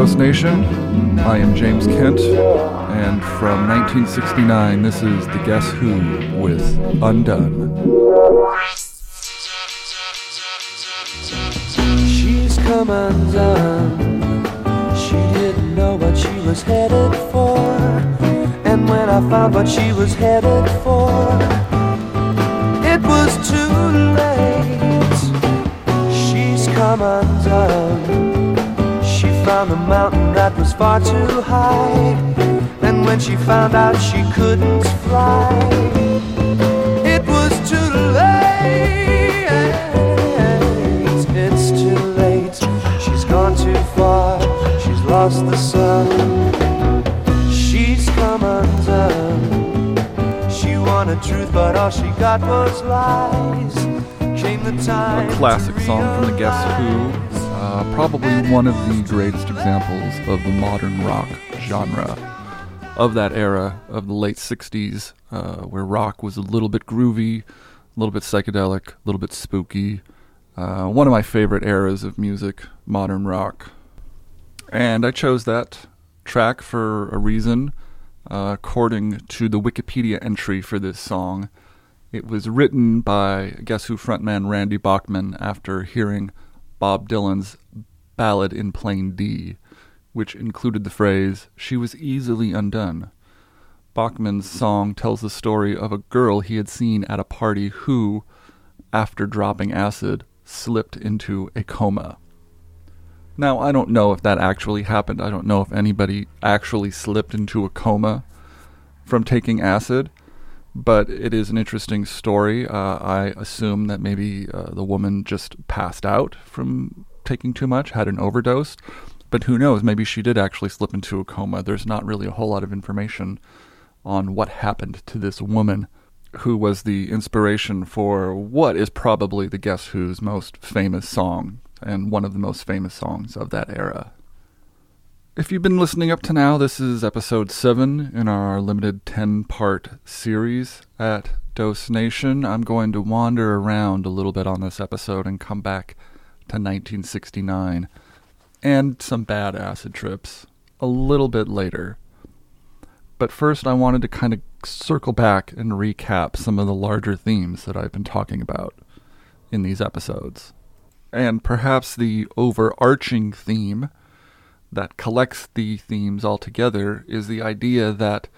Dose Nation. I am James Kent, and from 1969, this is the Guess Who with Undun. She's come undone. She didn't know what she was headed for. And when I found what she was headed for, it was too late. She's come undone. Found a mountain that was far too high. And when she found out she couldn't fly, it was too late. It's too late. She's gone too far. She's lost the sun. She's come undone. She wanted truth, but all she got was lies. Came the time. A classic song from the Guess Who. Uh, probably one of the greatest examples of the modern rock genre of that era of the late 60s, uh, where rock was a little bit groovy, a little bit psychedelic, a little bit spooky. Uh, one of my favorite eras of music, modern rock. And I chose that track for a reason. Uh, according to the Wikipedia entry for this song, it was written by Guess Who frontman Randy Bachman after hearing Bob Dylan's Ballad in Plain D, which included the phrase, She was easily undone. Bachman's song tells the story of a girl he had seen at a party who, after dropping acid, slipped into a coma. Now, I don't know if that actually happened. I don't know if anybody actually slipped into a coma from taking acid, but it is an interesting story. Uh, I assume that maybe uh, the woman just passed out from taking too much, had an overdose, but who knows? Maybe she did actually slip into a coma. There's not really a whole lot of information on what happened to this woman who was the inspiration for what is probably the Guess Who's most famous song and one of the most famous songs of that era. If you've been listening up to now, this is episode 7 in our limited 10 part series at Dose Nation. I'm going to wander around a little bit on this episode and come back to 1969 and some bad acid trips a little bit later. But first, I wanted to kind of circle back and recap some of the larger themes that I've been talking about in these episodes. And perhaps the overarching theme that collects the themes all together is the idea that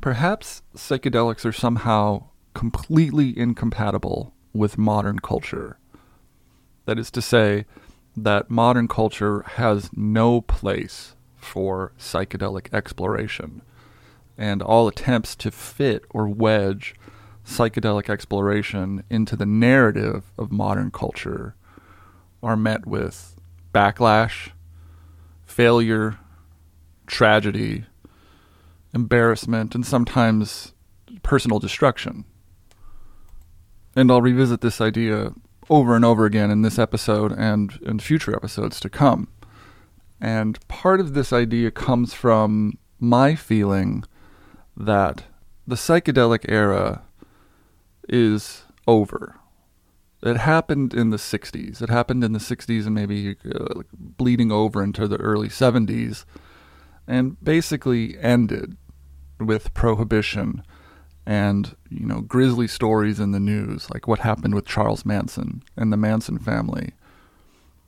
perhaps psychedelics are somehow completely incompatible with modern culture. That is to say, that modern culture has no place for psychedelic exploration, and all attempts to fit or wedge psychedelic exploration into the narrative of modern culture are met with backlash, failure, tragedy, embarrassment, and sometimes personal destruction. And I'll revisit this idea over and over again in this episode and in future episodes to come. And part of this idea comes from my feeling that the psychedelic era is over. It happened in the 60s. It happened in the 60s and maybe uh, bleeding over into the early 70s and basically ended with prohibition and, you know, grisly stories in the news like what happened with Charles Manson and the Manson family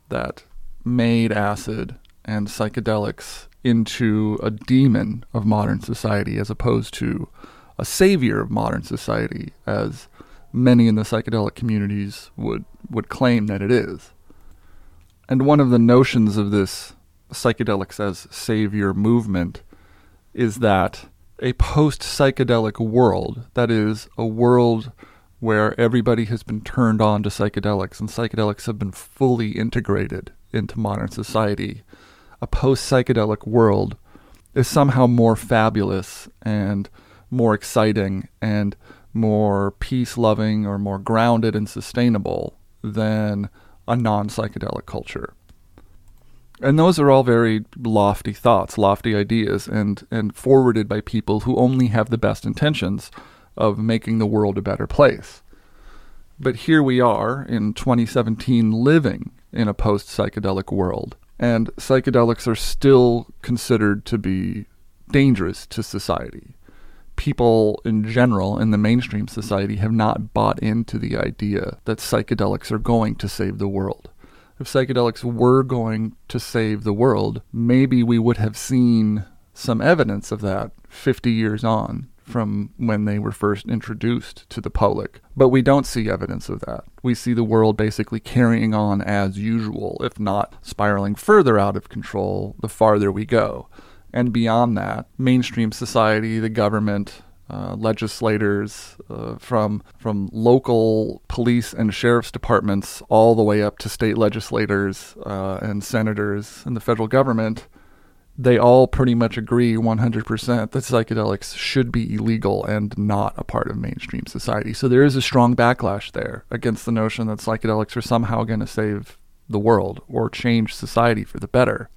that made acid and psychedelics into a demon of modern society as opposed to a savior of modern society as many in the psychedelic communities would would claim that it is. And one of the notions of this psychedelics as savior movement is that a post psychedelic world, that is, a world where everybody has been turned on to psychedelics and psychedelics have been fully integrated into modern society, a post psychedelic world is somehow more fabulous and more exciting and more peace loving or more grounded and sustainable than a non psychedelic culture. And those are all very lofty thoughts, lofty ideas, and, and forwarded by people who only have the best intentions of making the world a better place. But here we are in 2017 living in a post psychedelic world. And psychedelics are still considered to be dangerous to society. People in general in the mainstream society have not bought into the idea that psychedelics are going to save the world. If psychedelics were going to save the world, maybe we would have seen some evidence of that 50 years on from when they were first introduced to the public. But we don't see evidence of that. We see the world basically carrying on as usual, if not spiraling further out of control the farther we go. And beyond that, mainstream society, the government, uh, legislators, uh, from from local police and sheriff's departments all the way up to state legislators uh, and senators and the federal government, they all pretty much agree 100% that psychedelics should be illegal and not a part of mainstream society. So there is a strong backlash there against the notion that psychedelics are somehow going to save the world or change society for the better.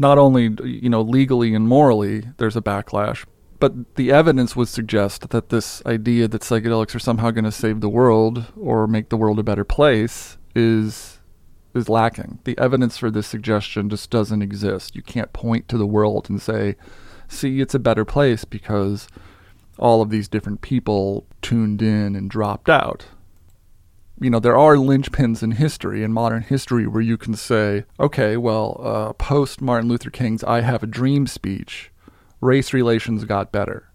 Not only, you know, legally and morally, there's a backlash, but the evidence would suggest that this idea that psychedelics are somehow going to save the world or make the world a better place is is lacking. The evidence for this suggestion just doesn't exist. You can't point to the world and say, "See, it's a better place because all of these different people tuned in and dropped out." You know, there are linchpins in history, in modern history, where you can say, okay, well, uh, post Martin Luther King's I Have a Dream speech, race relations got better,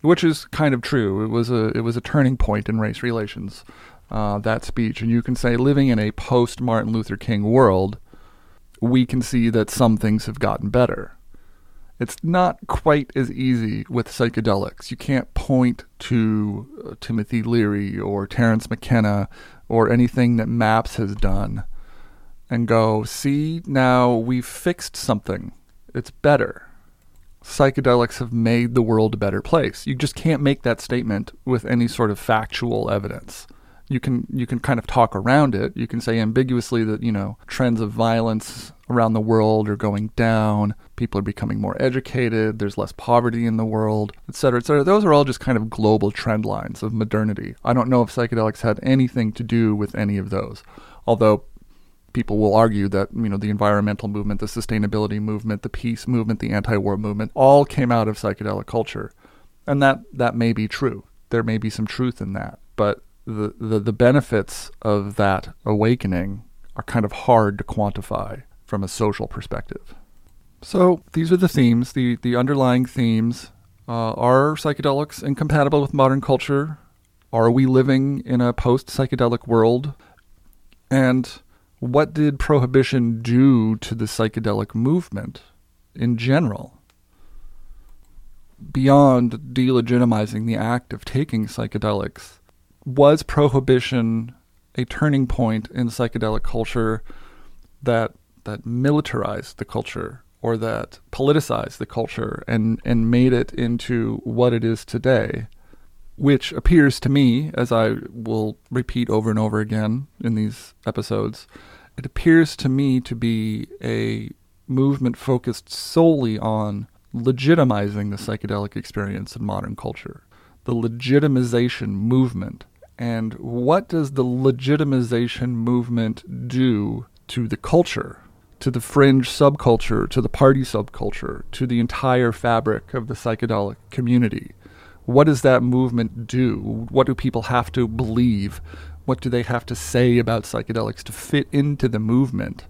which is kind of true. It was a it was a turning point in race relations. Uh, that speech, and you can say, living in a post Martin Luther King world, we can see that some things have gotten better. It's not quite as easy with psychedelics. You can't point to uh, Timothy Leary or Terence McKenna or anything that MAPS has done and go, see, now we've fixed something. It's better psychedelics have made the world a better place. You just can't make that statement with any sort of factual evidence. You can you can kind of talk around it. You can say ambiguously that, you know, trends of violence around the world are going down, people are becoming more educated, there's less poverty in the world, et cetera, et cetera. Those are all just kind of global trend lines of modernity. I don't know if psychedelics had anything to do with any of those. Although people will argue that you know the environmental movement, the sustainability movement, the peace movement, the anti-war movement all came out of psychedelic culture, and that that may be true. There may be some truth in that, but the the, the benefits of that awakening are kind of hard to quantify from a social perspective. So these are the themes, the the underlying themes. Uh, are psychedelics incompatible with modern culture? Are we living in a post psychedelic world? And what did prohibition do to the psychedelic movement in general? Beyond delegitimizing the act of taking psychedelics, was prohibition a turning point in psychedelic culture that that militarized the culture or that politicized the culture and, and made it into what it is today? which appears to me, as I will repeat over and over again in these episodes, it appears to me to be a movement focused solely on legitimizing the psychedelic experience in modern culture. The legitimization movement. And what does the legitimization movement do to the culture, to the fringe subculture, to the party subculture, to the entire fabric of the psychedelic community? What does that movement do? What do people have to believe? What do they have to say about psychedelics to fit into the movement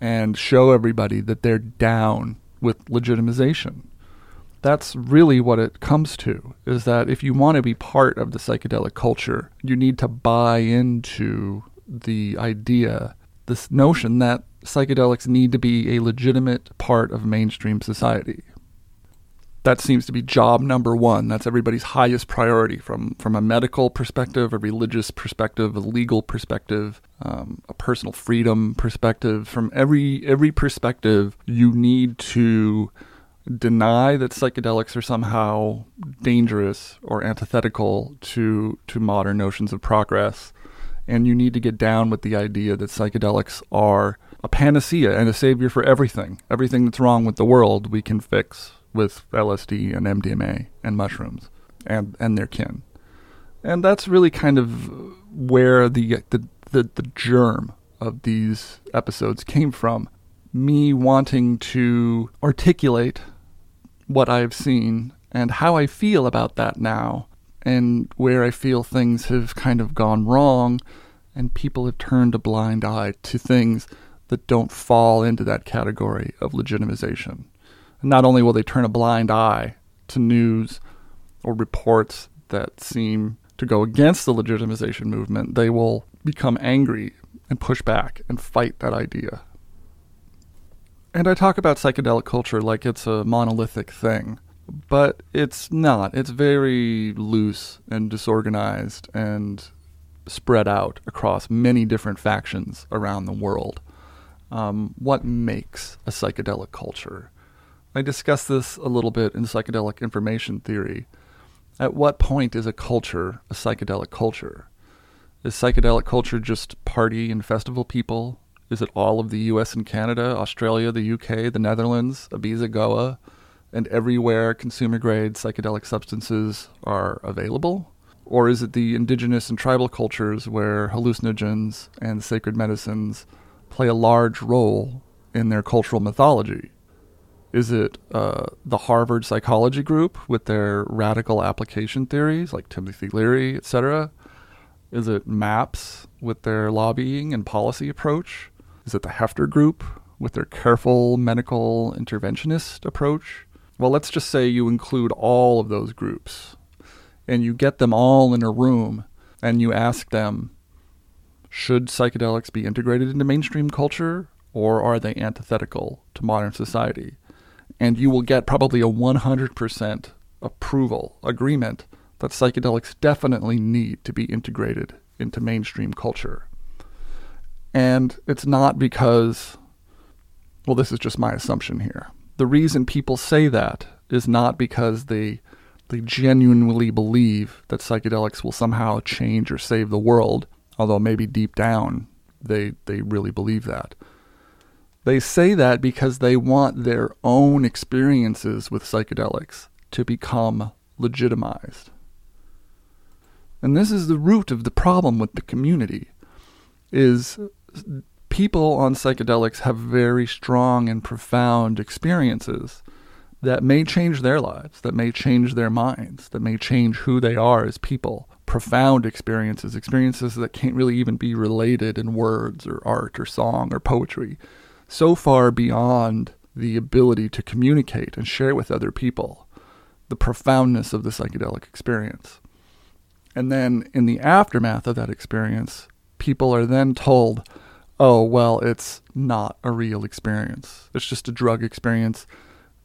and show everybody that they're down with legitimization? That's really what it comes to is that if you want to be part of the psychedelic culture, you need to buy into the idea, this notion that psychedelics need to be a legitimate part of mainstream society that seems to be job number one. That's everybody's highest priority from, from a medical perspective, a religious perspective, a legal perspective, um, a personal freedom perspective. From every every perspective, you need to deny that psychedelics are somehow dangerous or antithetical to to modern notions of progress. And you need to get down with the idea that psychedelics are a panacea and a savior for everything. Everything that's wrong with the world we can fix with LSD and MDMA and mushrooms and, and their kin. And that's really kind of where the, the, the, the germ of these episodes came from. Me wanting to articulate what I've seen and how I feel about that now, and where I feel things have kind of gone wrong, and people have turned a blind eye to things that don't fall into that category of legitimization. Not only will they turn a blind eye to news or reports that seem to go against the legitimization movement, they will become angry and push back and fight that idea. And I talk about psychedelic culture like it's a monolithic thing, but it's not. It's very loose and disorganized and spread out across many different factions around the world. Um, what makes a psychedelic culture? I discuss this a little bit in psychedelic information theory. At what point is a culture a psychedelic culture? Is psychedelic culture just party and festival people? Is it all of the US and Canada, Australia, the UK, the Netherlands, Ibiza, Goa, and everywhere consumer grade psychedelic substances are available? Or is it the indigenous and tribal cultures where hallucinogens and sacred medicines play a large role in their cultural mythology? Is it uh, the Harvard Psychology Group with their radical application theories like Timothy Leary, etc.? Is it MAPS with their lobbying and policy approach? Is it the Heffter Group with their careful medical interventionist approach? Well, let's just say you include all of those groups and you get them all in a room and you ask them, should psychedelics be integrated into mainstream culture or are they antithetical to modern society? And you will get probably a 100% approval, agreement that psychedelics definitely need to be integrated into mainstream culture. And it's not because, well, this is just my assumption here. The reason people say that is not because they they genuinely believe that psychedelics will somehow change or save the world, although maybe deep down they they really believe that. They say that because they want their own experiences with psychedelics to become legitimized. And this is the root of the problem with the community is people on psychedelics have very strong and profound experiences that may change their lives, that may change their minds, that may change who they are as people. Profound experiences, experiences that can't really even be related in words or art or song or poetry, so far beyond the ability to communicate and share with other people the profoundness of the psychedelic experience. And then in the aftermath of that experience, people are then told, oh, well, it's not a real experience. It's just a drug experience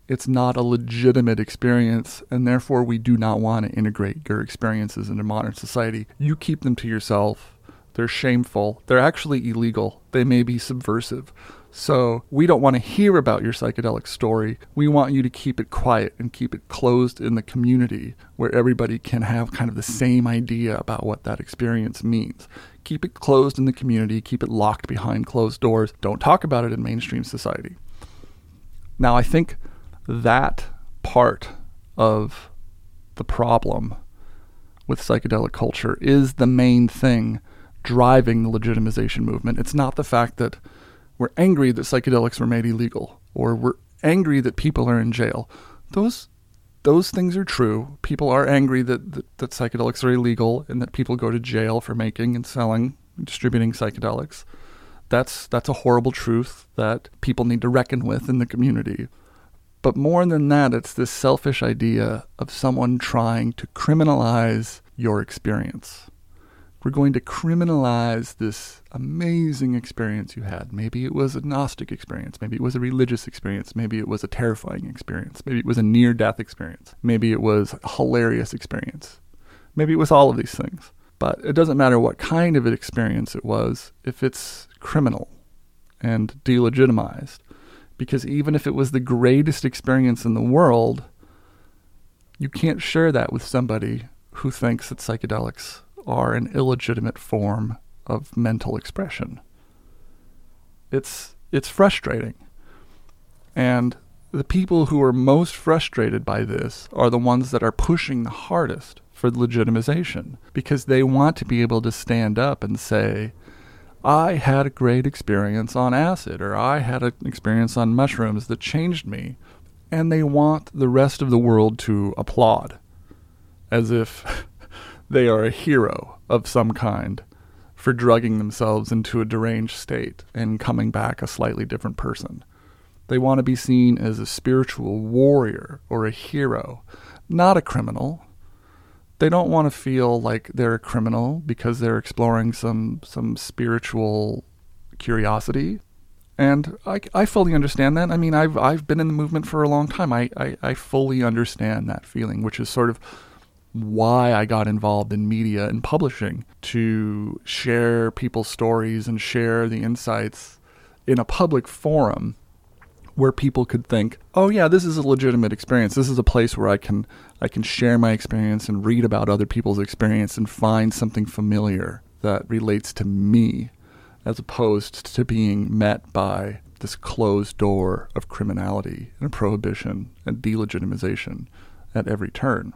it's not a legitimate experience, and therefore we do not want to integrate your experiences into modern society. You keep them to yourself. They're shameful. They're actually illegal. They may be subversive. So we don't want to hear about your psychedelic story. We want you to keep it quiet and keep it closed in the community where everybody can have kind of the same idea about what that experience means. Keep it closed in the community, keep it locked behind closed doors. Don't talk about it in mainstream society. Now, I think that part of the problem with psychedelic culture is the main thing driving the legitimization movement. It's not the fact that we're angry that psychedelics were made illegal or we're angry that people are in jail. Those those things are true. People are angry that, that, that psychedelics are illegal and that people go to jail for making and selling and distributing psychedelics. That's that's a horrible truth that people need to reckon with in the community. But more than that, it's this selfish idea of someone trying to criminalize your experience. We're going to criminalize this amazing experience you had. Maybe it was a Gnostic experience. Maybe it was a religious experience. Maybe it was a terrifying experience. Maybe it was a near death experience. Maybe it was a hilarious experience. Maybe it was all of these things. But it doesn't matter what kind of an experience it was if it's criminal and delegitimized because even if it was the greatest experience in the world, you can't share that with somebody who thinks that psychedelics are an illegitimate form of mental expression. It's it's frustrating. And the people who are most frustrated by this are the ones that are pushing the hardest for legitimization because they want to be able to stand up and say, I had a great experience on acid, or I had an experience on mushrooms that changed me. And they want the rest of the world to applaud as if they are a hero of some kind for drugging themselves into a deranged state and coming back a slightly different person. They want to be seen as a spiritual warrior or a hero, not a criminal. They don't want to feel like they're a criminal because they're exploring some some spiritual curiosity. And I, I fully understand that. I mean, I've I've been in the movement for a long time. I, I, I fully understand that feeling, which is sort of why I got involved in media and publishing to share people's stories and share the insights in a public forum where people could think, "Oh yeah, this is a legitimate experience. This is a place where I can I can share my experience and read about other people's experience and find something familiar that relates to me." As opposed to being met by this closed door of criminality and prohibition and delegitimization at every turn.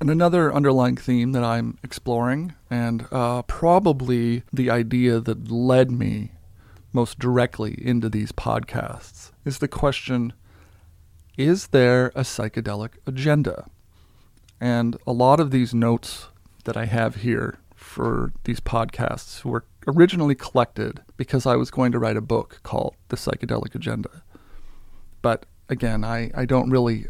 And another underlying theme that I'm exploring, and uh, probably the idea that led me most directly into these podcasts, is the question Is there a psychedelic agenda? And a lot of these notes that I have here for these podcasts were originally collected because I was going to write a book called The Psychedelic Agenda. But again, I, I don't really.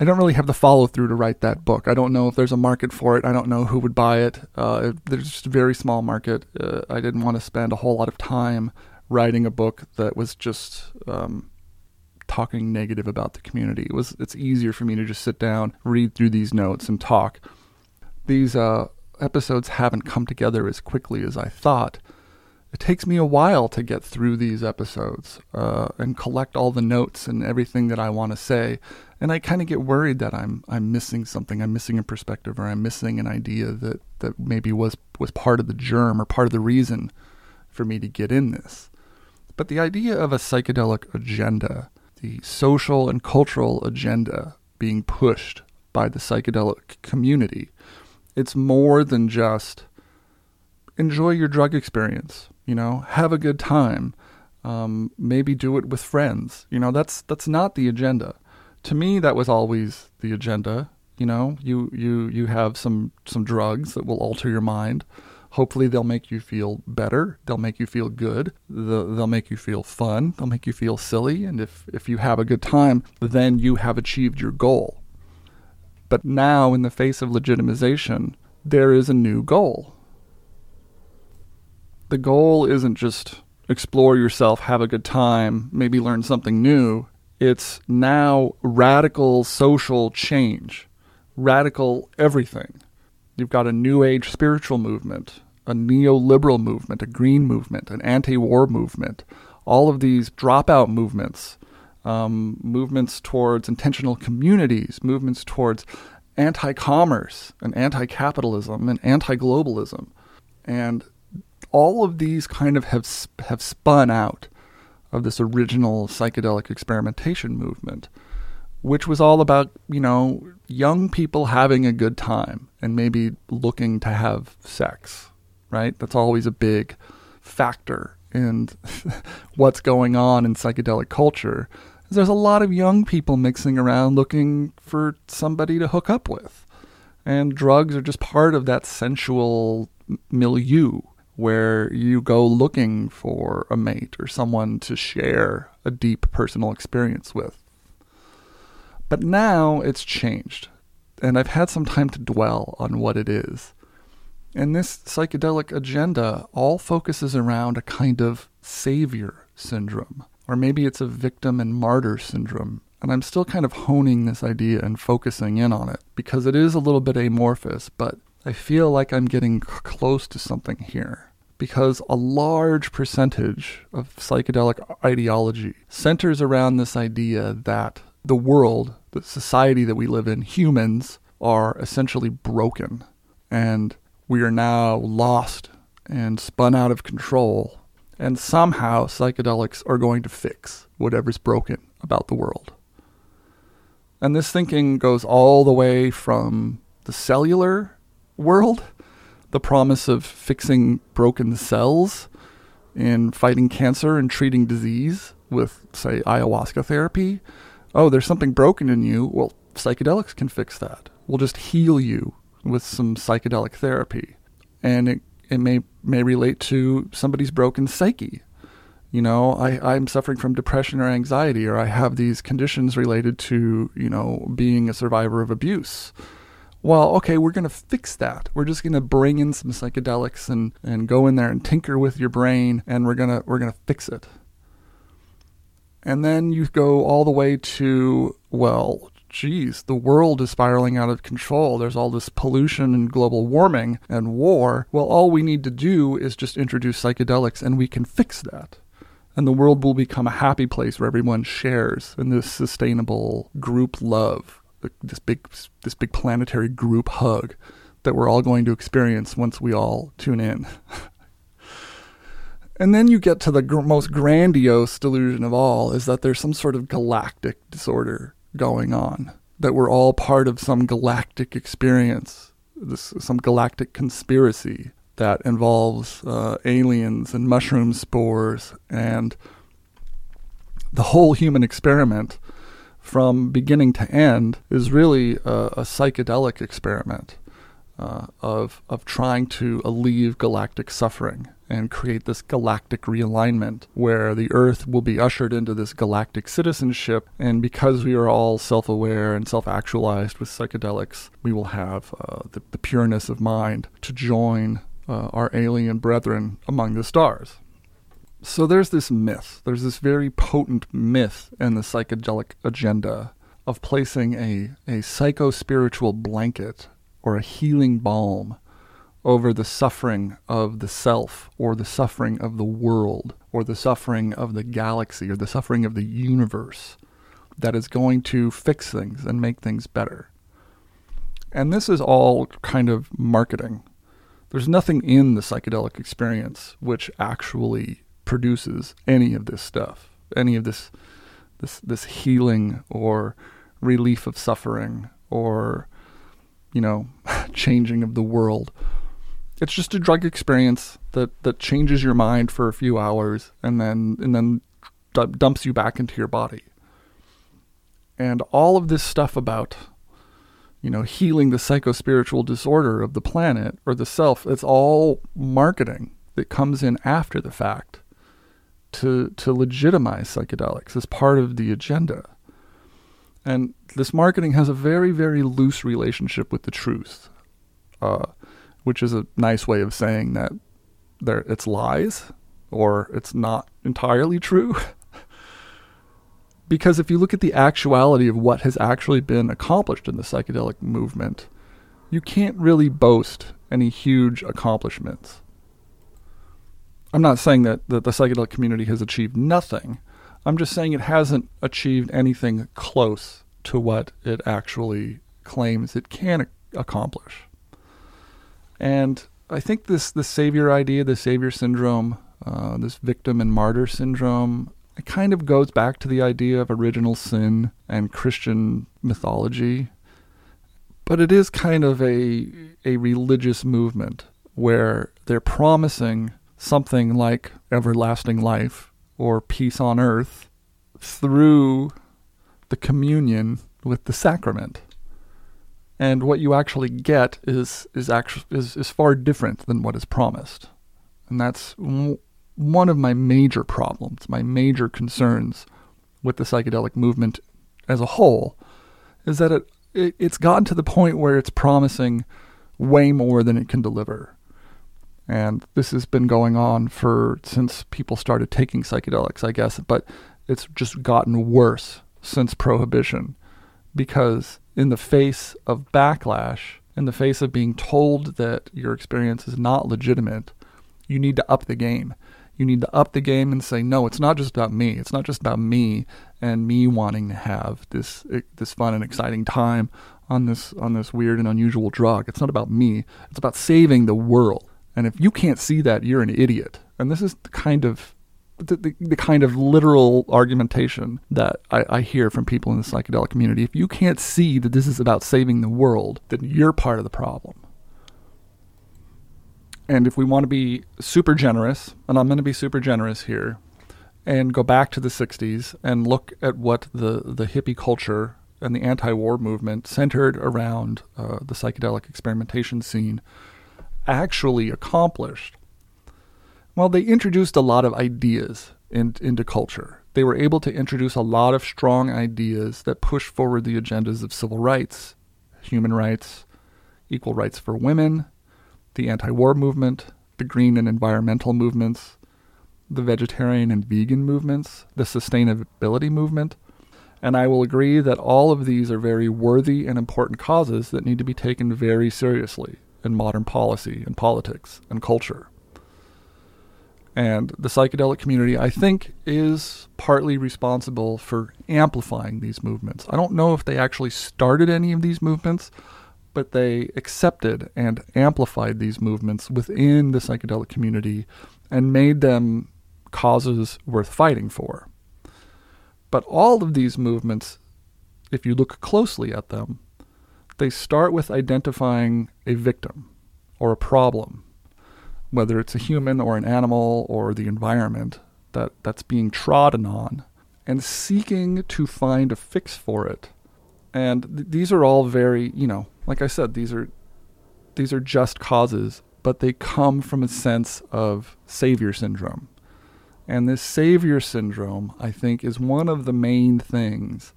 I don't really have the follow through to write that book. I don't know if there's a market for it. I don't know who would buy it. Uh, there's just a very small market. Uh, I didn't want to spend a whole lot of time writing a book that was just um, talking negative about the community. It was it's easier for me to just sit down, read through these notes, and talk. These uh, episodes haven't come together as quickly as I thought. It takes me a while to get through these episodes uh, and collect all the notes and everything that I want to say, and I kind of get worried that I'm I'm missing something. I'm missing a perspective, or I'm missing an idea that that maybe was was part of the germ or part of the reason for me to get in this. But the idea of a psychedelic agenda, the social and cultural agenda being pushed by the psychedelic community, it's more than just enjoy your drug experience. You know, have a good time. Um, maybe do it with friends. You know, that's that's not the agenda. To me, that was always the agenda. You know, you you you have some some drugs that will alter your mind. Hopefully, they'll make you feel better. They'll make you feel good. They'll make you feel fun. They'll make you feel silly. And if if you have a good time, then you have achieved your goal. But now, in the face of legitimization, there is a new goal the goal isn't just explore yourself, have a good time, maybe learn something new. It's now radical social change, radical everything. You've got a new age spiritual movement, a neoliberal movement, a green movement, an anti war movement, all of these dropout movements, um, movements towards intentional communities, movements towards anti commerce and anti capitalism and anti globalism. And all of these kind of have have spun out of this original psychedelic experimentation movement, which was all about you know young people having a good time and maybe looking to have sex, right? That's always a big factor in what's going on in psychedelic culture. There's a lot of young people mixing around looking for somebody to hook up with. And drugs are just part of that sensual milieu where you go looking for a mate or someone to share a deep personal experience with. But now it's changed, and I've had some time to dwell on what it is. And this psychedelic agenda all focuses around a kind of savior syndrome, or maybe it's a victim and martyr syndrome. And I'm still kind of honing this idea and focusing in on it because it is a little bit amorphous, but I feel like I'm getting close to something here because a large percentage of psychedelic ideology centers around this idea that the world, the society that we live in, humans are essentially broken and we are now lost and spun out of control. And somehow psychedelics are going to fix whatever's broken about the world. And this thinking goes all the way from the cellular world, the promise of fixing broken cells and fighting cancer and treating disease with, say, ayahuasca therapy. Oh, there's something broken in you. Well, psychedelics can fix that. We'll just heal you with some psychedelic therapy. And it, it may, may relate to somebody's broken psyche. You know, I, I'm suffering from depression or anxiety, or I have these conditions related to, you know, being a survivor of abuse well, okay, we're going to fix that. We're just going to bring in some psychedelics and, and go in there and tinker with your brain and we're going to we're going to fix it. And then you go all the way to, well, geez, the world is spiraling out of control. There's all this pollution and global warming and war. Well, all we need to do is just introduce psychedelics and we can fix that. And the world will become a happy place where everyone shares in this sustainable group love this big this big planetary group hug that we're all going to experience once we all tune in. and then you get to the gr- most grandiose delusion of all is that there's some sort of galactic disorder going on that we're all part of some galactic experience this some galactic conspiracy that involves uh, aliens and mushroom spores and the whole human experiment from beginning to end is really a, a psychedelic experiment uh, of of trying to alleviate galactic suffering and create this galactic realignment where the Earth will be ushered into this galactic citizenship. And because we are all self-aware and self-actualized with psychedelics, we will have uh, the, the pureness of mind to join uh, our alien brethren among the stars. So there's this myth, there's this very potent myth in the psychedelic agenda of placing a, a psycho spiritual blanket or a healing balm over the suffering of the self or the suffering of the world or the suffering of the galaxy or the suffering of the universe that is going to fix things and make things better. And this is all kind of marketing. There's nothing in the psychedelic experience which actually produces any of this stuff, any of this this this healing or relief of suffering or you know changing of the world. It's just a drug experience that that changes your mind for a few hours and then and then dumps you back into your body. And all of this stuff about you know healing the psychospiritual disorder of the planet or the self, it's all marketing that comes in after the fact to to legitimize psychedelics as part of the agenda. And this marketing has a very very loose relationship with the truth, uh, which is a nice way of saying that there it's lies or it's not entirely true. because if you look at the actuality of what has actually been accomplished in the psychedelic movement, you can't really boast any huge accomplishments. I'm not saying that, that the psychedelic community has achieved nothing. I'm just saying it hasn't achieved anything close to what it actually claims it can accomplish. And I think this the savior idea, the savior syndrome, uh, this victim and martyr syndrome, it kind of goes back to the idea of original sin and Christian mythology. But it is kind of a a religious movement where they're promising something like everlasting life or peace on earth through the communion with the sacrament. And what you actually get is is actually is, is far different than what is promised. And that's w- one of my major problems, my major concerns with the psychedelic movement as a whole is that it, it it's gotten to the point where it's promising way more than it can deliver. And this has been going on for since people started taking psychedelics, I guess, but it's just gotten worse since prohibition because in the face of backlash, in the face of being told that your experience is not legitimate, you need to up the game. You need to up the game and say, no, it's not just about me. It's not just about me and me wanting to have this eh, this fun and exciting time on this on this weird and unusual drug. It's not about me. It's about saving the world. And if you can't see that, you're an idiot. And this is the kind of the, the, the kind of literal argumentation that I, I hear from people in the psychedelic community. If you can't see that this is about saving the world, then you're part of the problem. And if we want to be super generous, and I'm going to be super generous here, and go back to the 60s and look at what the, the hippie culture and the anti war movement centered around uh, the psychedelic experimentation scene actually accomplished. Well, they introduced a lot of ideas in, into culture. They were able to introduce a lot of strong ideas that push forward the agendas of civil rights, human rights, equal rights for women, the anti war movement, the green and environmental movements, the vegetarian and vegan movements, the sustainability movement. And I will agree that all of these are very worthy and important causes that need to be taken very seriously in modern policy and politics and culture. And the psychedelic community, I think, is partly responsible for amplifying these movements. I don't know if they actually started any of these movements, but they accepted and amplified these movements within the psychedelic community and made them causes worth fighting for. But all of these movements, if you look closely at them, they start with identifying a victim or a problem, whether it's a human or an animal or the environment that, that's being trodden on, and seeking to find a fix for it. And th- these are all very, you know, like I said, these are these are just causes, but they come from a sense of savior syndrome. And this savior syndrome, I think, is one of the main things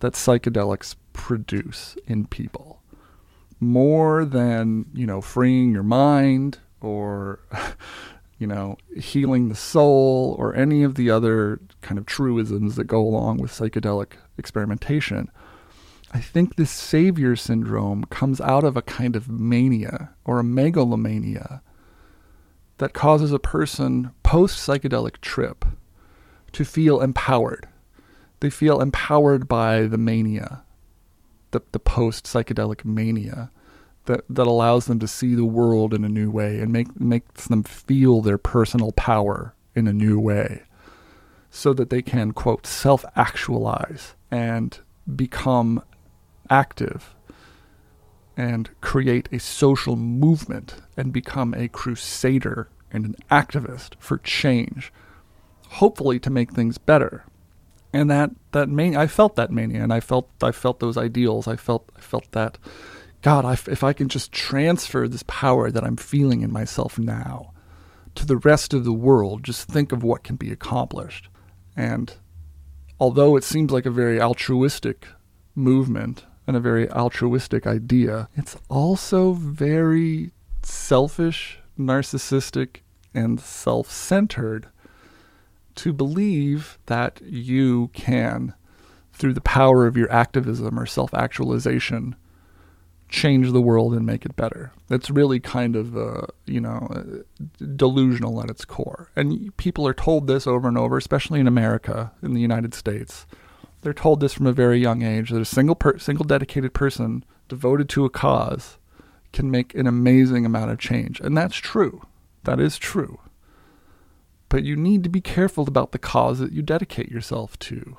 that psychedelics produce in people. More than, you know, freeing your mind or, you know, healing the soul or any of the other kind of truisms that go along with psychedelic experimentation. I think this savior syndrome comes out of a kind of mania or a megalomania that causes a person post psychedelic trip to feel empowered. They feel empowered by the mania, the, the post psychedelic mania that, that allows them to see the world in a new way and make, makes them feel their personal power in a new way so that they can, quote, self actualize and become active and create a social movement and become a crusader and an activist for change, hopefully to make things better. And that that mania, I felt that mania, and I felt I felt those ideals. I felt I felt that, God, I, if I can just transfer this power that I'm feeling in myself now to the rest of the world, just think of what can be accomplished. And although it seems like a very altruistic movement, and a very altruistic idea, it's also very selfish, narcissistic, and self centered to believe that you can, through the power of your activism or self actualization, change the world and make it better. It's really kind of, uh, you know, uh, delusional at its core. And people are told this over and over, especially in America, in the United States they're told this from a very young age that a single per- single dedicated person devoted to a cause can make an amazing amount of change. And that's true. That is true. But you need to be careful about the cause that you dedicate yourself to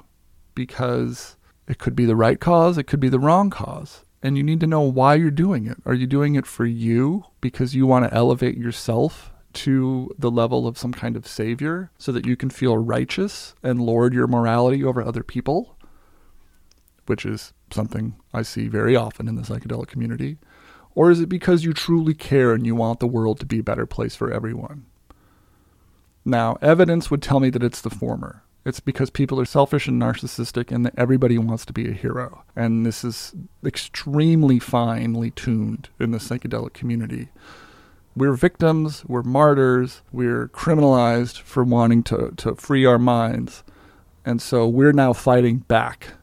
because it could be the right cause, it could be the wrong cause. And you need to know why you're doing it. Are you doing it for you because you want to elevate yourself to the level of some kind of savior so that you can feel righteous and lord your morality over other people, which is something I see very often in the psychedelic community? Or is it because you truly care and you want the world to be a better place for everyone? Now, evidence would tell me that it's the former. It's because people are selfish and narcissistic and that everybody wants to be a hero. And this is extremely finely tuned in the psychedelic community we're victims, we're martyrs, we're criminalized for wanting to, to free our minds. And so we're now fighting back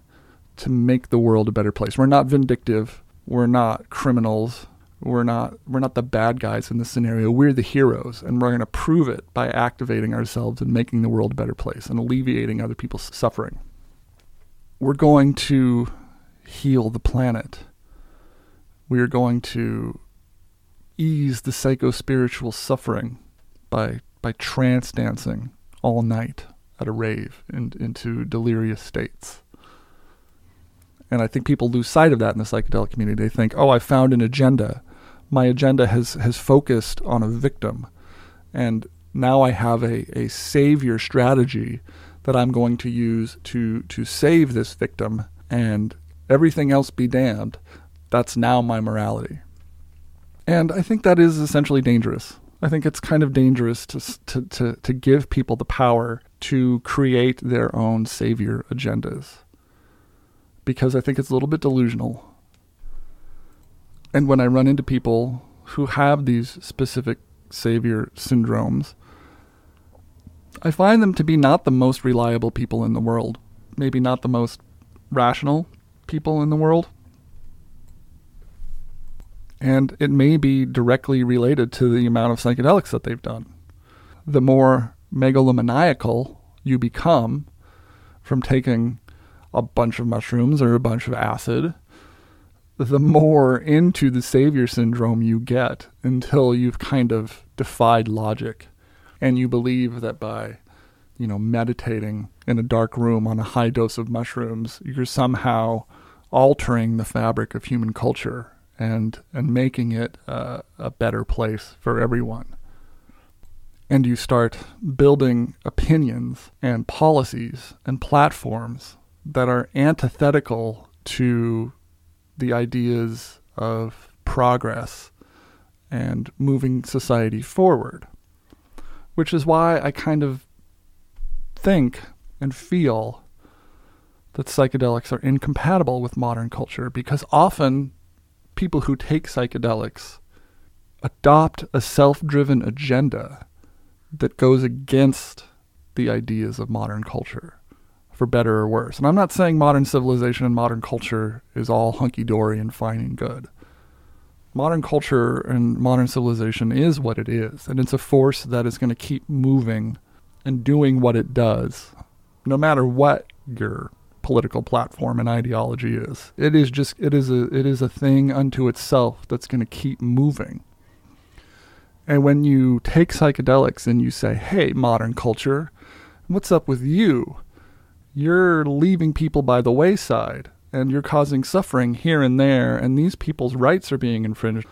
to make the world a better place. We're not vindictive, we're not criminals, we're not we're not the bad guys in this scenario. We're the heroes and we're going to prove it by activating ourselves and making the world a better place and alleviating other people's suffering. We're going to heal the planet. We are going to ease the psycho spiritual suffering by by trance dancing all night at a rave and into delirious states. And I think people lose sight of that in the psychedelic community. They think, oh, I found an agenda. My agenda has, has focused on a victim. And now I have a, a savior strategy that I'm going to use to, to save this victim and everything else be damned. That's now my morality. And I think that is essentially dangerous. I think it's kind of dangerous to, to, to, to give people the power to create their own savior agendas because I think it's a little bit delusional. And when I run into people who have these specific savior syndromes, I find them to be not the most reliable people in the world, maybe not the most rational people in the world. And it may be directly related to the amount of psychedelics that they've done. The more megalomaniacal you become from taking a bunch of mushrooms or a bunch of acid, the more into the savior syndrome you get until you've kind of defied logic and you believe that by you know meditating in a dark room on a high dose of mushrooms you're somehow altering the fabric of human culture and and making it uh, a better place for everyone. And you start building opinions and policies and platforms that are antithetical to the ideas of progress and moving society forward. Which is why I kind of think and feel that psychedelics are incompatible with modern culture because often people who take psychedelics adopt a self driven agenda that goes against the ideas of modern culture for better or worse. And I'm not saying modern civilization and modern culture is all hunky dory and fine and good. Modern culture and modern civilization is what it is, and it's a force that is going to keep moving and doing what it does, no matter what your political platform and ideology is. It is just it is a it is a thing unto itself that's going to keep moving. And when you take psychedelics and you say, "Hey, modern culture, what's up with you?" You're leaving people by the wayside and you're causing suffering here and there, and these people's rights are being infringed.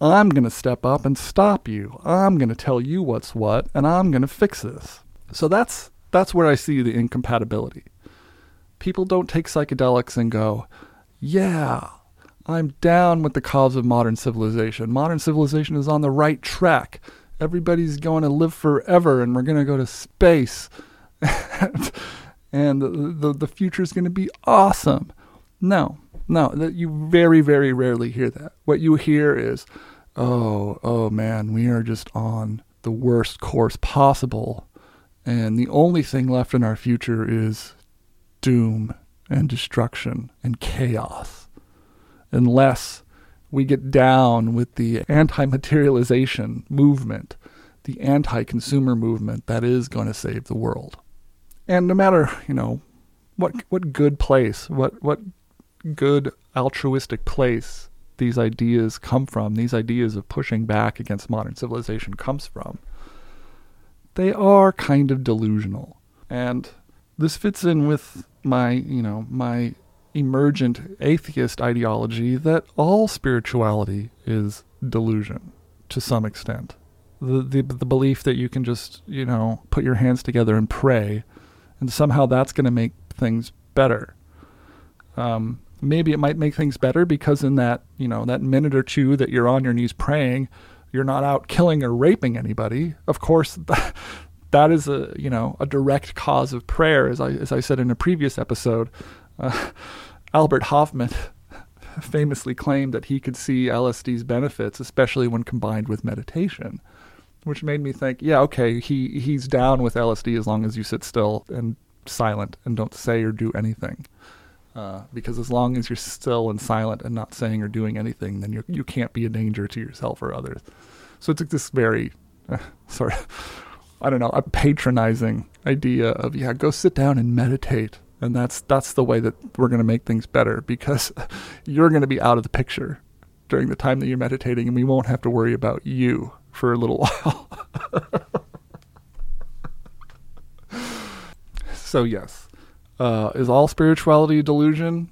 I'm going to step up and stop you. I'm going to tell you what's what, and I'm going to fix this. So that's that's where I see the incompatibility. People don't take psychedelics and go, "Yeah, I'm down with the cause of modern civilization. Modern civilization is on the right track. Everybody's going to live forever and we're going to go to space." and the, the, the future is going to be awesome. No, no, that you very, very rarely hear that. What you hear is, oh, oh man, we are just on the worst course possible. And the only thing left in our future is doom and destruction and chaos. Unless we get down with the anti materialization movement, the anti consumer movement that is going to save the world. And no matter, you know, what what good place, what what good altruistic place these ideas come from, these ideas of pushing back against modern civilization comes from, they are kind of delusional. And this fits in with my, you know, my emergent atheist ideology that all spirituality is delusion to some extent. The, the the belief that you can just, you know, put your hands together and pray and somehow that's going to make things better. Um, maybe it might make things better because in that you know that minute or two that you're on your knees praying, you're not out killing or raping anybody. Of course, that is a you know a direct cause of prayer, as I as I said in a previous episode. Uh, Albert Hofmann famously claimed that he could see LSD's benefits, especially when combined with meditation which made me think, yeah, okay, he he's down with LSD as long as you sit still and silent and don't say or do anything. Uh, because as long as you're still and silent and not saying or doing anything, then you you can't be a danger to yourself or others. So it's like this very uh, sort of I don't know a patronizing idea of yeah, go sit down and meditate, and that's that's the way that we're going to make things better because you're going to be out of the picture during the time that you're meditating, and we won't have to worry about you for a little while. So, yes. Uh, is all spirituality delusion?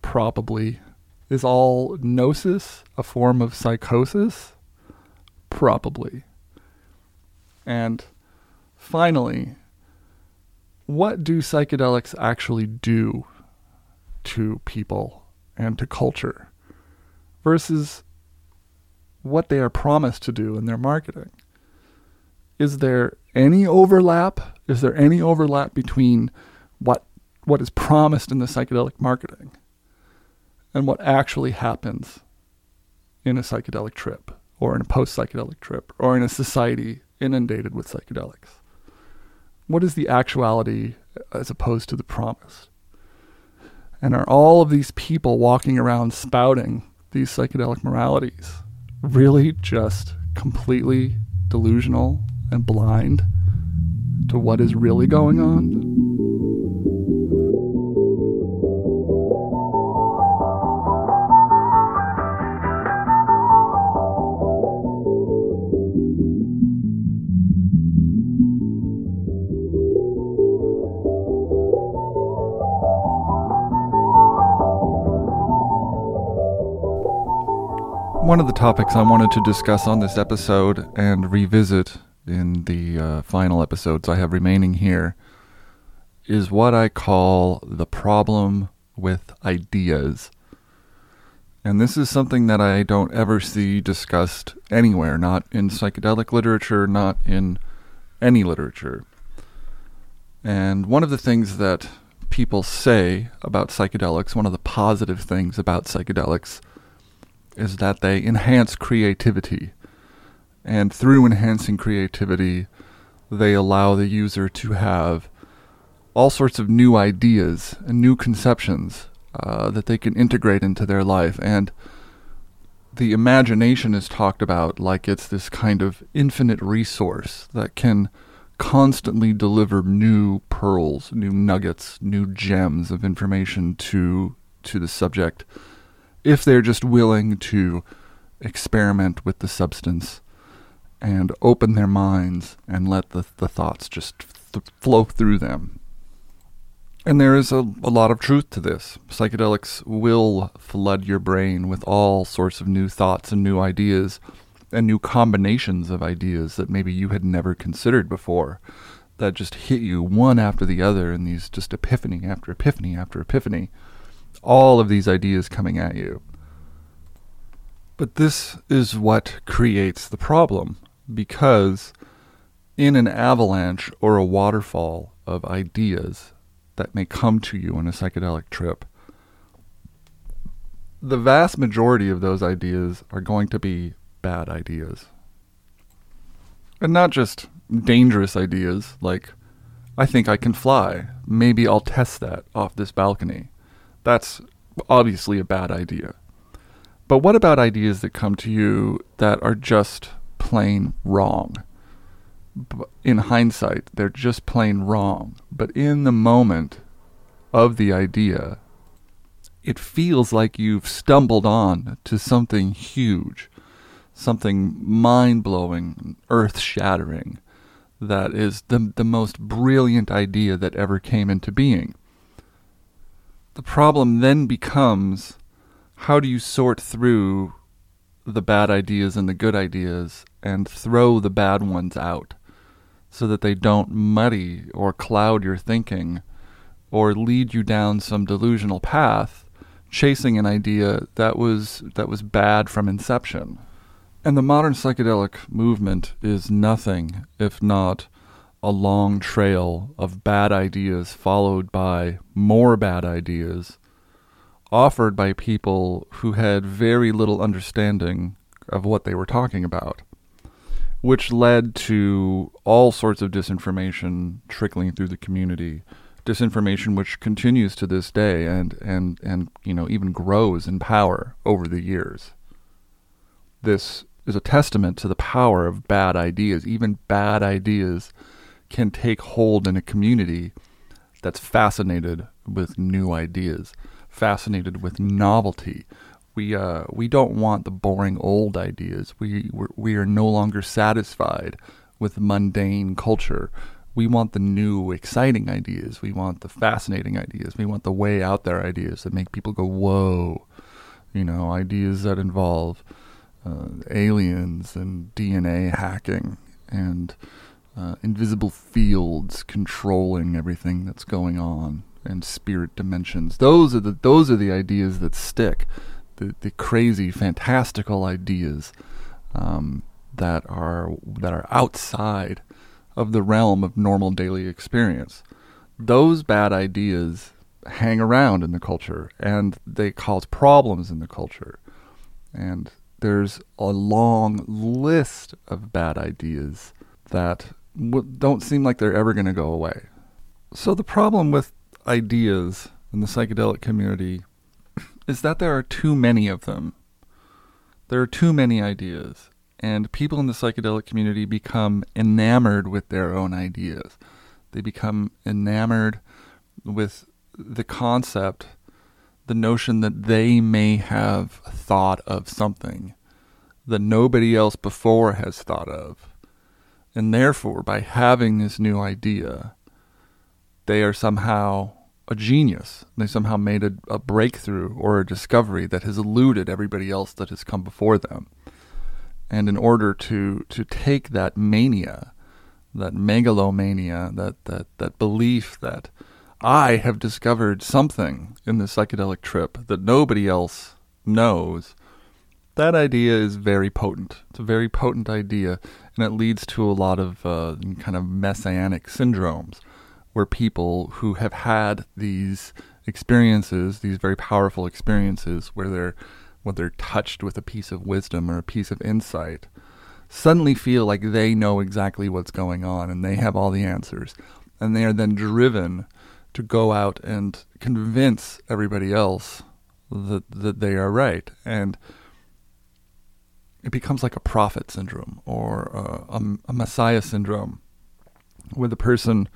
Probably. Is all gnosis a form of psychosis? Probably. And finally, what do psychedelics actually do to people and to culture versus what they are promised to do in their marketing? Is there any overlap? Is there any overlap between what what is promised in the psychedelic marketing and what actually happens in a psychedelic trip or in a post psychedelic trip or in a society inundated with psychedelics? What is the actuality as opposed to the promise? And are all of these people walking around spouting these psychedelic moralities really just completely delusional and blind to what is really going on? One of the topics I wanted to discuss on this episode and revisit in the uh, final episodes I have remaining here is what I call the problem with ideas. And this is something that I don't ever see discussed anywhere, not in psychedelic literature, not in any literature. And one of the things that people say about psychedelics, one of the positive things about psychedelics, is that they enhance creativity. And through enhancing creativity, they allow the user to have all sorts of new ideas and new conceptions uh, that they can integrate into their life. And the imagination is talked about like it's this kind of infinite resource that can constantly deliver new pearls, new nuggets, new gems of information to to the subject if they're just willing to experiment with the substance and open their minds and let the, the thoughts just th- flow through them. And there is a, a lot of truth to this. Psychedelics will flood your brain with all sorts of new thoughts and new ideas and new combinations of ideas that maybe you had never considered before that just hit you one after the other in these just epiphany after epiphany after epiphany all of these ideas coming at you. But this is what creates the problem because in an avalanche or a waterfall of ideas that may come to you on a psychedelic trip, the vast majority of those ideas are going to be bad ideas. And not just dangerous ideas like, I think I can fly. Maybe I'll test that off this balcony. That's obviously a bad idea. But what about ideas that come to you that are just plain wrong? In hindsight, they're just plain wrong. But in the moment of the idea, it feels like you've stumbled on to something huge, something mind blowing, earth shattering, that is the, the most brilliant idea that ever came into being. The problem then becomes how do you sort through the bad ideas and the good ideas and throw the bad ones out so that they don't muddy or cloud your thinking or lead you down some delusional path chasing an idea that was that was bad from inception. And the modern psychedelic movement is nothing if not a long trail of bad ideas followed by more bad ideas offered by people who had very little understanding of what they were talking about, which led to all sorts of disinformation trickling through the community. Disinformation which continues to this day and, and, and you know even grows in power over the years. This is a testament to the power of bad ideas. Even bad ideas can take hold in a community that's fascinated with new ideas, fascinated with novelty. We uh, we don't want the boring old ideas. We we're, we are no longer satisfied with mundane culture. We want the new, exciting ideas. We want the fascinating ideas. We want the way out there ideas that make people go, whoa. You know, ideas that involve uh, aliens and DNA hacking and uh, invisible fields controlling everything that's going on and spirit dimensions. Those are the those are the ideas that stick. The the crazy, fantastical ideas um, that are that are outside of the realm of normal daily experience. Those bad ideas hang around in the culture and they cause problems in the culture. And there's a long list of bad ideas that don't seem like they're ever going to go away. So the problem with ideas in the psychedelic community is that there are too many of them. There are too many ideas and people in the psychedelic community become enamored with their own ideas. They become enamored with the concept, the notion that they may have thought of something that nobody else before has thought of. And therefore, by having this new idea, they are somehow a genius. They somehow made a, a breakthrough or a discovery that has eluded everybody else that has come before them. And in order to, to take that mania, that megalomania, that, that, that belief that I have discovered something in the psychedelic trip that nobody else knows, that idea is very potent. It's a very potent idea, and it leads to a lot of uh, kind of messianic syndromes where people who have had these experiences, these very powerful experiences, where they're when they're touched with a piece of wisdom or a piece of insight, suddenly feel like they know exactly what's going on and they have all the answers. And they are then driven to go out and convince everybody else that, that they are right. And it becomes like a prophet syndrome or a, a, a messiah syndrome where the person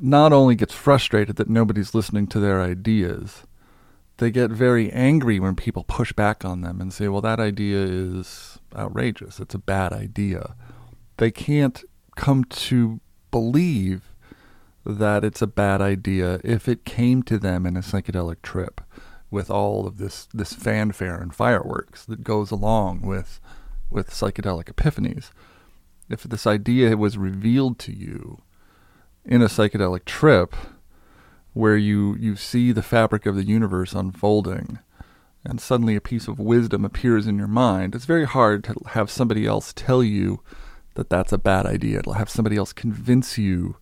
not only gets frustrated that nobody's listening to their ideas, they get very angry when people push back on them and say, well, that idea is outrageous. It's a bad idea. They can't come to believe that it's a bad idea if it came to them in a psychedelic trip with all of this, this fanfare and fireworks that goes along with, with psychedelic epiphanies. If this idea was revealed to you in a psychedelic trip, where you, you see the fabric of the universe unfolding and suddenly a piece of wisdom appears in your mind, it's very hard to have somebody else tell you that that's a bad idea. To have somebody else convince you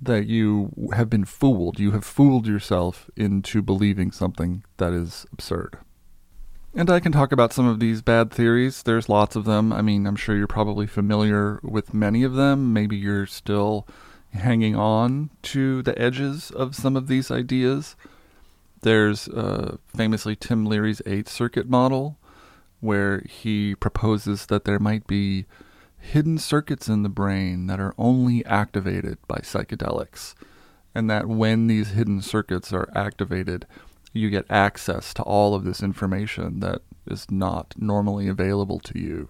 that you have been fooled. You have fooled yourself into believing something that is absurd. And I can talk about some of these bad theories. There's lots of them. I mean, I'm sure you're probably familiar with many of them. Maybe you're still hanging on to the edges of some of these ideas. There's uh, famously Tim Leary's eighth circuit model, where he proposes that there might be hidden circuits in the brain that are only activated by psychedelics, and that when these hidden circuits are activated, you get access to all of this information that is not normally available to you.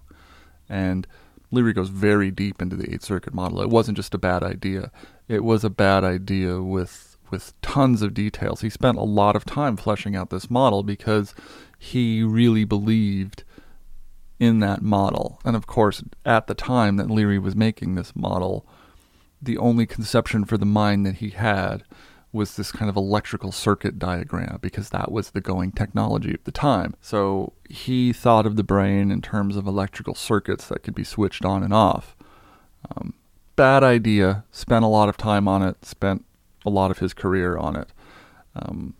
And Leary goes very deep into the eighth circuit model. It wasn't just a bad idea. It was a bad idea with with tons of details. He spent a lot of time fleshing out this model because he really believed in that model. And of course, at the time that Leary was making this model, the only conception for the mind that he had was this kind of electrical circuit diagram because that was the going technology of the time. So he thought of the brain in terms of electrical circuits that could be switched on and off. Um, bad idea. Spent a lot of time on it. Spent a lot of his career on it. Um,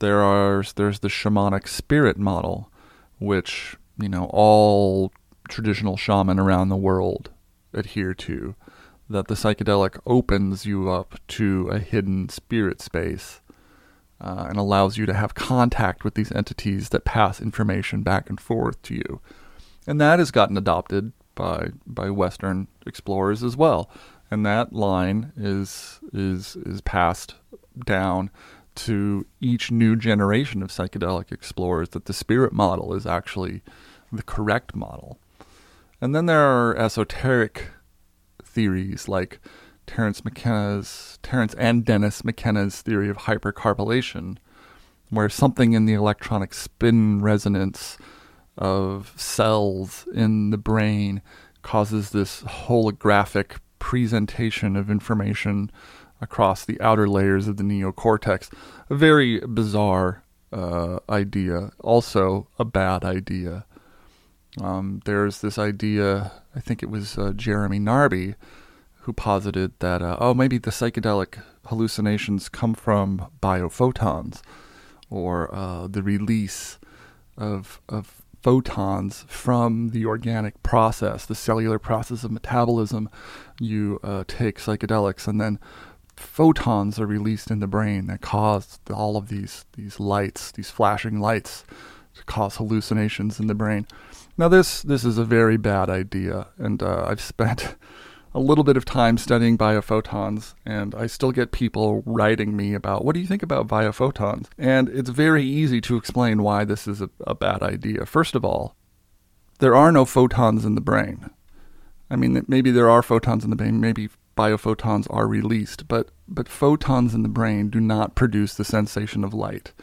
there are there's the shamanic spirit model, which you know all traditional shaman around the world adhere to that the psychedelic opens you up to a hidden spirit space uh, and allows you to have contact with these entities that pass information back and forth to you. And that has gotten adopted by by Western explorers as well. And that line is is is passed down to each new generation of psychedelic explorers that the spirit model is actually the correct model. And then there are esoteric theories like Terence McKenna's Terence and Dennis McKenna's theory of hypercarbolation, where something in the electronic spin resonance of cells in the brain causes this holographic presentation of information across the outer layers of the neocortex. A very bizarre uh, idea, also a bad idea. Um, there's this idea, I think it was uh, Jeremy Narby, who posited that, uh, oh, maybe the psychedelic hallucinations come from biophotons or uh, the release of, of photons from the organic process, the cellular process of metabolism. You uh, take psychedelics and then photons are released in the brain that cause all of these these lights, these flashing lights, to cause hallucinations in the brain. Now this this is a very bad idea, and uh, I've spent a little bit of time studying biophotons, and I still get people writing me about what do you think about biophotons, and it's very easy to explain why this is a, a bad idea. First of all, there are no photons in the brain. I mean, maybe there are photons in the brain, maybe biophotons are released, but, but photons in the brain do not produce the sensation of light.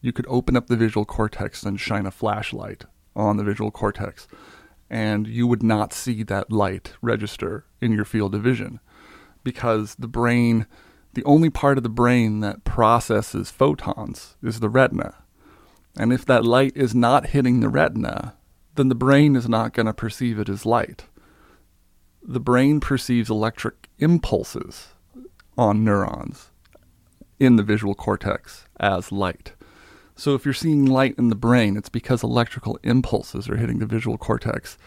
You could open up the visual cortex and shine a flashlight on the visual cortex, and you would not see that light register in your field of vision because the brain, the only part of the brain that processes photons is the retina. And if that light is not hitting the retina, then the brain is not going to perceive it as light the brain perceives electric impulses on neurons in the visual cortex as light. So if you're seeing light in the brain, it's because electrical impulses are hitting the visual cortex,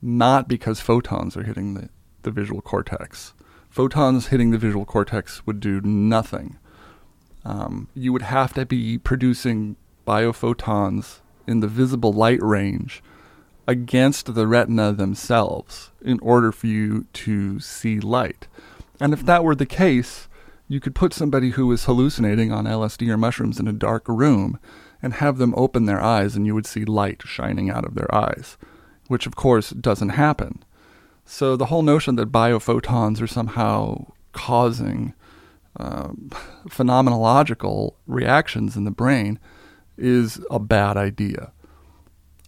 not because photons are hitting the, the visual cortex. Photons hitting the visual cortex would do nothing. Um, you would have to be producing biophotons in the visible light range against the retina themselves in order for you to see light. And if that were the case, you could put somebody who is hallucinating on LSD or mushrooms in a dark room and have them open their eyes and you would see light shining out of their eyes, which of course doesn't happen. So the whole notion that biophotons are somehow causing um, phenomenological reactions in the brain is a bad idea.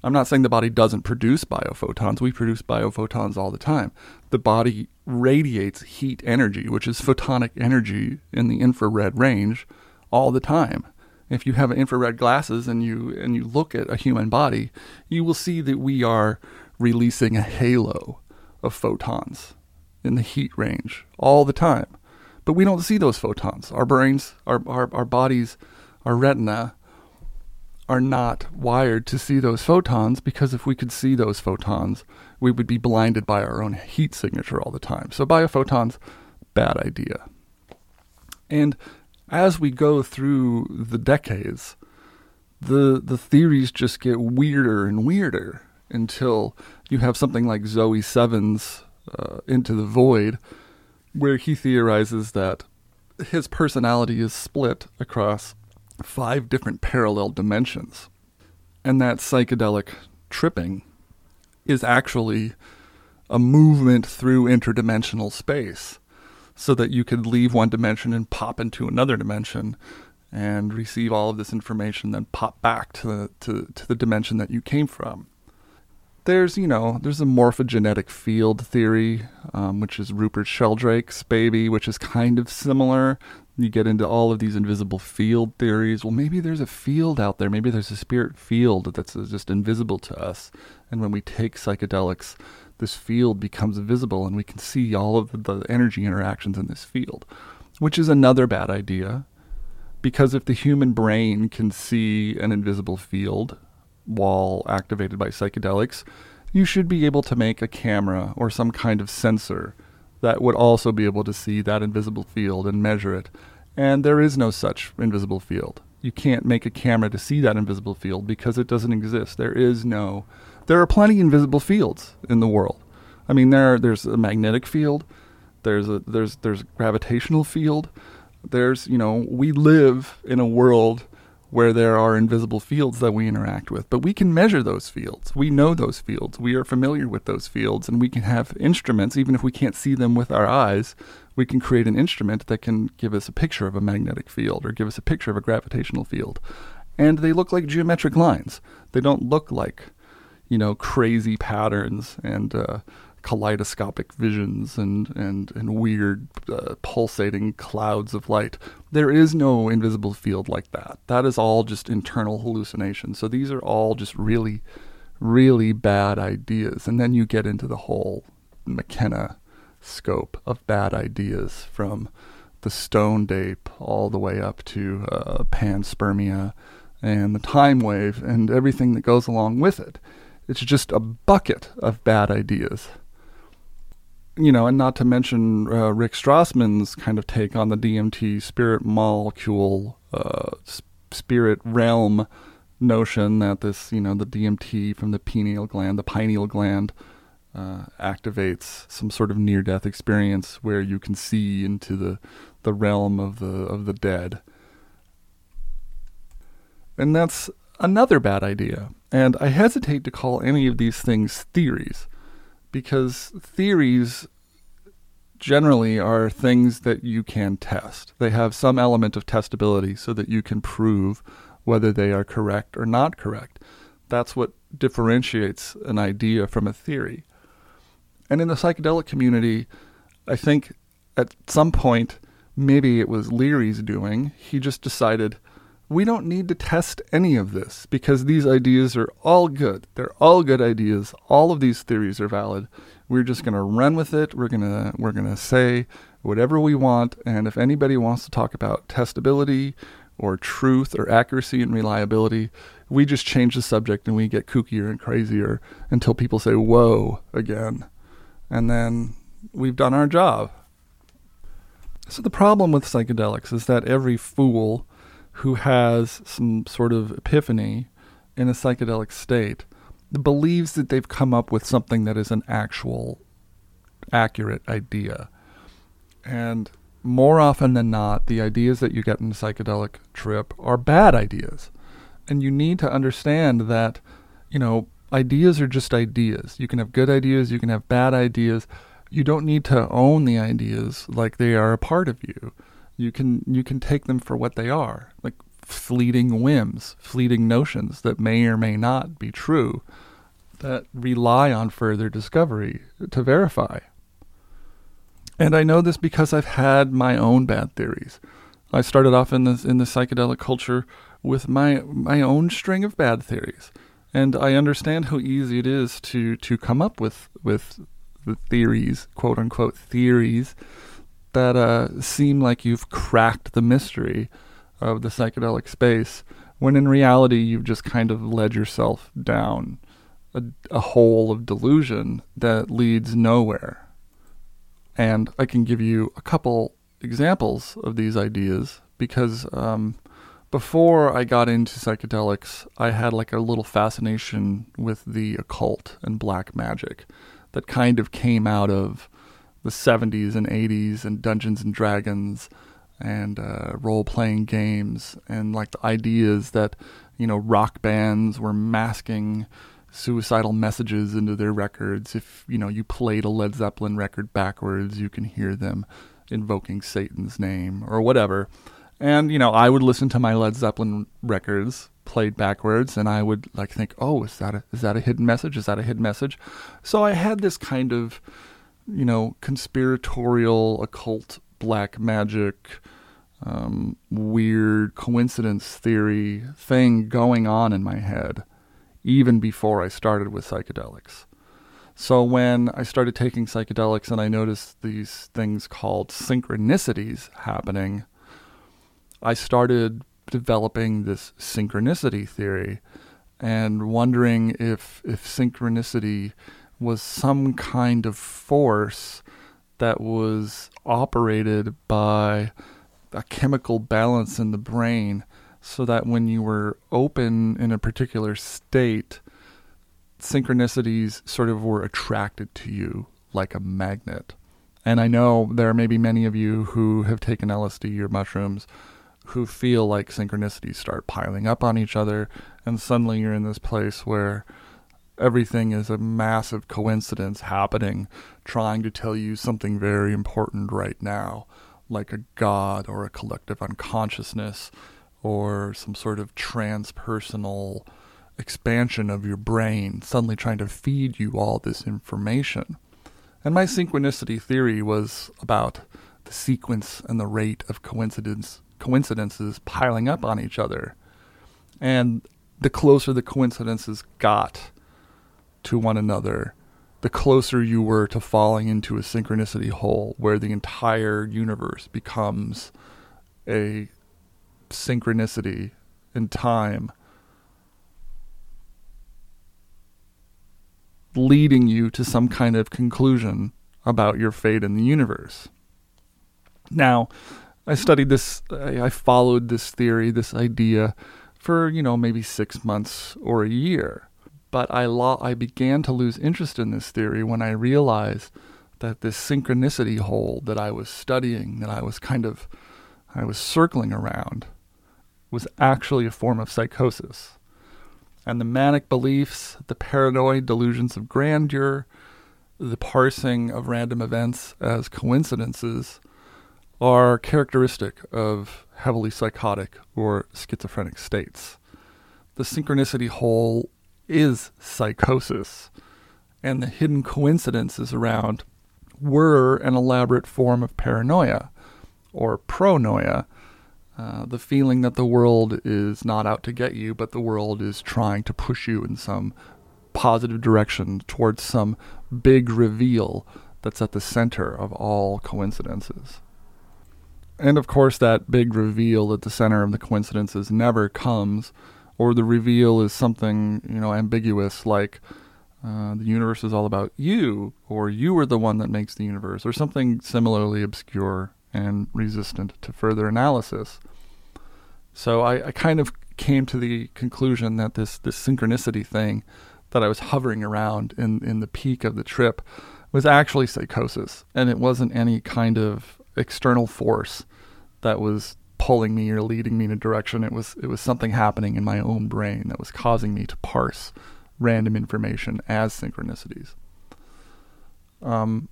I'm not saying the body doesn't produce biophotons. We produce biophotons all the time. The body radiates heat energy, which is photonic energy in the infrared range, all the time. If you have infrared glasses and you and you look at a human body, you will see that we are releasing a halo of photons in the heat range all the time. But we don't see those photons. Our brains, our, our, our bodies, our retina are not wired to see those photons because if we could see those photons, we would be blinded by our own heat signature all the time. So biophotons, bad idea. And as we go through the decades, the the theories just get weirder and weirder until you have something like Zoe Sevens uh, Into the Void, where he theorizes that his personality is split across five different parallel dimensions. And that psychedelic tripping is actually a movement through interdimensional space so that you could leave one dimension and pop into another dimension and receive all of this information, then pop back to the, to, to the dimension that you came from. There's, you know, there's a morphogenetic field theory, um, which is Rupert Sheldrake's baby, which is kind of similar you get into all of these invisible field theories. Well, maybe there's a field out there. Maybe there's a spirit field that's just invisible to us. And when we take psychedelics, this field becomes visible and we can see all of the energy interactions in this field, which is another bad idea. Because if the human brain can see an invisible field while activated by psychedelics, you should be able to make a camera or some kind of sensor that would also be able to see that invisible field and measure it. And there is no such invisible field. You can't make a camera to see that invisible field because it doesn't exist. There is no. There are plenty invisible fields in the world. I mean, there there's a magnetic field, there's a there's there's a gravitational field. There's you know we live in a world where there are invisible fields that we interact with. But we can measure those fields. We know those fields. We are familiar with those fields, and we can have instruments, even if we can't see them with our eyes. We can create an instrument that can give us a picture of a magnetic field or give us a picture of a gravitational field. And they look like geometric lines. They don't look like, you know, crazy patterns and uh, kaleidoscopic visions and, and, and weird uh, pulsating clouds of light. There is no invisible field like that. That is all just internal hallucination. So these are all just really, really bad ideas. And then you get into the whole McKenna scope of bad ideas from the stone ape all the way up to uh, panspermia and the time wave and everything that goes along with it. It's just a bucket of bad ideas you know, and not to mention uh, Rick Strassman's kind of take on the DMT spirit molecule, uh, spirit realm notion that this, you know, the DMT from the pineal gland, the pineal gland, uh, activates some sort of near-death experience where you can see into the the realm of the of the dead. And that's another bad idea. And I hesitate to call any of these things theories because theories generally are things that you can test. They have some element of testability so that you can prove whether they are correct or not correct. That's what differentiates an idea from a theory. And in the psychedelic community, I think at some point, maybe it was Leary's doing, he just decided we don't need to test any of this because these ideas are all good. They're all good ideas. All of these theories are valid. We're just going to run with it. We're going to we're going to say whatever we want and if anybody wants to talk about testability or truth or accuracy and reliability, we just change the subject and we get kookier and crazier until people say whoa again. And then we've done our job. So the problem with psychedelics is that every fool who has some sort of epiphany in a psychedelic state believes that they've come up with something that is an actual accurate idea. And more often than not, the ideas that you get in a psychedelic trip are bad ideas. And you need to understand that, you know, ideas are just ideas. You can have good ideas, you can have bad ideas. You don't need to own the ideas like they are a part of you. You can you can take them for what they are, like fleeting whims, fleeting notions that may or may not be true, that rely on further discovery to verify. And I know this because I've had my own bad theories. I started off in the in the psychedelic culture with my my own string of bad theories, and I understand how easy it is to to come up with with the theories, quote unquote theories that uh, seem like you've cracked the mystery of the psychedelic space, when in reality you've just kind of led yourself down a, a hole of delusion that leads nowhere. And I can give you a couple examples of these ideas because um, before I got into psychedelics, I had like a little fascination with the occult and black magic that kind of came out of the 70s and 80s and Dungeons and Dragons and uh, role playing games and like the ideas that you know rock bands were masking suicidal messages into their records. If you know you played a Led Zeppelin record backwards, you can hear them invoking Satan's name or whatever. And you know, I would listen to my Led Zeppelin records played backwards, and I would like think, "Oh, is that a, is that a hidden message? Is that a hidden message?" So I had this kind of you know, conspiratorial, occult, black magic, um, weird coincidence theory thing going on in my head, even before I started with psychedelics. So when I started taking psychedelics and I noticed these things called synchronicities happening, I started developing this synchronicity theory and wondering if if synchronicity was some kind of force that was operated by a chemical balance in the brain so that when you were open in a particular state, synchronicities sort of were attracted to you like a magnet. And I know there may be many of you who have taken LSD or mushrooms who feel like synchronicities start piling up on each other, and suddenly you're in this place where everything is a massive coincidence happening, trying to tell you something very important right now, like a god or a collective unconsciousness or some sort of transpersonal expansion of your brain, suddenly trying to feed you all this information. And my synchronicity theory was about the sequence and the rate of coincidence coincidences piling up on each other. And the closer the coincidences got to one another, the closer you were to falling into a synchronicity hole where the entire universe becomes a synchronicity in time, leading you to some kind of conclusion about your fate in the universe. Now, I studied this, I, followed this theory, this idea for, you know, maybe six months or a year. But I, lo- I began to lose interest in this theory when I realized that this synchronicity hole that I was studying, that I was kind of, I was circling around, was actually a form of psychosis. And the manic beliefs, the paranoid delusions of grandeur, the parsing of random events as coincidences are characteristic of heavily psychotic or schizophrenic states. The synchronicity hole is psychosis, and the hidden coincidences around were an elaborate form of paranoia or pronoia, uh, the feeling that the world is not out to get you, but the world is trying to push you in some positive direction towards some big reveal that's at the center of all coincidences. And of course, that big reveal at the center of the coincidences never comes, or the reveal is something, you know, ambiguous like uh, the universe is all about you, or you are the one that makes the universe, or something similarly obscure and resistant to further analysis. So I, I kind of came to the conclusion that this, this synchronicity thing that I was hovering around in, in the peak of the trip was actually psychosis, and it wasn't any kind of external force that was pulling me or leading me in a direction. It was it was something happening in my own brain that was causing me to parse random information as synchronicities. Um,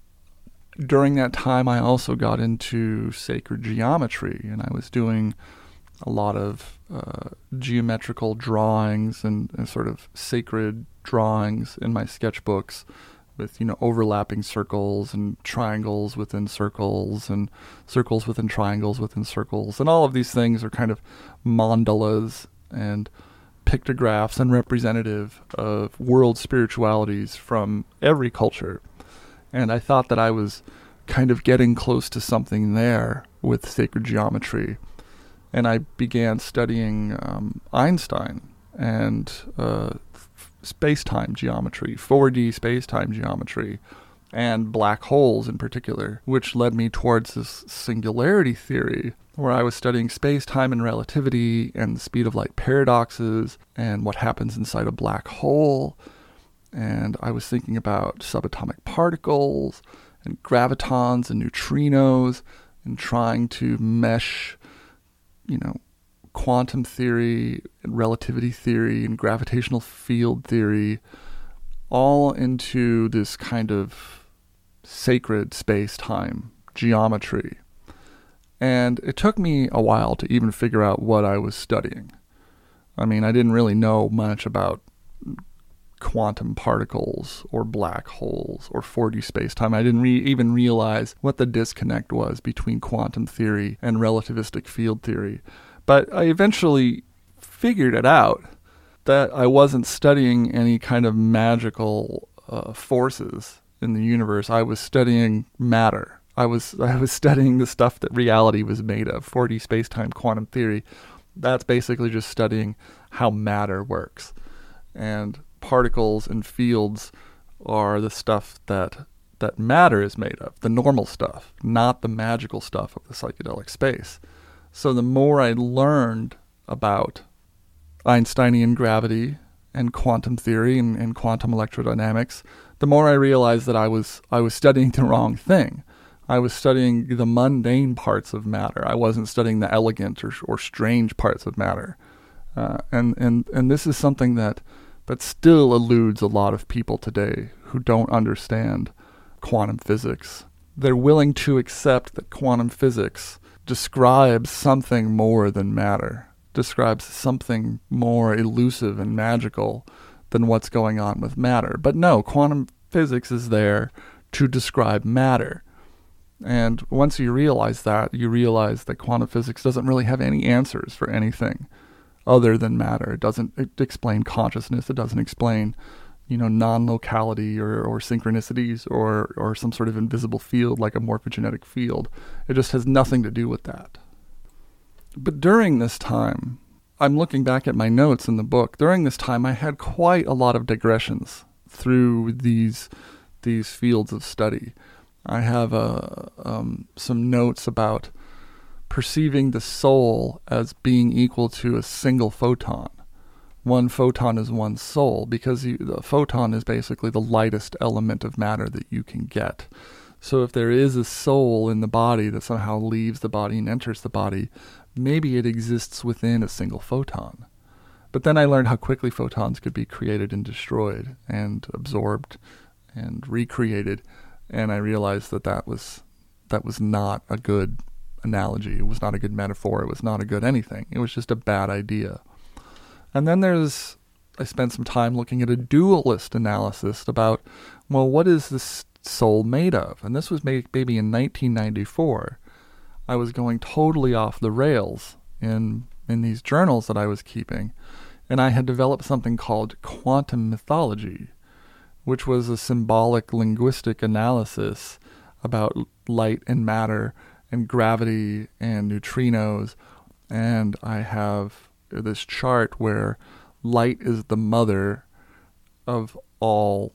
during that time, I also got into sacred geometry, and I was doing a lot of uh, geometrical drawings and, and, sort of sacred drawings in my sketchbooks with you know overlapping circles and triangles within circles and circles within triangles within circles. And all of these things are kind of mandalas and pictographs and representative of world spiritualities from every culture. And i thought that i was kind of getting close to something there with sacred geometry. And i began studying um, einstein and uh, space time geometry, 4D space time geometry, and black holes in particular, which led me towards this singularity theory, where I was studying space time and relativity and the speed of light paradoxes and what happens inside a black hole. And I was thinking about subatomic particles and gravitons and neutrinos and trying to mesh, you know, quantum theory relativity theory and gravitational field theory all into this kind of sacred space time geometry. And it took me a while to even figure out what I was studying. I mean, I didn't really know much about quantum particles or black holes or 4D spacetime. I didn't re- even realize what the disconnect was between quantum theory and relativistic field theory. But I eventually figured it out that I wasn't studying any kind of magical uh, forces in the universe. I was studying matter. I was I was studying the stuff that reality was made of. 4D space-time quantum theory. That's basically just studying how matter works. And particles and fields are the stuff that that matter is made of, the normal stuff, not the magical stuff of the psychedelic space. So the more I learned about Einsteinian gravity and quantum theory and, and, quantum electrodynamics, the more I realized that I was I was studying the wrong thing. I was studying the mundane parts of matter. I wasn't studying the elegant or, or strange parts of matter. Uh, and, and, and this is something that, that still eludes a lot of people today who don't understand quantum physics. They're willing to accept that quantum physics describes something more than matter, describes something more elusive and magical than what's going on with matter. But no, quantum physics is there to describe matter. And once you realize that, you realize that quantum physics doesn't really have any answers for anything other than matter. It doesn't explain consciousness. It doesn't explain, you know, non-locality or, or synchronicities or, or some sort of invisible field like a morphogenetic field. It just has nothing to do with that. But during this time, I'm looking back at my notes in the book. During this time, I had quite a lot of digressions through these these fields of study. I have uh, um, some notes about perceiving the soul as being equal to a single photon. One photon is one soul because you, the photon is basically the lightest element of matter that you can get. So if there is a soul in the body that somehow leaves the body and enters the body, maybe it exists within a single photon. But then I learned how quickly photons could be created and destroyed and absorbed and recreated and I realized that that was that was not a good analogy. It was not a good metaphor. It was not a good anything. It was just a bad idea. And then there's I spent some time looking at a dualist analysis about well, what is this soul made of? And this was maybe in 1994. I was going totally off the rails in in these journals that I was keeping, and I had developed something called quantum mythology which was a symbolic linguistic analysis about light and matter and gravity and neutrinos. And I have this chart where light is the mother of all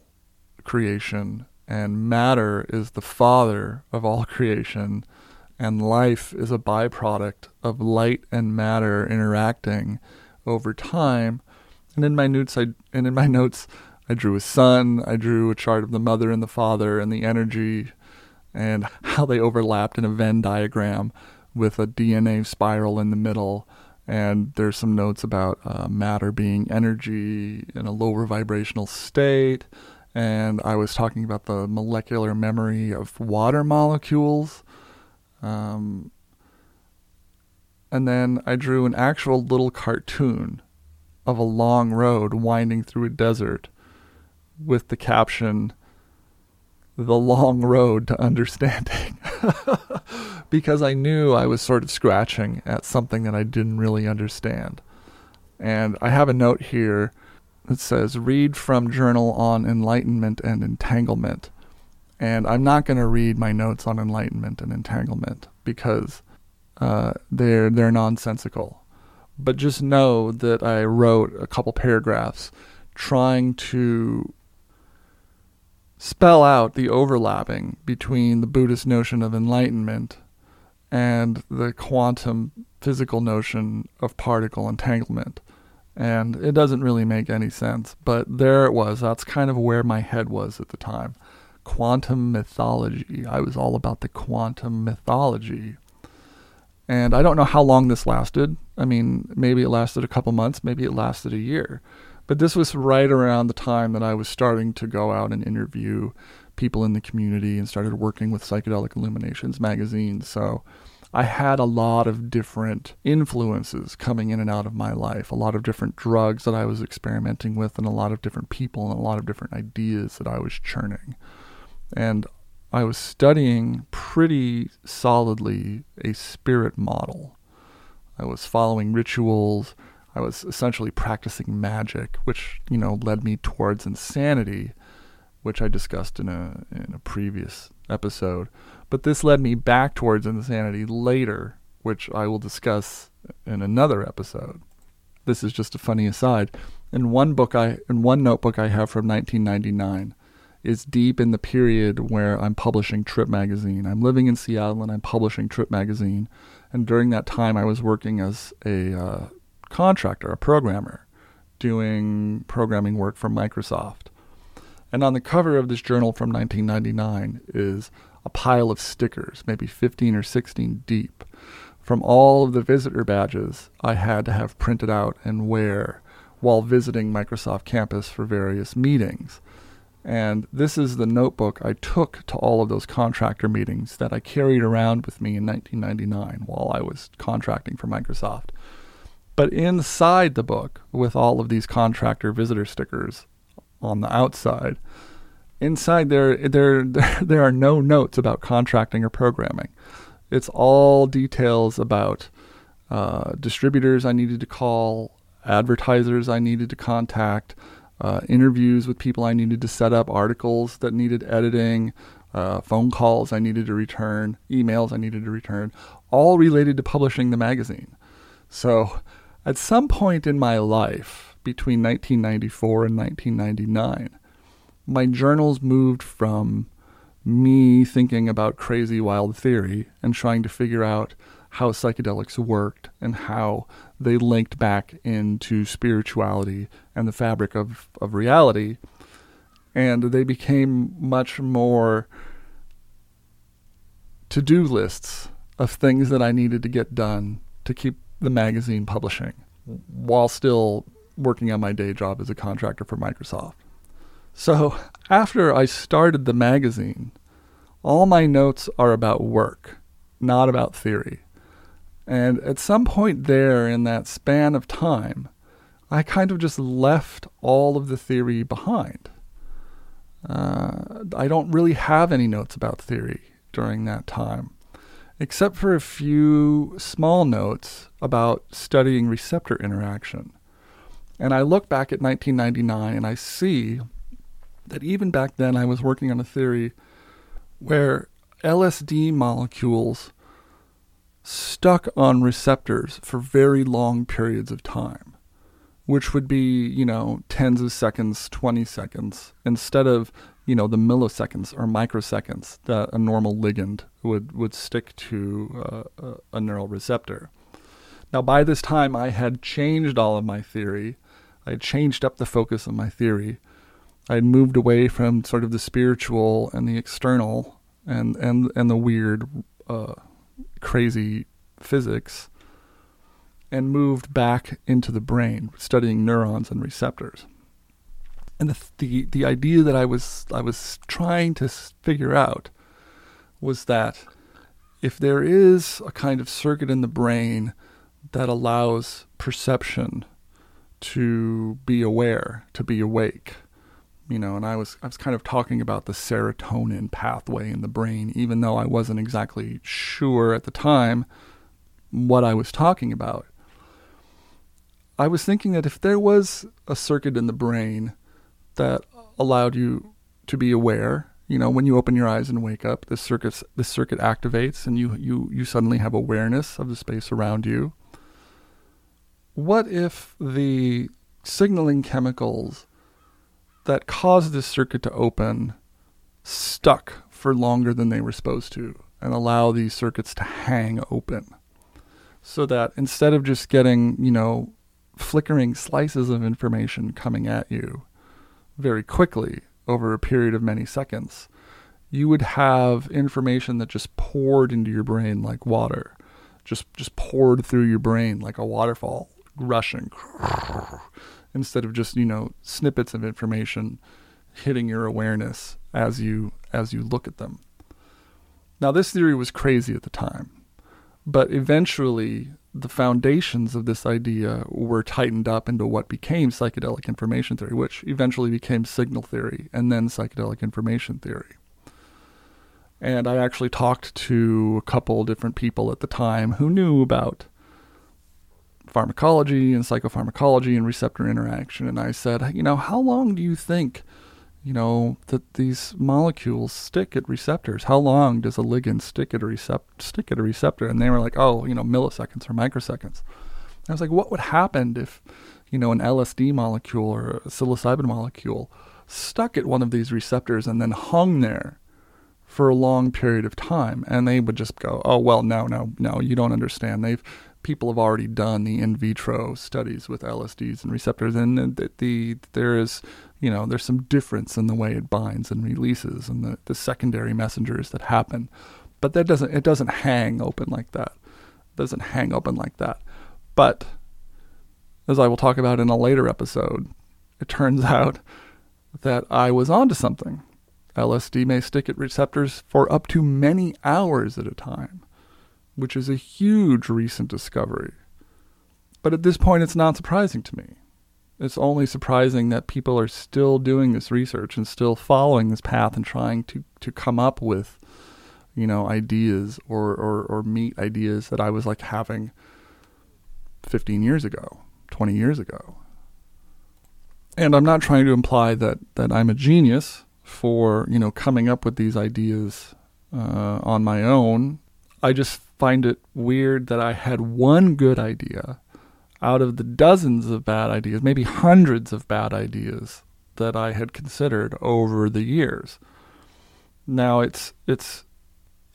creation, and matter is the father of all creation, and life is a byproduct of light and matter interacting over time. And in my notes, I and in my notes, I drew a sun, I drew a chart of the mother and the father and the energy and how they overlapped in a Venn diagram with a DNA spiral in the middle. And there's some notes about uh, matter being energy in a lower vibrational state. And I was talking about the molecular memory of water molecules. Um, and then I drew an actual little cartoon of a long road winding through a desert with the caption, The Long Road to Understanding. because I knew I was sort of scratching at something that I didn't really understand. And I have a note here that says, Read from Journal on Enlightenment and Entanglement. And I'm not going to read my notes on enlightenment and entanglement because uh, they're they're nonsensical. But just know that I wrote a couple paragraphs trying to spell out the overlapping between the Buddhist notion of enlightenment and the quantum physical notion of particle entanglement. And it doesn't really make any sense, but there it was. That's kind of where my head was at the time. Quantum mythology. I was all about the quantum mythology. And I don't know how long this lasted. I mean, maybe it lasted a couple months, maybe it lasted a year. But this was right around the time that I was starting to go out and interview people in the community and started working with Psychedelic Illuminations magazine. So I had a lot of different influences coming in and out of my life, a lot of different drugs that I was experimenting with, and a lot of different people and a lot of different ideas that I was churning. And I was studying pretty solidly a spirit model. I was following rituals I was essentially practicing magic, which you know led me towards insanity, which I discussed in a in a previous episode. But this led me back towards insanity later, which I will discuss in another episode. This is just a funny aside. In one book I in one notebook I have from 1999 is deep in the period where I'm publishing Trip magazine. I'm living in Seattle and I'm publishing Trip magazine. And during that time, I was working as a uh, contractor, a programmer, doing programming work for Microsoft. And on the cover of this journal from 1999 is a pile of stickers, maybe 15 or 16 deep, from all of the visitor badges I had to have printed out and wear while visiting Microsoft Campus for various meetings. And this is the notebook I took to all of those contractor meetings that I carried around with me in 1999 while I was contracting for Microsoft. But inside the book, with all of these contractor visitor stickers on the outside, inside there, there, there, are no notes about contracting or programming. It's all details about uh, distributors I needed to call, advertisers I needed to contact, uh, interviews with people I needed to set up, articles that needed editing, uh, phone calls I needed to return, emails I needed to return, all related to publishing the magazine. So, at some point in my life, between 1994 and 1999, my journals moved from me thinking about crazy wild theory and trying to figure out how psychedelics worked and how they linked back into spirituality and the fabric of, of reality. And they became much more to do lists of things that I needed to get done to keep the magazine publishing while still working on my day job as a contractor for Microsoft. So after I started the magazine, all my notes are about work, not about theory. And at some point there in that span of time, I kind of just left all of the theory behind. Uh, I don't really have any notes about theory during that time, except for a few small notes about studying receptor interaction. And I look back at 1999 and I see that even back then I was working on a theory where LSD molecules stuck on receptors for very long periods of time, which would be, you know, tens of seconds, 20 seconds, instead of, you know, the milliseconds or microseconds that a normal ligand would, would stick to uh, a, neural receptor. Now, by this time, I had changed all of my theory. I had changed up the focus of my theory. I had moved away from sort of the spiritual and the external and, and, and the weird uh, crazy physics and moved back into the brain, studying neurons and receptors. And the, the, the idea that I was, I was trying to figure out was that if there is a kind of circuit in the brain that allows perception to be aware, to be awake, you know, and I was I was kind of talking about the serotonin pathway in the brain, even though I wasn't exactly sure at the time what I was talking about. I was thinking that if there was a circuit in the brain that allowed you to be aware, you know, when you open your eyes and wake up, this circuit this circuit activates and you, you, you suddenly have awareness of the space around you. What if the signaling chemicals that caused this circuit to open stuck for longer than they were supposed to and allow these circuits to hang open so that instead of just getting, you know, flickering slices of information coming at you very quickly over a period of many seconds, you would have information that just poured into your brain like water, just just poured through your brain like a waterfall, rushing instead of just you know snippets of information hitting your awareness as you as you look at them. Now this theory was crazy at the time, but eventually the foundations of this idea were tightened up into what became psychedelic information theory, which eventually became signal theory and then psychedelic information theory. And I actually talked to a couple different people at the time who knew about pharmacology and psychopharmacology and receptor interaction. And I said, you know, how long do you think, you know, that these molecules stick at receptors? How long does a ligand stick at a recept- stick at a receptor? And they were like, oh, you know, milliseconds or microseconds. And I was like, what would happen if, you know, an LSD molecule or a psilocybin molecule stuck at one of these receptors and then hung there for a long period of time and they would just go oh well no no no you don't understand they've people have already done the in vitro studies with LSDs and receptors, and the, the there is, you know, there's some difference in the way it binds and releases, and the, the secondary messengers that happen. But that doesn't it doesn't hang open like that. It doesn't hang open like that. But as I will talk about in a later episode, it turns out that I was onto something. LSD may stick at receptors for up to many hours at a time, which is a huge recent discovery. But at this point, it's not surprising to me. It's only surprising that people are still doing this research and still following this path and trying to, to come up with, you know, ideas or, or, or meet ideas that I was like having 15 years ago, 20 years ago. And I'm not trying to imply that, that I'm a genius for you know coming up with these ideas uh, on my own. I just find it weird that I had one good idea out of the dozens of bad ideas, maybe hundreds of bad ideas that I had considered over the years. Now it's it's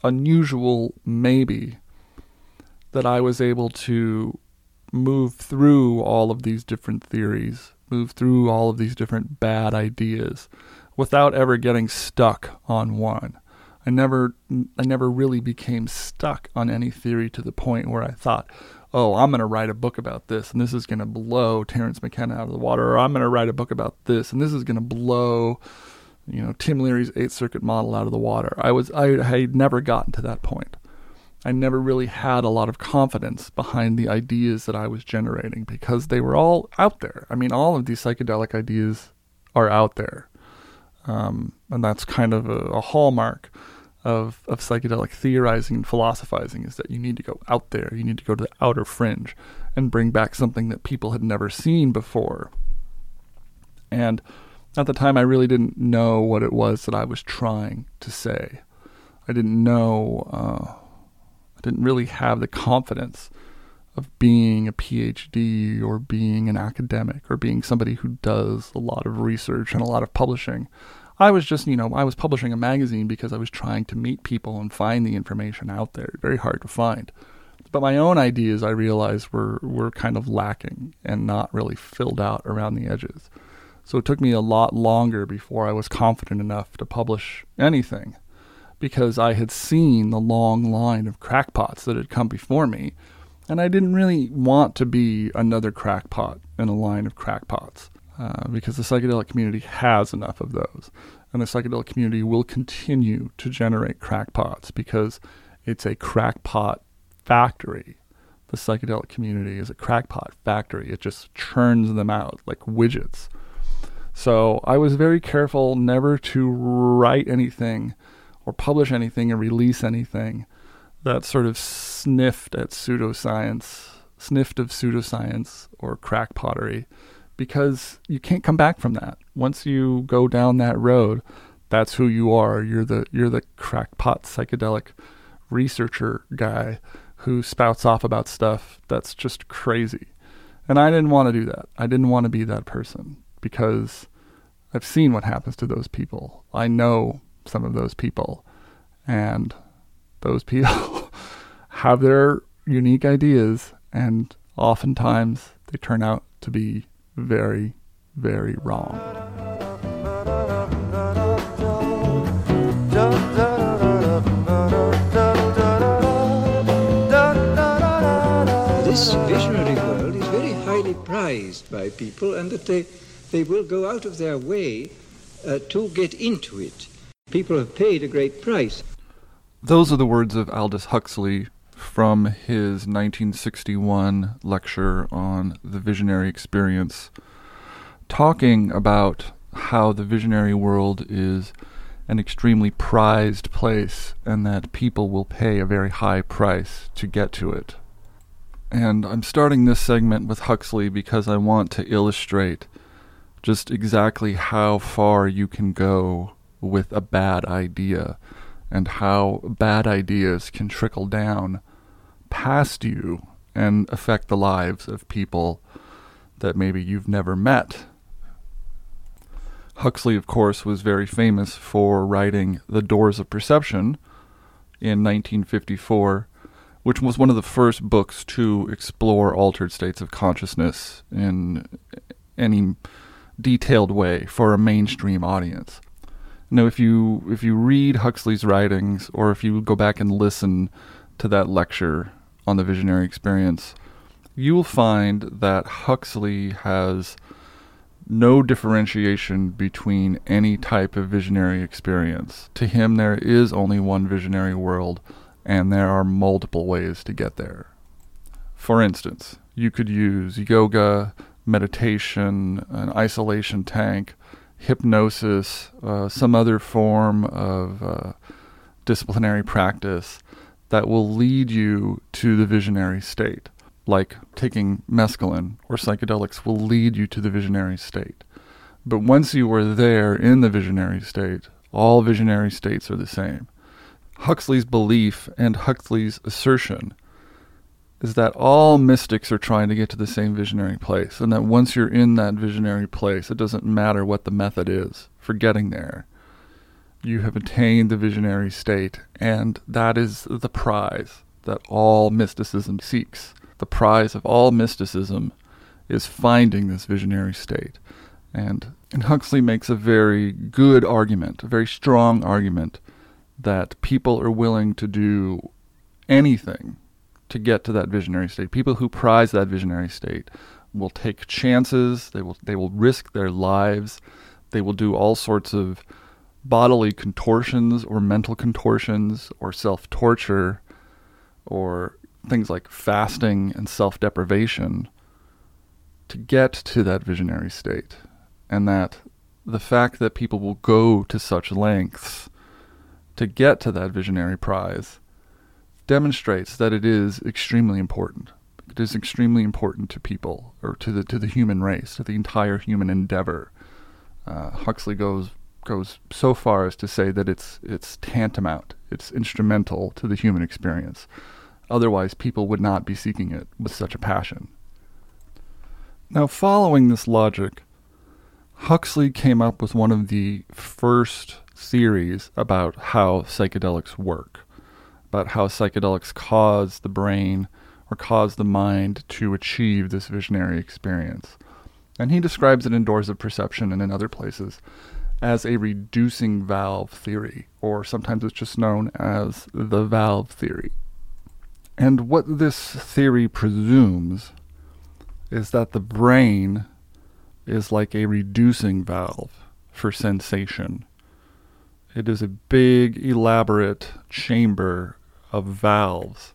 unusual maybe that I was able to move through all of these different theories, move through all of these different bad ideas without ever getting stuck on one. I never I never really became stuck on any theory to the point where I thought, "Oh, I'm going to write a book about this and this is going to blow Terence McKenna out of the water," or "I'm going to write a book about this and this is going to blow you know Tim Leary's 8th circuit model out of the water." I was I had never gotten to that point. I never really had a lot of confidence behind the ideas that I was generating because they were all out there. I mean, all of these psychedelic ideas are out there. Um, and that's kind of a, a hallmark of, of psychedelic theorizing and philosophizing is that you need to go out there, you need to go to the outer fringe and bring back something that people had never seen before. And at the time, I really didn't know what it was that I was trying to say. I didn't know, uh, I didn't really have the confidence of being a PhD or being an academic or being somebody who does a lot of research and a lot of publishing. I was just, you know, I was publishing a magazine because I was trying to meet people and find the information out there. Very hard to find. But my own ideas, I realized, were, were kind of lacking and not really filled out around the edges. So it took me a lot longer before I was confident enough to publish anything because I had seen the long line of crackpots that had come before me and I didn't really want to be another crackpot in a line of crackpots uh, because the psychedelic community has enough of those. And the psychedelic community will continue to generate crackpots because it's a crackpot factory. The psychedelic community is a crackpot factory. It just churns them out like widgets. So I was very careful never to write anything or publish anything or release anything that sort of sniffed at pseudoscience, sniffed of pseudoscience or crack pottery, because you can't come back from that. Once you go down that road, that's who you are. You're the you're the crackpot psychedelic researcher guy who spouts off about stuff that's just crazy. And I didn't want to do that. I didn't want to be that person because I've seen what happens to those people. I know some of those people and those people have their unique ideas, and oftentimes they turn out to be very, very wrong. This visionary world is very highly prized by people, and that they, they will go out of their way uh, to get into it. People have paid a great price. Those are the words of Aldous Huxley from his 1961 lecture on the visionary experience, talking about how the visionary world is an extremely prized place and that people will pay a very high price to get to it. And I'm starting this segment with Huxley because I want to illustrate just exactly how far you can go with a bad idea and how bad ideas can trickle down past you and affect the lives of people that maybe you've never met. Huxley, of course, was very famous for writing The Doors of Perception in 1954, which was one of the first books to explore altered states of consciousness in any detailed way for a mainstream audience. Now, if you if you read Huxley's writings, or if you go back and listen to that lecture on the visionary experience, you will find that Huxley has no differentiation between any type of visionary experience. To him, there is only one visionary world, and there are multiple ways to get there. For instance, you could use yoga, meditation, an isolation tank, hypnosis, uh, some other form of uh, disciplinary practice that will lead you to the visionary state like taking mescaline or psychedelics will lead you to the visionary state. But once you are there in the visionary state, all visionary states are the same. Huxley's belief and Huxley's assertion is that all mystics are trying to get to the same visionary place, and that once you're in that visionary place, it doesn't matter what the method is for getting there. You have attained the visionary state, and that is the prize that all mysticism seeks the prize of all mysticism is finding this visionary state. And, and Huxley makes a very good argument, a very strong argument, that people are willing to do anything to get to that visionary state. People who prize that visionary state will take chances, they will, they will risk their lives, they will do all sorts of bodily contortions or mental contortions or self torture or things like fasting and self deprivation to get to that visionary state. And that the fact that people will go to such lengths to get to that visionary prize demonstrates that it is extremely important. It is extremely important to people, or to the to the human race, to the entire human endeavor. Uh, Huxley goes goes so far as to say that it's it's tantamount, it's instrumental to the human experience. Otherwise, people would not be seeking it with such a passion. Now, following this logic, Huxley came up with one of the first theories about how psychedelics work, about how psychedelics cause the brain or cause the mind to achieve this visionary experience. And he describes it in Doors of Perception and in other places as a reducing valve theory, or sometimes it's just known as the valve theory. And what this theory presumes is that the brain is like a reducing valve for sensation. It is a big, elaborate chamber of valves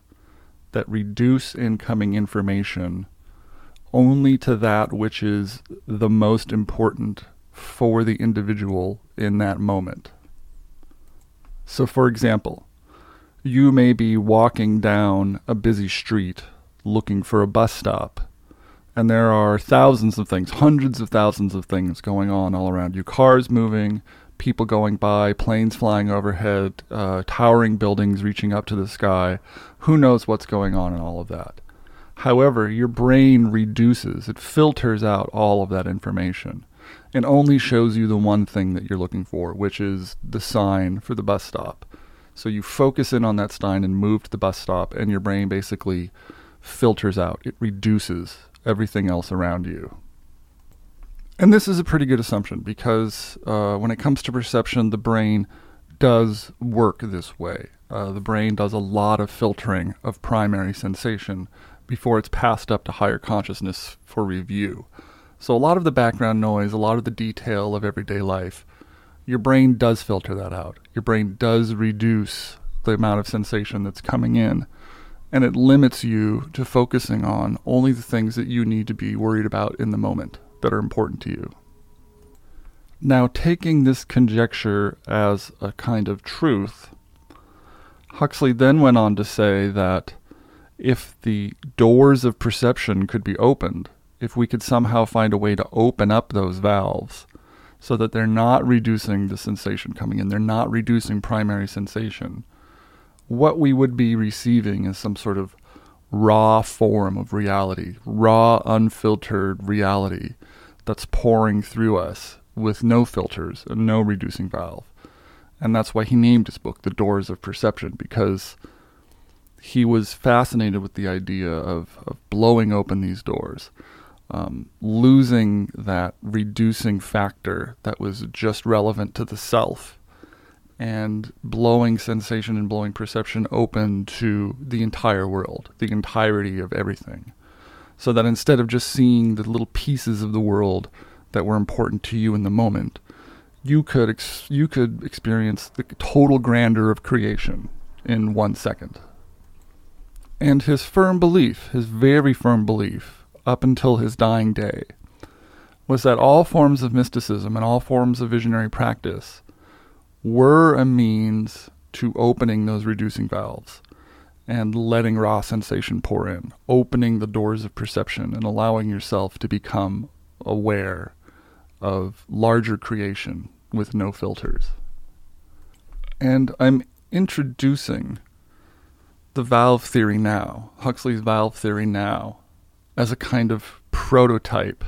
that reduce incoming information only to that which is the most important for the individual in that moment. So, for example, you may be walking down a busy street looking for a bus stop, and there are thousands of things, hundreds of thousands of things going on all around you cars moving, people going by, planes flying overhead, uh, towering buildings reaching up to the sky. Who knows what's going on in all of that? However, your brain reduces, it filters out all of that information and only shows you the one thing that you're looking for, which is the sign for the bus stop. So you focus in on that sign and move to the bus stop, and your brain basically filters out, it reduces everything else around you. And this is a pretty good assumption because uh, when it comes to perception, the brain does work this way. Uh, the brain does a lot of filtering of primary sensation before it's passed up to higher consciousness for review. So, a lot of the background noise, a lot of the detail of everyday life your brain does filter that out. Your brain does reduce the amount of sensation that's coming in, and it limits you to focusing on only the things that you need to be worried about in the moment that are important to you. Now, taking this conjecture as a kind of truth, Huxley then went on to say that if the doors of perception could be opened, if we could somehow find a way to open up those valves, so that they're not reducing the sensation coming in, they're not reducing primary sensation. What we would be receiving is some sort of raw form of reality, raw, unfiltered reality that's pouring through us with no filters and no reducing valve. And that's why he named his book The Doors of Perception, because he was fascinated with the idea of, of blowing open these doors, um, losing that reducing factor that was just relevant to the self, and blowing sensation and blowing perception open to the entire world, the entirety of everything. So that instead of just seeing the little pieces of the world that were important to you in the moment, you could ex- you could experience the total grandeur of creation in one second. And his firm belief, his very firm belief, up until his dying day, was that all forms of mysticism and all forms of visionary practice were a means to opening those reducing valves and letting raw sensation pour in, opening the doors of perception and allowing yourself to become aware of larger creation with no filters. And I'm introducing the valve theory now, Huxley's valve theory now, as a kind of prototype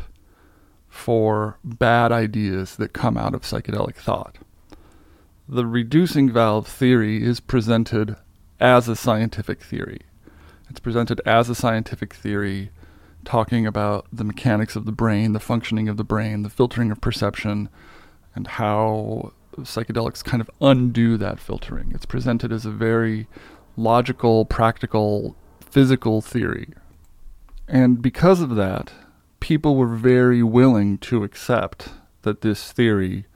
for bad ideas that come out of psychedelic thought. The reducing valve theory is presented as a scientific theory. It's presented as a scientific theory talking about the mechanics of the brain, the functioning of the brain, the filtering of perception, and how psychedelics kind of undo that filtering. It's presented as a very logical, practical, physical theory. And because of that, people were very willing to accept that this theory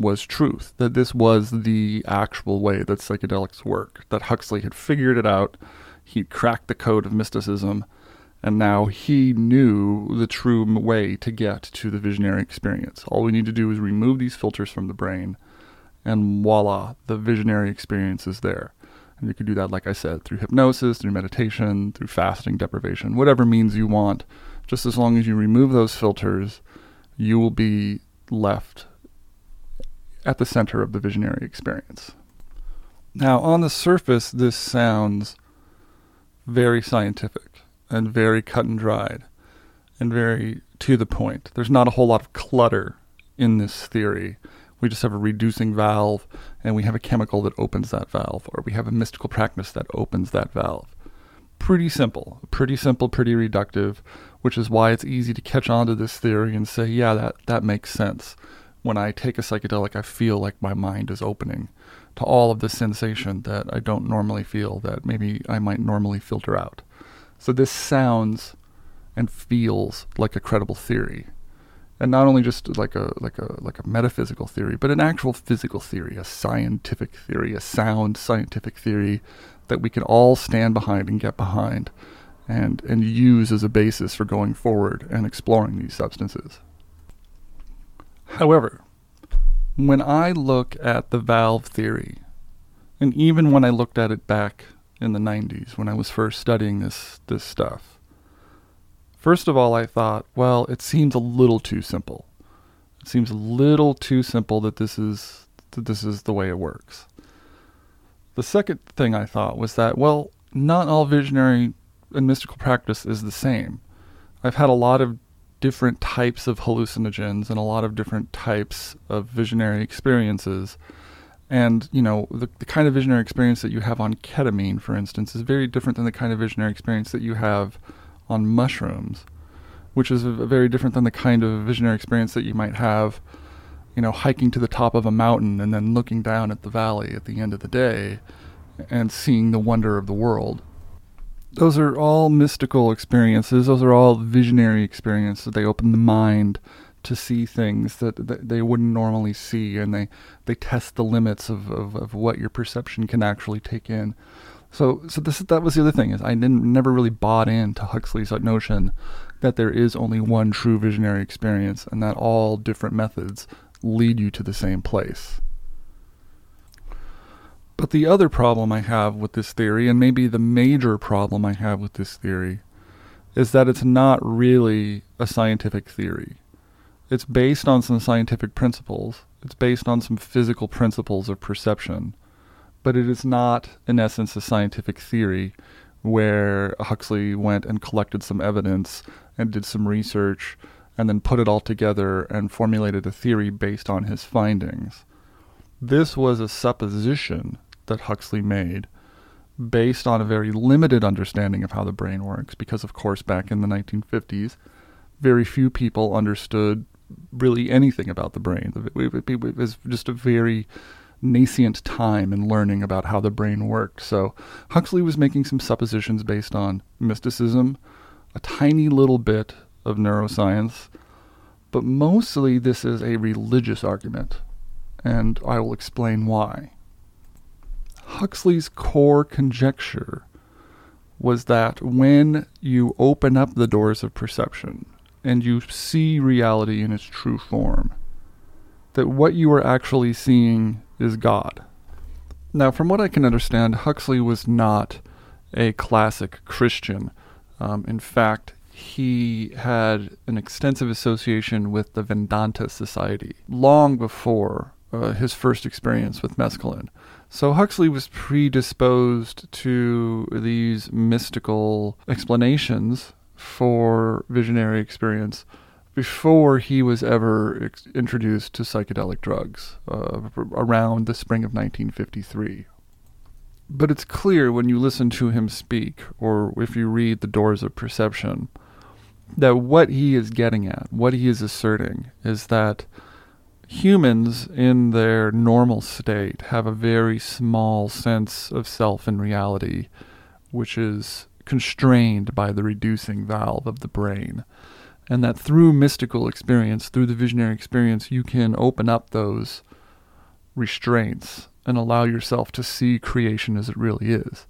was truth, that this was the actual way that psychedelics work, that Huxley had figured it out, he'd cracked the code of mysticism, and now he knew the true way to get to the visionary experience. All we need to do is remove these filters from the brain, and voila, the visionary experience is there. And you can do that, like I said, through hypnosis, through meditation, through fasting, deprivation, whatever means you want. Just as long as you remove those filters, you will be left at the center of the visionary experience. Now, on the surface, this sounds very scientific and very cut and dried and very to the point. There's not a whole lot of clutter in this theory. We just have a reducing valve and we have a chemical that opens that valve, or we have a mystical practice that opens that valve. Pretty simple, pretty simple, pretty reductive, which is why it's easy to catch on to this theory and say, yeah, that, that makes sense. When I take a psychedelic, I feel like my mind is opening to all of the sensation that I don't normally feel, that maybe I might normally filter out. So this sounds and feels like a credible theory. And not only just like a like a like a metaphysical theory, but an actual physical theory, a scientific theory, a sound scientific theory that we can all stand behind and get behind and and use as a basis for going forward and exploring these substances. However, when I look at the valve theory, and even when I looked at it back in the 90s when I was first studying this this stuff. First of all, I thought, well, it seems a little too simple. It seems a little too simple that this is that this is the way it works. The second thing I thought was that, well, not all visionary and mystical practice is the same. I've had a lot of different types of hallucinogens and a lot of different types of visionary experiences and, you know, the, the kind of visionary experience that you have on ketamine, for instance, is very different than the kind of visionary experience that you have on mushrooms, which is very different than the kind of visionary experience that you might have, you know, hiking to the top of a mountain and then looking down at the valley at the end of the day and seeing the wonder of the world. Those are all mystical experiences. Those are all visionary experiences. They open the mind to see things that, that they wouldn't normally see, and they, they test the limits of, of, of what your perception can actually take in. So, so this that was the other thing is I didn't never really bought into Huxley's notion that there is only one true visionary experience, and that all different methods lead you to the same place. But the other problem I have with this theory, and maybe the major problem I have with this theory, is that it's not really a scientific theory. It's based on some scientific principles. It's based on some physical principles of perception. But it is not, in essence, a scientific theory where Huxley went and collected some evidence and did some research and then put it all together and formulated a theory based on his findings. This was a supposition that Huxley made based on a very limited understanding of how the brain works, because, of course, back in the 1950s, very few people understood really anything about the brain. It was just a very nascent time in learning about how the brain worked. So Huxley was making some suppositions based on mysticism, a tiny little bit of neuroscience, but mostly this is a religious argument, and I will explain why. Huxley's core conjecture was that when you open up the doors of perception and you see reality in its true form, that what you are actually seeing is God. Now, from what I can understand, Huxley was not a classic Christian. Um, in fact, he had an extensive association with the Vedanta Society long before uh, his first experience with mescaline. So Huxley was predisposed to these mystical explanations for visionary experience before he was ever ex- introduced to psychedelic drugs uh, around the spring of 1953. But it's clear when you listen to him speak, or if you read The Doors of Perception, that what he is getting at, what he is asserting, is that humans in their normal state have a very small sense of self and reality, which is constrained by the reducing valve of the brain and that through mystical experience, through the visionary experience, you can open up those restraints and allow yourself to see creation as it really is.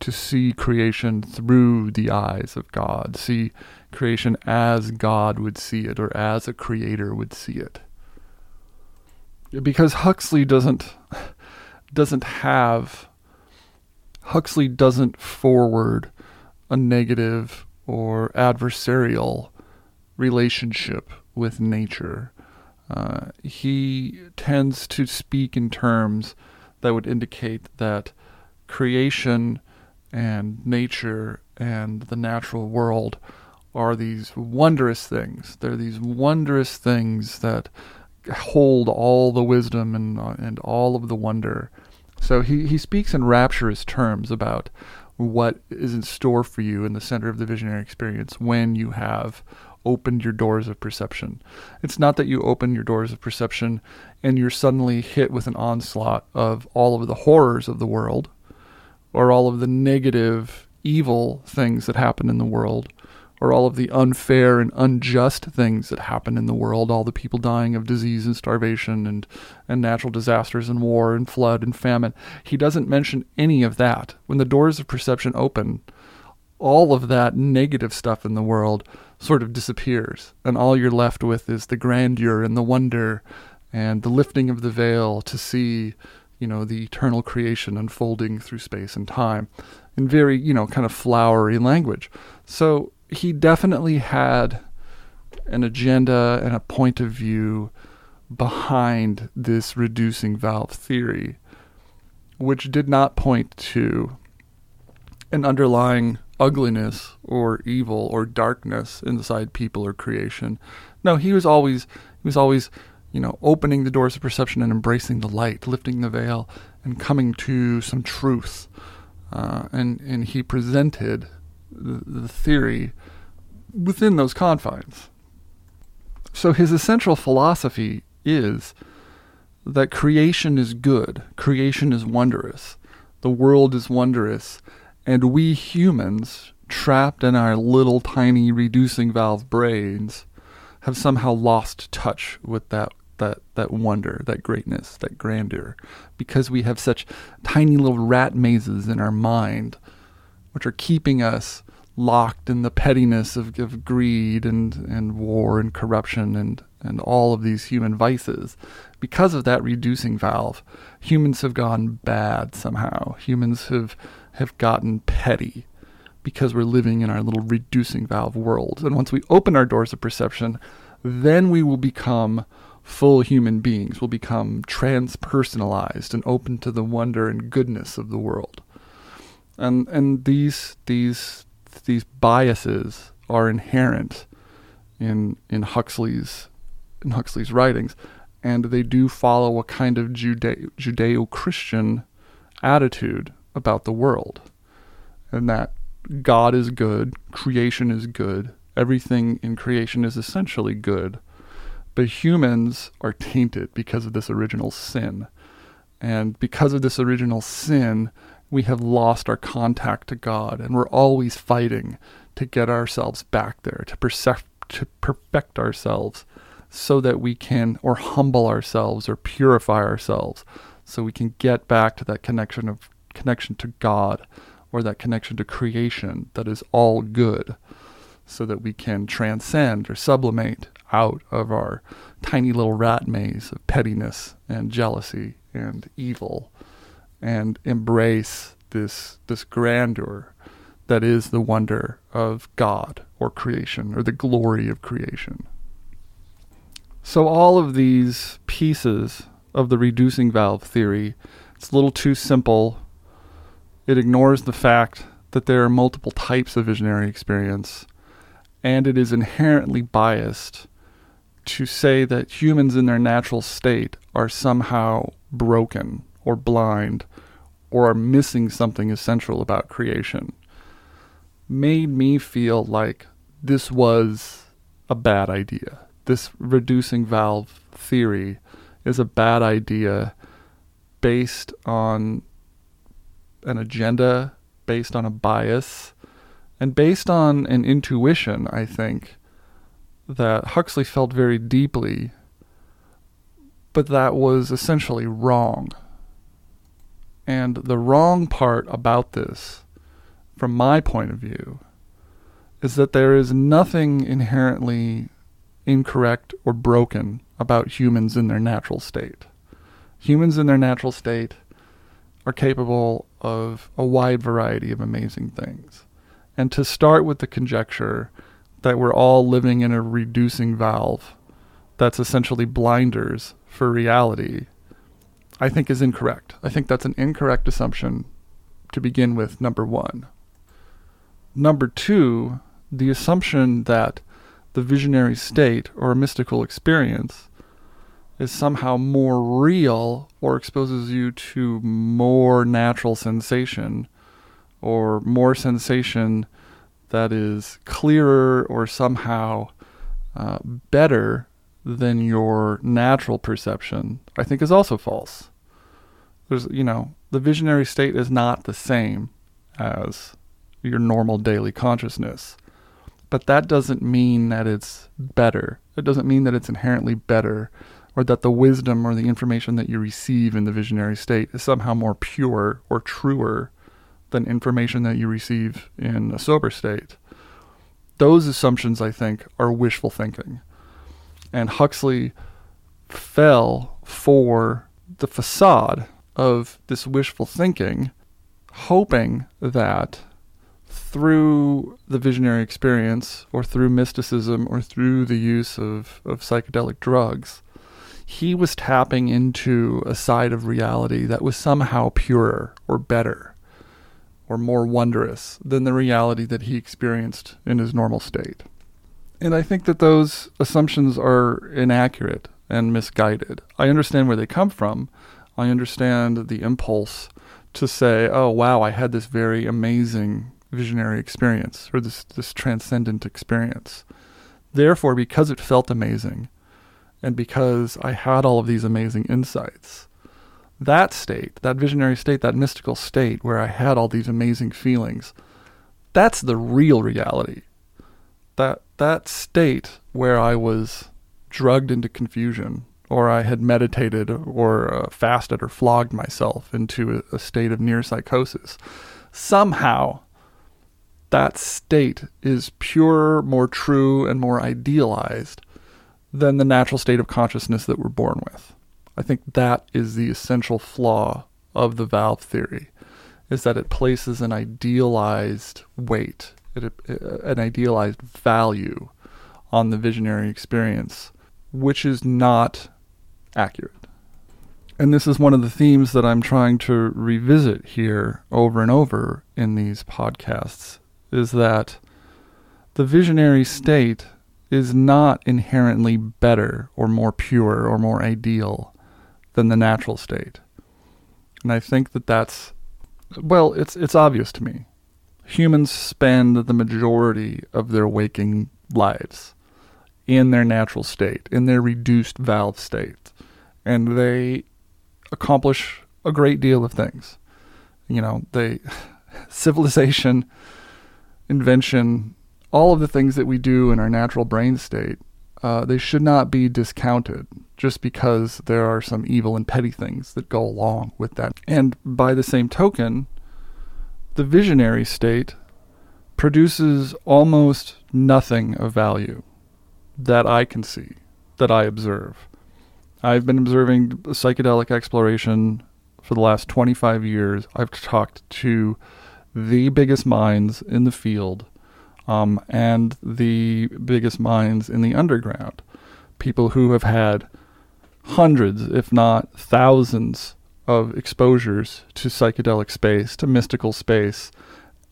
To see creation through the eyes of God, see creation as God would see it or as a creator would see it. Because Huxley doesn't doesn't have Huxley doesn't forward a negative or adversarial relationship with nature. Uh, he tends to speak in terms that would indicate that creation and nature and the natural world are these wondrous things. They're these wondrous things that hold all the wisdom and uh, and all of the wonder. So he, he speaks in rapturous terms about what is in store for you in the center of the visionary experience when you have opened your doors of perception. It's not that you open your doors of perception and you're suddenly hit with an onslaught of all of the horrors of the world or all of the negative, evil things that happen in the world or all of the unfair and unjust things that happen in the world, all the people dying of disease and starvation and, and natural disasters and war and flood and famine. He doesn't mention any of that. When the doors of perception open, all of that negative stuff in the world sort of disappears, and all you're left with is the grandeur and the wonder and the lifting of the veil to see, you know, the eternal creation unfolding through space and time in very, you know, kind of flowery language. So he definitely had an agenda and a point of view behind this reducing valve theory, which did not point to an underlying ugliness or evil or darkness inside people or creation. No, he was always he was always, you know, opening the doors of perception and embracing the light, lifting the veil, and coming to some truth. Uh, and and he presented the, the theory within those confines. So his essential philosophy is that creation is good, creation is wondrous, the world is wondrous, and we humans, trapped in our little tiny reducing valve brains, have somehow lost touch with that that that wonder, that greatness, that grandeur, because we have such tiny little rat mazes in our mind, which are keeping us locked in the pettiness of, of greed and, and war and corruption and, and all of these human vices. Because of that reducing valve, humans have gone bad somehow. Humans have have gotten petty because we're living in our little reducing valve world. And once we open our doors of perception, then we will become full human beings. We'll become transpersonalized and open to the wonder and goodness of the world. And and these these these biases are inherent in in Huxley's in Huxley's writings, and they do follow a kind of Jude- Judeo-Christian attitude about the world, and that God is good, creation is good, everything in creation is essentially good, but humans are tainted because of this original sin. And because of this original sin, we have lost our contact to God, and we're always fighting to get ourselves back there, to, percep- to perfect ourselves so that we can, or humble ourselves, or purify ourselves, so we can get back to that connection of connection to God, or that connection to creation that is all good, so that we can transcend or sublimate out of our tiny little rat maze of pettiness and jealousy and evil and embrace this this grandeur that is the wonder of God or creation or the glory of creation. So all of these pieces of the reducing valve theory, it's a little too simple. It ignores the fact that there are multiple types of visionary experience, and it is inherently biased to say that humans in their natural state are somehow broken or blind or are missing something essential about creation made me feel like this was a bad idea. This reducing valve theory is a bad idea based on an agenda, based on a bias, and based on an intuition, I think, that Huxley felt very deeply, but that was essentially wrong. And the wrong part about this, from my point of view, is that there is nothing inherently incorrect or broken about humans in their natural state. Humans in their natural state are capable of a wide variety of amazing things. And to start with the conjecture that we're all living in a reducing valve that's essentially blinders for reality, I think is incorrect. I think that's an incorrect assumption to begin with, number one. Number two, the assumption that the visionary state or a mystical experience is somehow more real or exposes you to more natural sensation or more sensation that is clearer or somehow uh, better than your natural perception, I think is also false. There's, you know, the visionary state is not the same as your normal daily consciousness. But that doesn't mean that it's better. It doesn't mean that it's inherently better or that the wisdom or the information that you receive in the visionary state is somehow more pure or truer than information that you receive in a sober state. Those assumptions, I think, are wishful thinking. And Huxley fell for the facade of this wishful thinking, hoping that through the visionary experience or through mysticism or through the use of, of psychedelic drugs, he was tapping into a side of reality that was somehow purer or better or more wondrous than the reality that he experienced in his normal state. And I think that those assumptions are inaccurate and misguided. I understand where they come from. I understand the impulse to say, oh, wow, I had this very amazing visionary experience or this, this transcendent experience. Therefore, because it felt amazing and because I had all of these amazing insights, that state, that visionary state, that mystical state where I had all these amazing feelings, that's the real reality. That that state where I was drugged into confusion, or I had meditated, or uh, fasted, or flogged myself into a, a state of near psychosis, somehow that state is pure, more true, and more idealized than the natural state of consciousness that we're born with. I think that is the essential flaw of the valve theory, is that it places an idealized weight, Uh, an idealized value on the visionary experience, which is not accurate. And this is one of the themes that I'm trying to revisit here over and over in these podcasts is that the visionary state is not inherently better or more pure or more ideal than the natural state. And I think that that's Well, it's it's obvious to me. Humans spend the majority of their waking lives in their natural state, in their reduced valve state, and they accomplish a great deal of things. You know, they civilization, invention, all of the things that we do in our natural brain state, uh, they should not be discounted just because there are some evil and petty things that go along with that. And by the same token, the visionary state produces almost nothing of value that I can see, that I observe. I've been observing psychedelic exploration for the last 25 years. I've talked to the biggest minds in the field um, and the biggest minds in the underground. People who have had hundreds, if not thousands, of exposures to psychedelic space, to mystical space.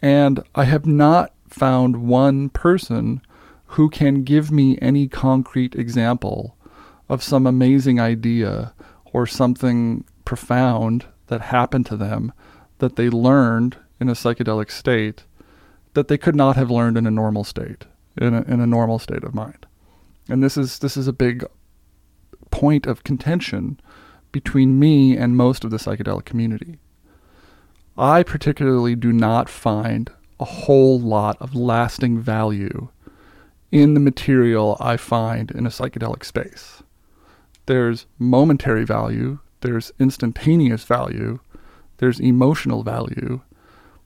And I have not found one person who can give me any concrete example of some amazing idea or something profound that happened to them that they learned in a psychedelic state that they could not have learned in a normal state, in a, in a normal state of mind. And this is this is a big point of contention between me and most of the psychedelic community. I particularly do not find a whole lot of lasting value in the material I find in a psychedelic space. There's momentary value, there's instantaneous value, there's emotional value,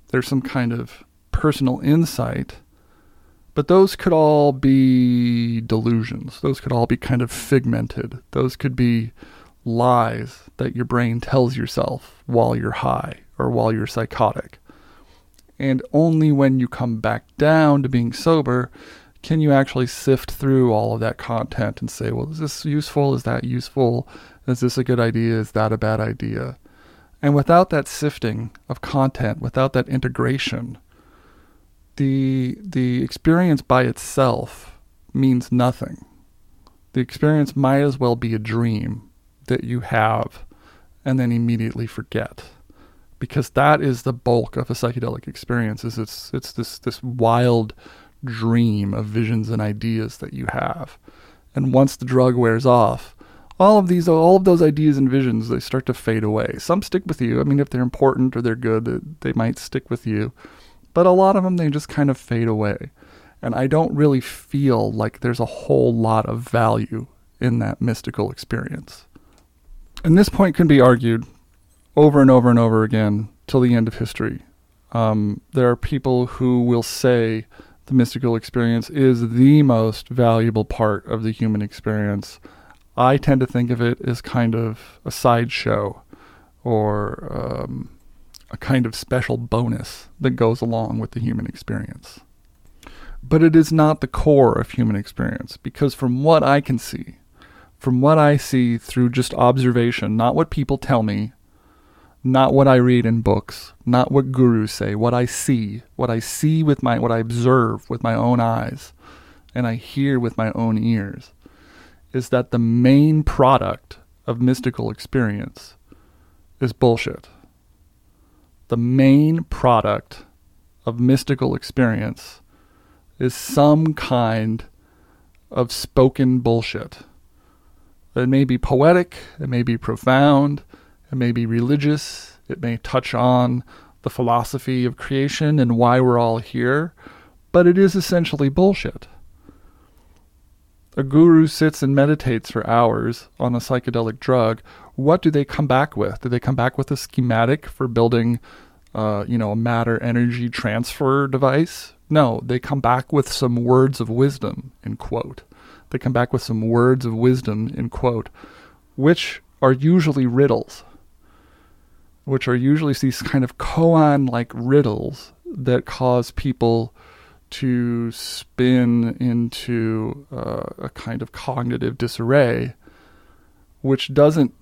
there's some kind of personal insight. But those could all be delusions. Those could all be kind of figmented. Those could be lies that your brain tells yourself while you're high or while you're psychotic. And only when you come back down to being sober can you actually sift through all of that content and say, well, is this useful? Is that useful? Is this a good idea? Is that a bad idea? And without that sifting of content, without that integration, the the experience by itself means nothing. The experience might as well be a dream that you have and then immediately forget. Because that is the bulk of a psychedelic experience is it's it's this this wild dream of visions and ideas that you have. And once the drug wears off, all of these all of those ideas and visions they start to fade away. Some stick with you. I mean if they're important or they're good, they might stick with you but a lot of them they just kind of fade away. And I don't really feel like there's a whole lot of value in that mystical experience. And this point can be argued over and over and over again till the end of history. Um, there are people who will say the mystical experience is the most valuable part of the human experience. I tend to think of it as kind of a sideshow or um, a kind of special bonus that goes along with the human experience. But it is not the core of human experience because, from what I can see, from what I see through just observation, not what people tell me, not what I read in books, not what gurus say, what I see, what I see with my, what I observe with my own eyes, and I hear with my own ears, is that the main product of mystical experience is bullshit the main product of mystical experience is some kind of spoken bullshit. It may be poetic, it may be profound, it may be religious, it may touch on the philosophy of creation and why we're all here, but it is essentially bullshit. A guru sits and meditates for hours on a psychedelic drug what do they come back with? Do they come back with a schematic for building, uh, you know, a matter energy transfer device? No, they come back with some words of wisdom, end quote. They come back with some words of wisdom, in quote, which are usually riddles, which are usually these kind of koan like riddles that cause people to spin into uh, a kind of cognitive disarray, which doesn't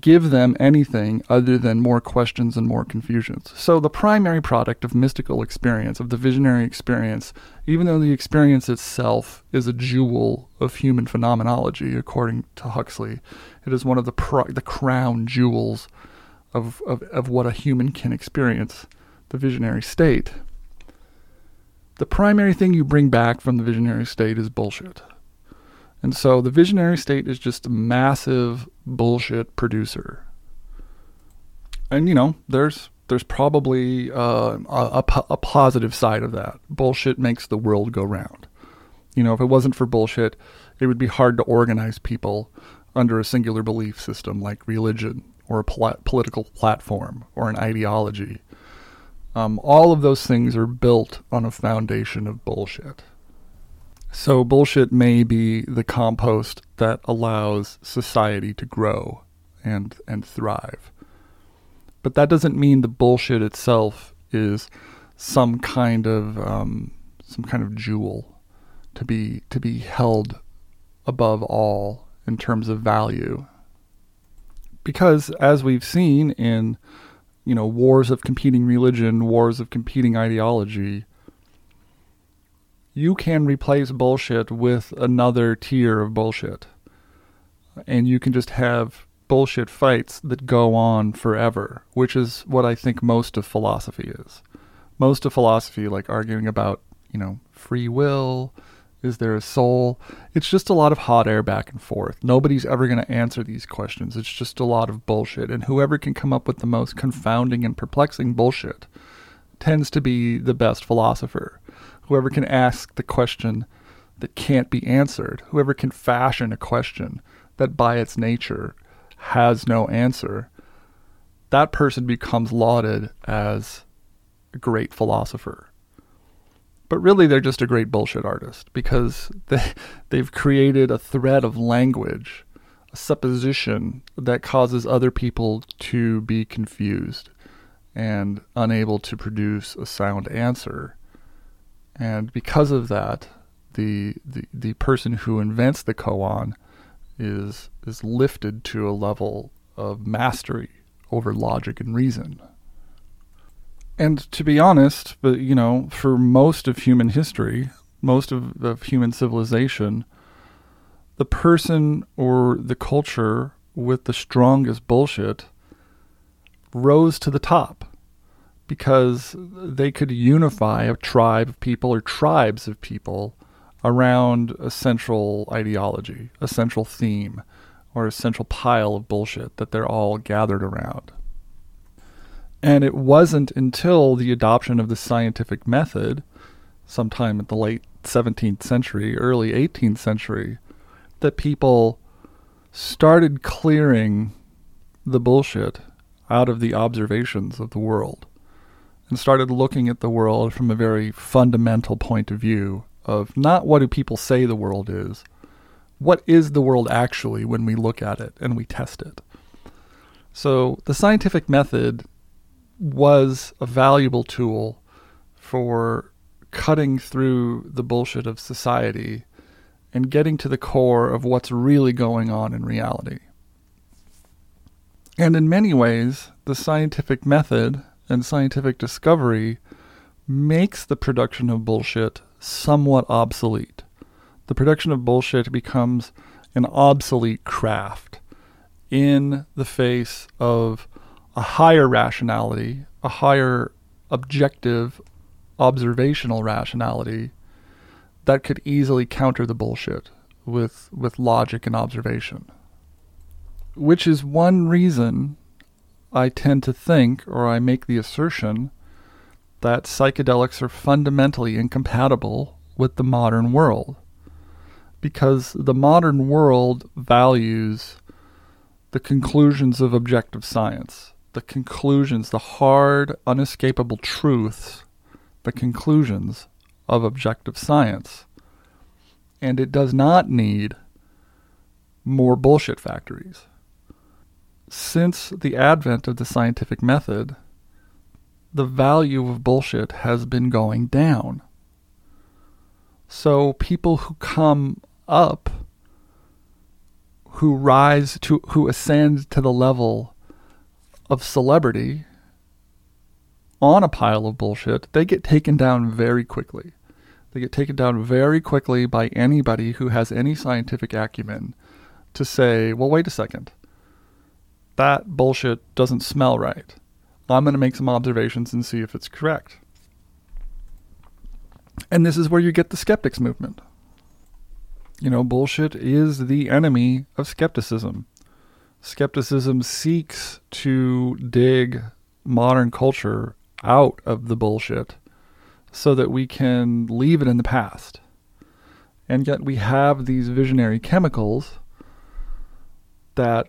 give them anything other than more questions and more confusions. So, the primary product of mystical experience, of the visionary experience, even though the experience itself is a jewel of human phenomenology, according to Huxley, it is one of the, the crown jewels of, of, of what a human can experience, the visionary state, the primary thing you bring back from the visionary state is bullshit. And so the visionary state is just a massive bullshit producer. And you know, there's there's probably uh, a, a, a positive side of that. Bullshit makes the world go round. You know, if it wasn't for bullshit, it would be hard to organize people under a singular belief system like religion or a pol- political platform or an ideology. Um, all of those things are built on a foundation of bullshit. So, bullshit may be the compost that allows society to grow and, and thrive. But that doesn't mean the bullshit itself is some kind of um, some kind of jewel to be to be held above all in terms of value. Because as we've seen in you know wars of competing religion, wars of competing ideology, you can replace bullshit with another tier of bullshit. And you can just have bullshit fights that go on forever, which is what I think most of philosophy is. Most of philosophy, like arguing about, you know, free will, is there a soul? It's just a lot of hot air back and forth. Nobody's ever going to answer these questions. It's just a lot of bullshit. And whoever can come up with the most confounding and perplexing bullshit tends to be the best philosopher. Whoever can ask the question that can't be answered, whoever can fashion a question that by its nature has no answer, that person becomes lauded as a great philosopher. But really, they're just a great bullshit artist because they, they've created a thread of language, a supposition that causes other people to be confused and unable to produce a sound answer. And because of that, the, the, the person who invents the koan is is lifted to a level of mastery over logic and reason. And to be honest, but you know, for most of human history, most of, of human civilization, the person or the culture with the strongest bullshit rose to the top because they could unify a tribe of people or tribes of people around a central ideology, a central theme, or a central pile of bullshit that they're all gathered around. And it wasn't until the adoption of the scientific method, sometime in the late 17th century, early 18th century, that people started clearing the bullshit out of the observations of the world and started looking at the world from a very fundamental point of view of not what do people say the world is, what is the world actually when we look at it and we test it. So the scientific method was a valuable tool for cutting through the bullshit of society and getting to the core of what's really going on in reality. And in many ways, the scientific method and scientific discovery makes the production of bullshit somewhat obsolete. The production of bullshit becomes an obsolete craft in the face of a higher rationality, a higher objective observational rationality that could easily counter the bullshit with with logic and observation. Which is one reason I tend to think or I make the assertion that psychedelics are fundamentally incompatible with the modern world. Because the modern world values the conclusions of objective science, the conclusions, the hard, unescapable truths, the conclusions of objective science. And it does not need more bullshit factories. Since the advent of the scientific method, the value of bullshit has been going down. So people who come up, who rise to, who ascend to the level of celebrity on a pile of bullshit, they get taken down very quickly. They get taken down very quickly by anybody who has any scientific acumen to say, well, wait a second. That bullshit doesn't smell right. I'm going to make some observations and see if it's correct. And this is where you get the skeptics movement. You know, bullshit is the enemy of skepticism. Skepticism seeks to dig modern culture out of the bullshit so that we can leave it in the past. And yet we have these visionary chemicals that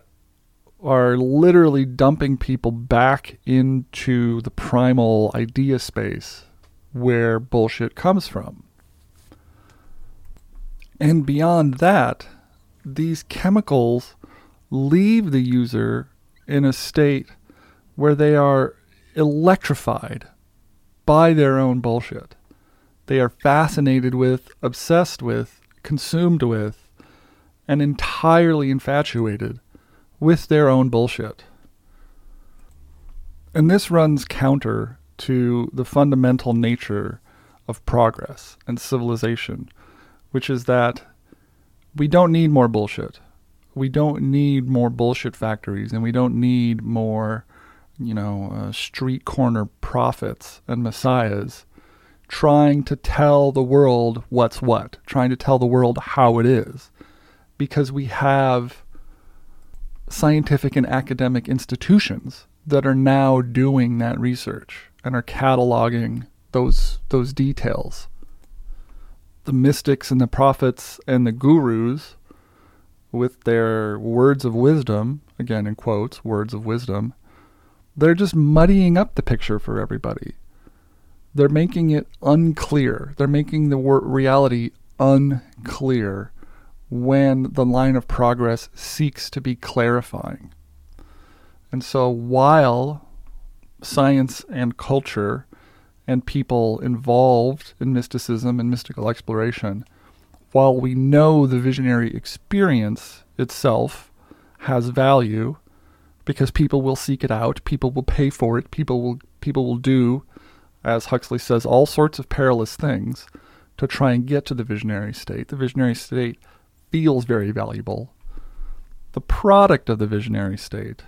are literally dumping people back into the primal idea space where bullshit comes from. And beyond that, these chemicals leave the user in a state where they are electrified by their own bullshit. They are fascinated with, obsessed with, consumed with, and entirely infatuated with their own bullshit. And this runs counter to the fundamental nature of progress and civilization, which is that we don't need more bullshit. We don't need more bullshit factories, and we don't need more, you know, uh, street corner prophets and messiahs trying to tell the world what's what, trying to tell the world how it is, because we have scientific and academic institutions that are now doing that research and are cataloging those those details. The mystics and the prophets and the gurus with their words of wisdom, again in quotes, words of wisdom, they're just muddying up the picture for everybody. They're making it unclear. They're making the reality unclear when the line of progress seeks to be clarifying. And so while science and culture and people involved in mysticism and mystical exploration, while we know the visionary experience itself has value because people will seek it out, people will pay for it, people will people will do as Huxley says all sorts of perilous things to try and get to the visionary state. The visionary state feels very valuable. The product of the visionary state,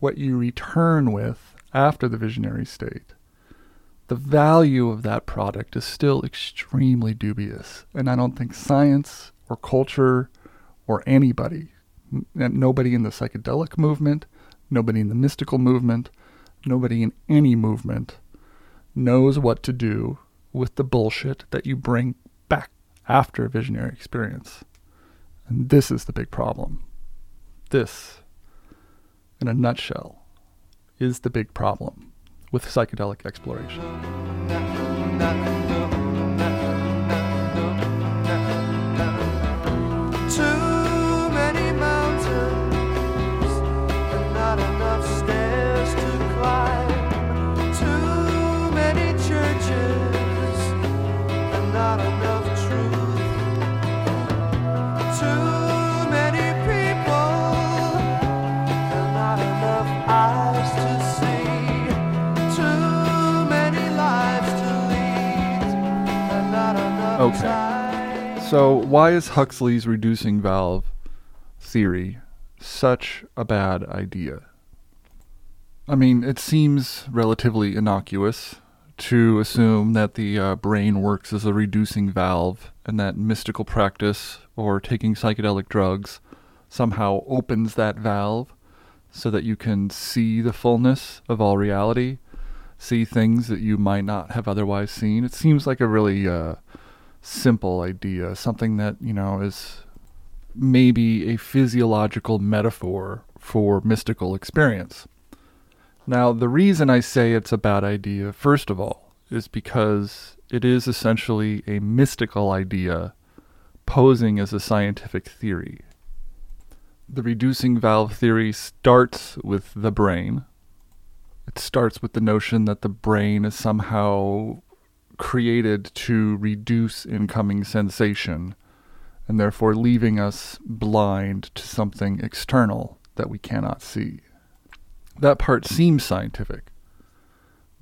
what you return with after the visionary state, the value of that product is still extremely dubious. And I don't think science or culture or anybody, nobody in the psychedelic movement, nobody in the mystical movement, nobody in any movement knows what to do with the bullshit that you bring back after a visionary experience. And this is the big problem. This, in a nutshell, is the big problem with psychedelic exploration. So, why is Huxley's reducing valve theory such a bad idea? I mean, it seems relatively innocuous to assume that the uh, brain works as a reducing valve and that mystical practice or taking psychedelic drugs somehow opens that valve so that you can see the fullness of all reality, see things that you might not have otherwise seen. It seems like a really uh, simple idea, something that, you know, is maybe a physiological metaphor for mystical experience. Now, the reason I say it's a bad idea, first of all, is because it is essentially a mystical idea posing as a scientific theory. The reducing valve theory starts with the brain. It starts with the notion that the brain is somehow created to reduce incoming sensation and therefore leaving us blind to something external that we cannot see. That part seems scientific.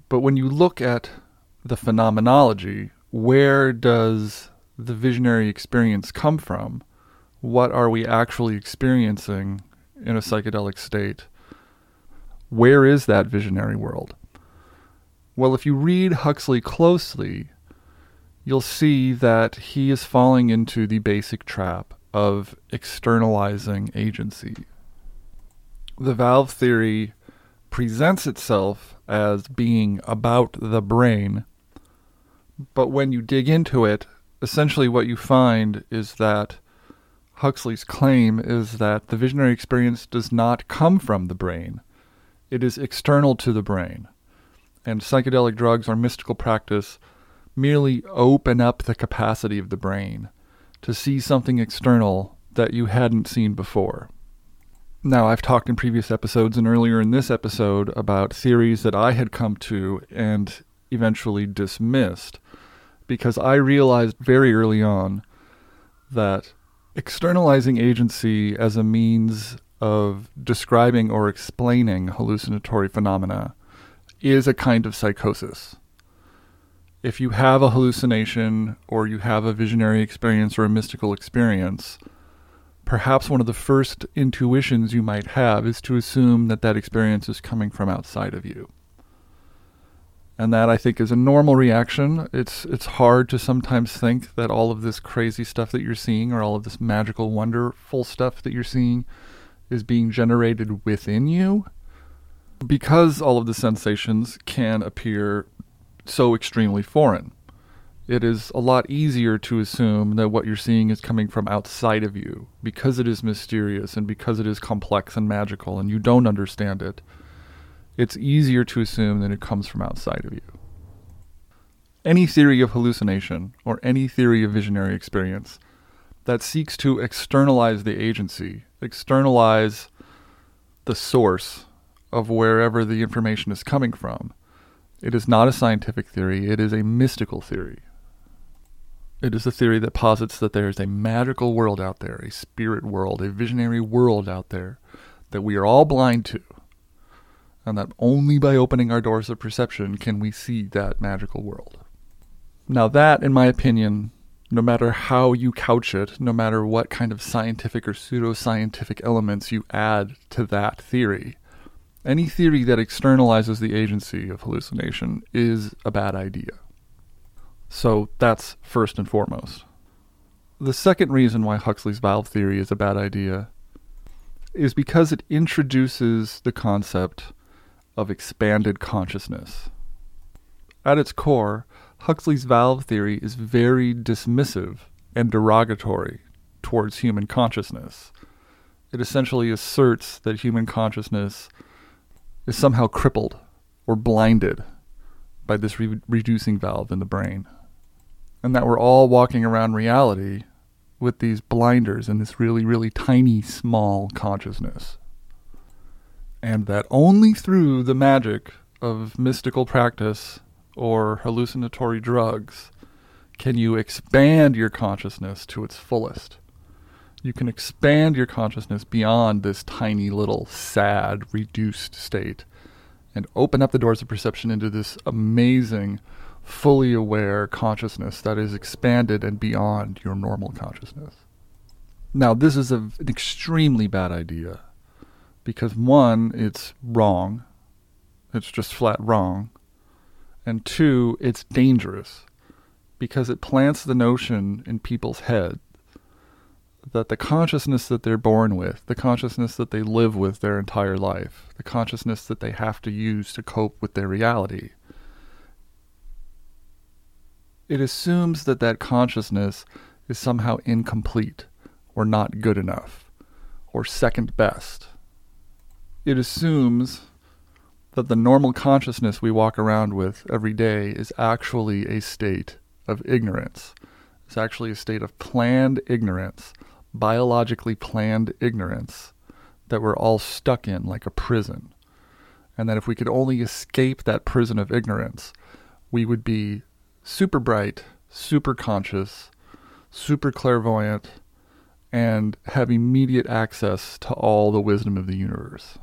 But when you look at the phenomenology, where does the visionary experience come from? What are we actually experiencing in a psychedelic state, where is that visionary world? Well, if you read Huxley closely, you'll see that he is falling into the basic trap of externalizing agency. The valve theory presents itself as being about the brain, but when you dig into it, essentially what you find is that Huxley's claim is that the visionary experience does not come from the brain. It is external to the brain. And psychedelic drugs or mystical practice merely open up the capacity of the brain to see something external that you hadn't seen before. Now, I've talked in previous episodes and earlier in this episode about theories that I had come to and eventually dismissed because I realized very early on that externalizing agency as a means of describing or explaining hallucinatory phenomena is a kind of psychosis. If you have a hallucination or you have a visionary experience or a mystical experience, perhaps one of the first intuitions you might have is to assume that that experience is coming from outside of you and that I think is a normal reaction. It's it's hard to sometimes think that all of this crazy stuff that you're seeing or all of this magical wonderful stuff that you're seeing is being generated within you because all of the sensations can appear so extremely foreign. It is a lot easier to assume that what you're seeing is coming from outside of you because it is mysterious and because it is complex and magical and you don't understand it it's easier to assume that it comes from outside of you. Any theory of hallucination or any theory of visionary experience that seeks to externalize the agency, externalize the source of wherever the information is coming from, it is not a scientific theory, it is a mystical theory. It is a theory that posits that there is a magical world out there, a spirit world, a visionary world out there that we are all blind to and that only by opening our doors of perception can we see that magical world. Now, that, in my opinion, no matter how you couch it, no matter what kind of scientific or pseudoscientific elements you add to that theory, any theory that externalizes the agency of hallucination is a bad idea. So that's first and foremost. The second reason why Huxley's valve theory is a bad idea is because it introduces the concept of expanded consciousness. At its core, Huxley's valve theory is very dismissive and derogatory towards human consciousness. It essentially asserts that human consciousness is somehow crippled or blinded by this re- reducing valve in the brain. And that we're all walking around reality with these blinders and this really, really tiny, small consciousness and that only through the magic of mystical practice or hallucinatory drugs can you expand your consciousness to its fullest. You can expand your consciousness beyond this tiny little sad, reduced state and open up the doors of perception into this amazing, fully aware consciousness that is expanded and beyond your normal consciousness. Now, this is a, an extremely bad idea because one, it's wrong. It's just flat wrong. And two, it's dangerous because it plants the notion in people's head that the consciousness that they're born with, the consciousness that they live with their entire life, the consciousness that they have to use to cope with their reality, it assumes that that consciousness is somehow incomplete or not good enough or second best it assumes that the normal consciousness we walk around with every day is actually a state of ignorance. It's actually a state of planned ignorance, biologically planned ignorance that we're all stuck in like a prison. And that if we could only escape that prison of ignorance, we would be super bright, super conscious, super clairvoyant, and have immediate access to all the wisdom of the universe.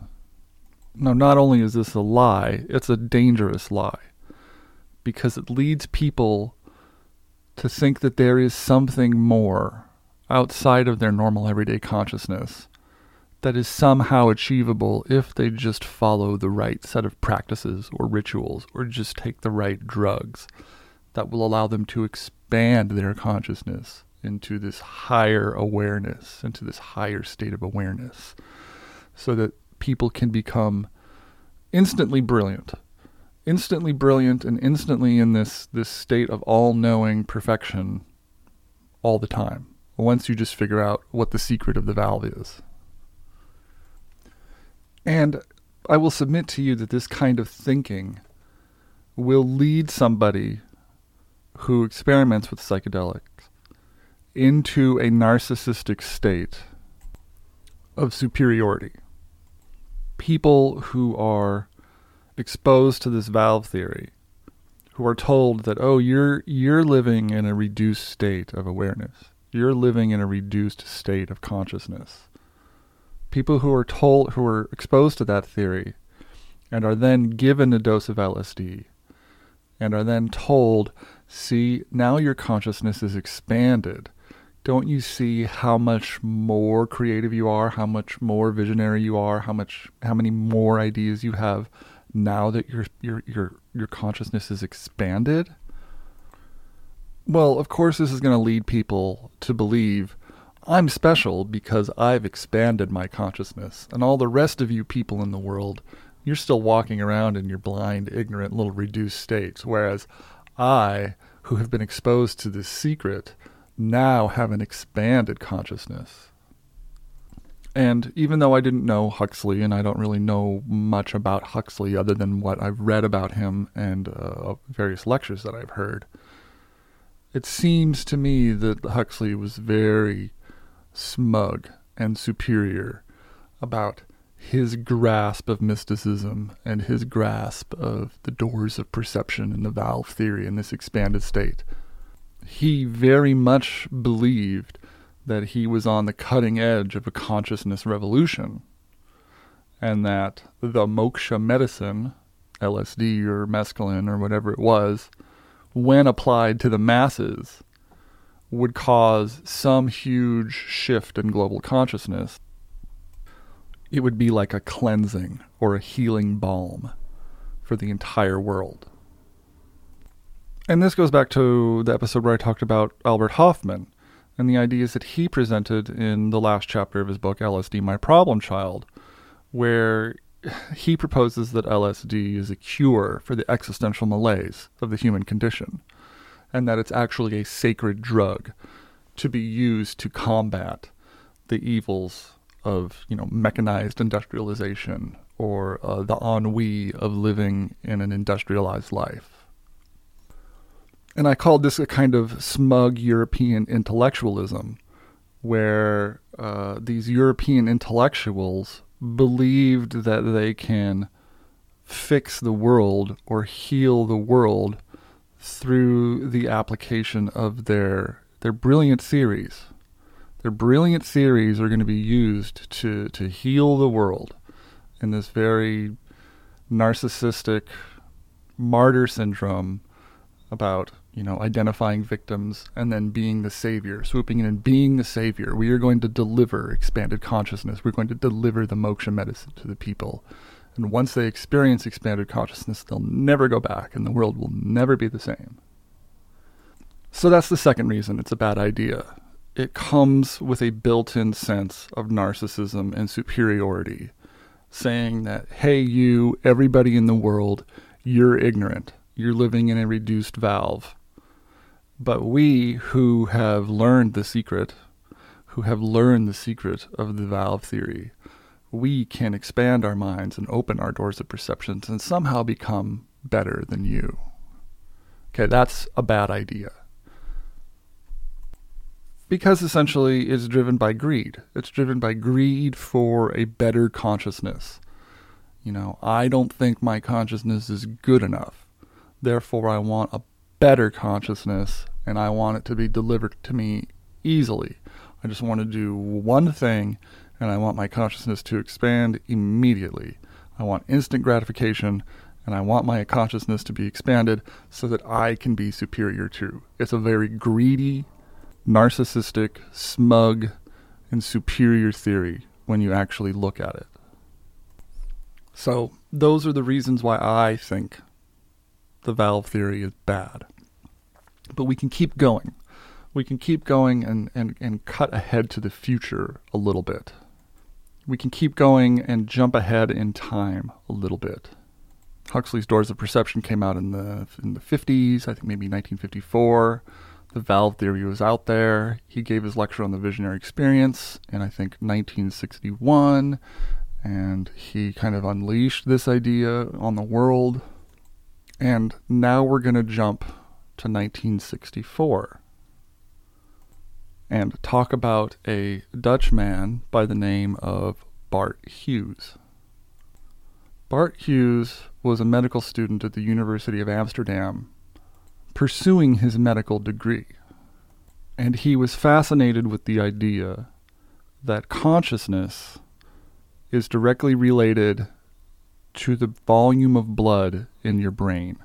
Now, not only is this a lie, it's a dangerous lie because it leads people to think that there is something more outside of their normal everyday consciousness that is somehow achievable if they just follow the right set of practices or rituals or just take the right drugs that will allow them to expand their consciousness into this higher awareness, into this higher state of awareness, so that people can become instantly brilliant. Instantly brilliant and instantly in this, this state of all knowing perfection all the time. Once you just figure out what the secret of the valve is. And I will submit to you that this kind of thinking will lead somebody who experiments with psychedelics into a narcissistic state of superiority. People who are exposed to this valve theory, who are told that, oh, you're, you're living in a reduced state of awareness, you're living in a reduced state of consciousness people who are told who are exposed to that theory and are then given a dose of LSD and are then told, see, now your consciousness is expanded. Don't you see how much more creative you are, how much more visionary you are, how much how many more ideas you have now that your your your your consciousness is expanded? Well, of course this is going to lead people to believe I'm special because I've expanded my consciousness, and all the rest of you people in the world, you're still walking around in your blind, ignorant, little reduced states, whereas I, who have been exposed to this secret, now have an expanded consciousness. And even though I didn't know Huxley, and I don't really know much about Huxley other than what I've read about him and uh, various lectures that I've heard, it seems to me that Huxley was very smug and superior about his grasp of mysticism and his grasp of the doors of perception and the valve theory in this expanded state. He very much believed that he was on the cutting edge of a consciousness revolution and that the moksha medicine, LSD or mescaline or whatever it was, when applied to the masses, would cause some huge shift in global consciousness, it would be like a cleansing or a healing balm for the entire world. And this goes back to the episode where I talked about Albert Hofmann and the ideas that he presented in the last chapter of his book, LSD My Problem Child, where he proposes that LSD is a cure for the existential malaise of the human condition and that it's actually a sacred drug to be used to combat the evils of you know mechanized industrialization or uh, the ennui of living in an industrialized life. And I called this a kind of smug European intellectualism, where uh, these European intellectuals believed that they can fix the world or heal the world through the application of their their brilliant theories. Their brilliant theories are going to be used to to heal the world in this very narcissistic martyr syndrome about you know identifying victims and then being the savior swooping in and being the savior we are going to deliver expanded consciousness we're going to deliver the moksha medicine to the people and once they experience expanded consciousness, they'll never go back and the world will never be the same. So that's the second reason it's a bad idea. It comes with a built in sense of narcissism and superiority, saying that, hey, you, everybody in the world, you're ignorant. You're living in a reduced valve. But we who have learned the secret, who have learned the secret of the valve theory, we can expand our minds and open our doors of perceptions and somehow become better than you. Okay, that's a bad idea. Because essentially it's driven by greed. It's driven by greed for a better consciousness. You know, I don't think my consciousness is good enough. Therefore, I want a better consciousness and I want it to be delivered to me easily. I just want to do one thing and I want my consciousness to expand immediately. I want instant gratification, and I want my consciousness to be expanded so that I can be superior to. It's a very greedy, narcissistic, smug, and superior theory when you actually look at it. So, those are the reasons why I think the valve theory is bad. But we can keep going. We can keep going and, and, and cut ahead to the future a little bit. We can keep going and jump ahead in time a little bit. Huxley's Doors of Perception came out in the in the 50s, I think maybe 1954. The valve theory was out there. He gave his lecture on the visionary experience in I think 1961 and he kind of unleashed this idea on the world. And now we're going to jump to 1964 and talk about a Dutch man by the name of Bart Huges. Bart Huges was a medical student at the University of Amsterdam pursuing his medical degree. And he was fascinated with the idea that consciousness is directly related to the volume of blood in your brain.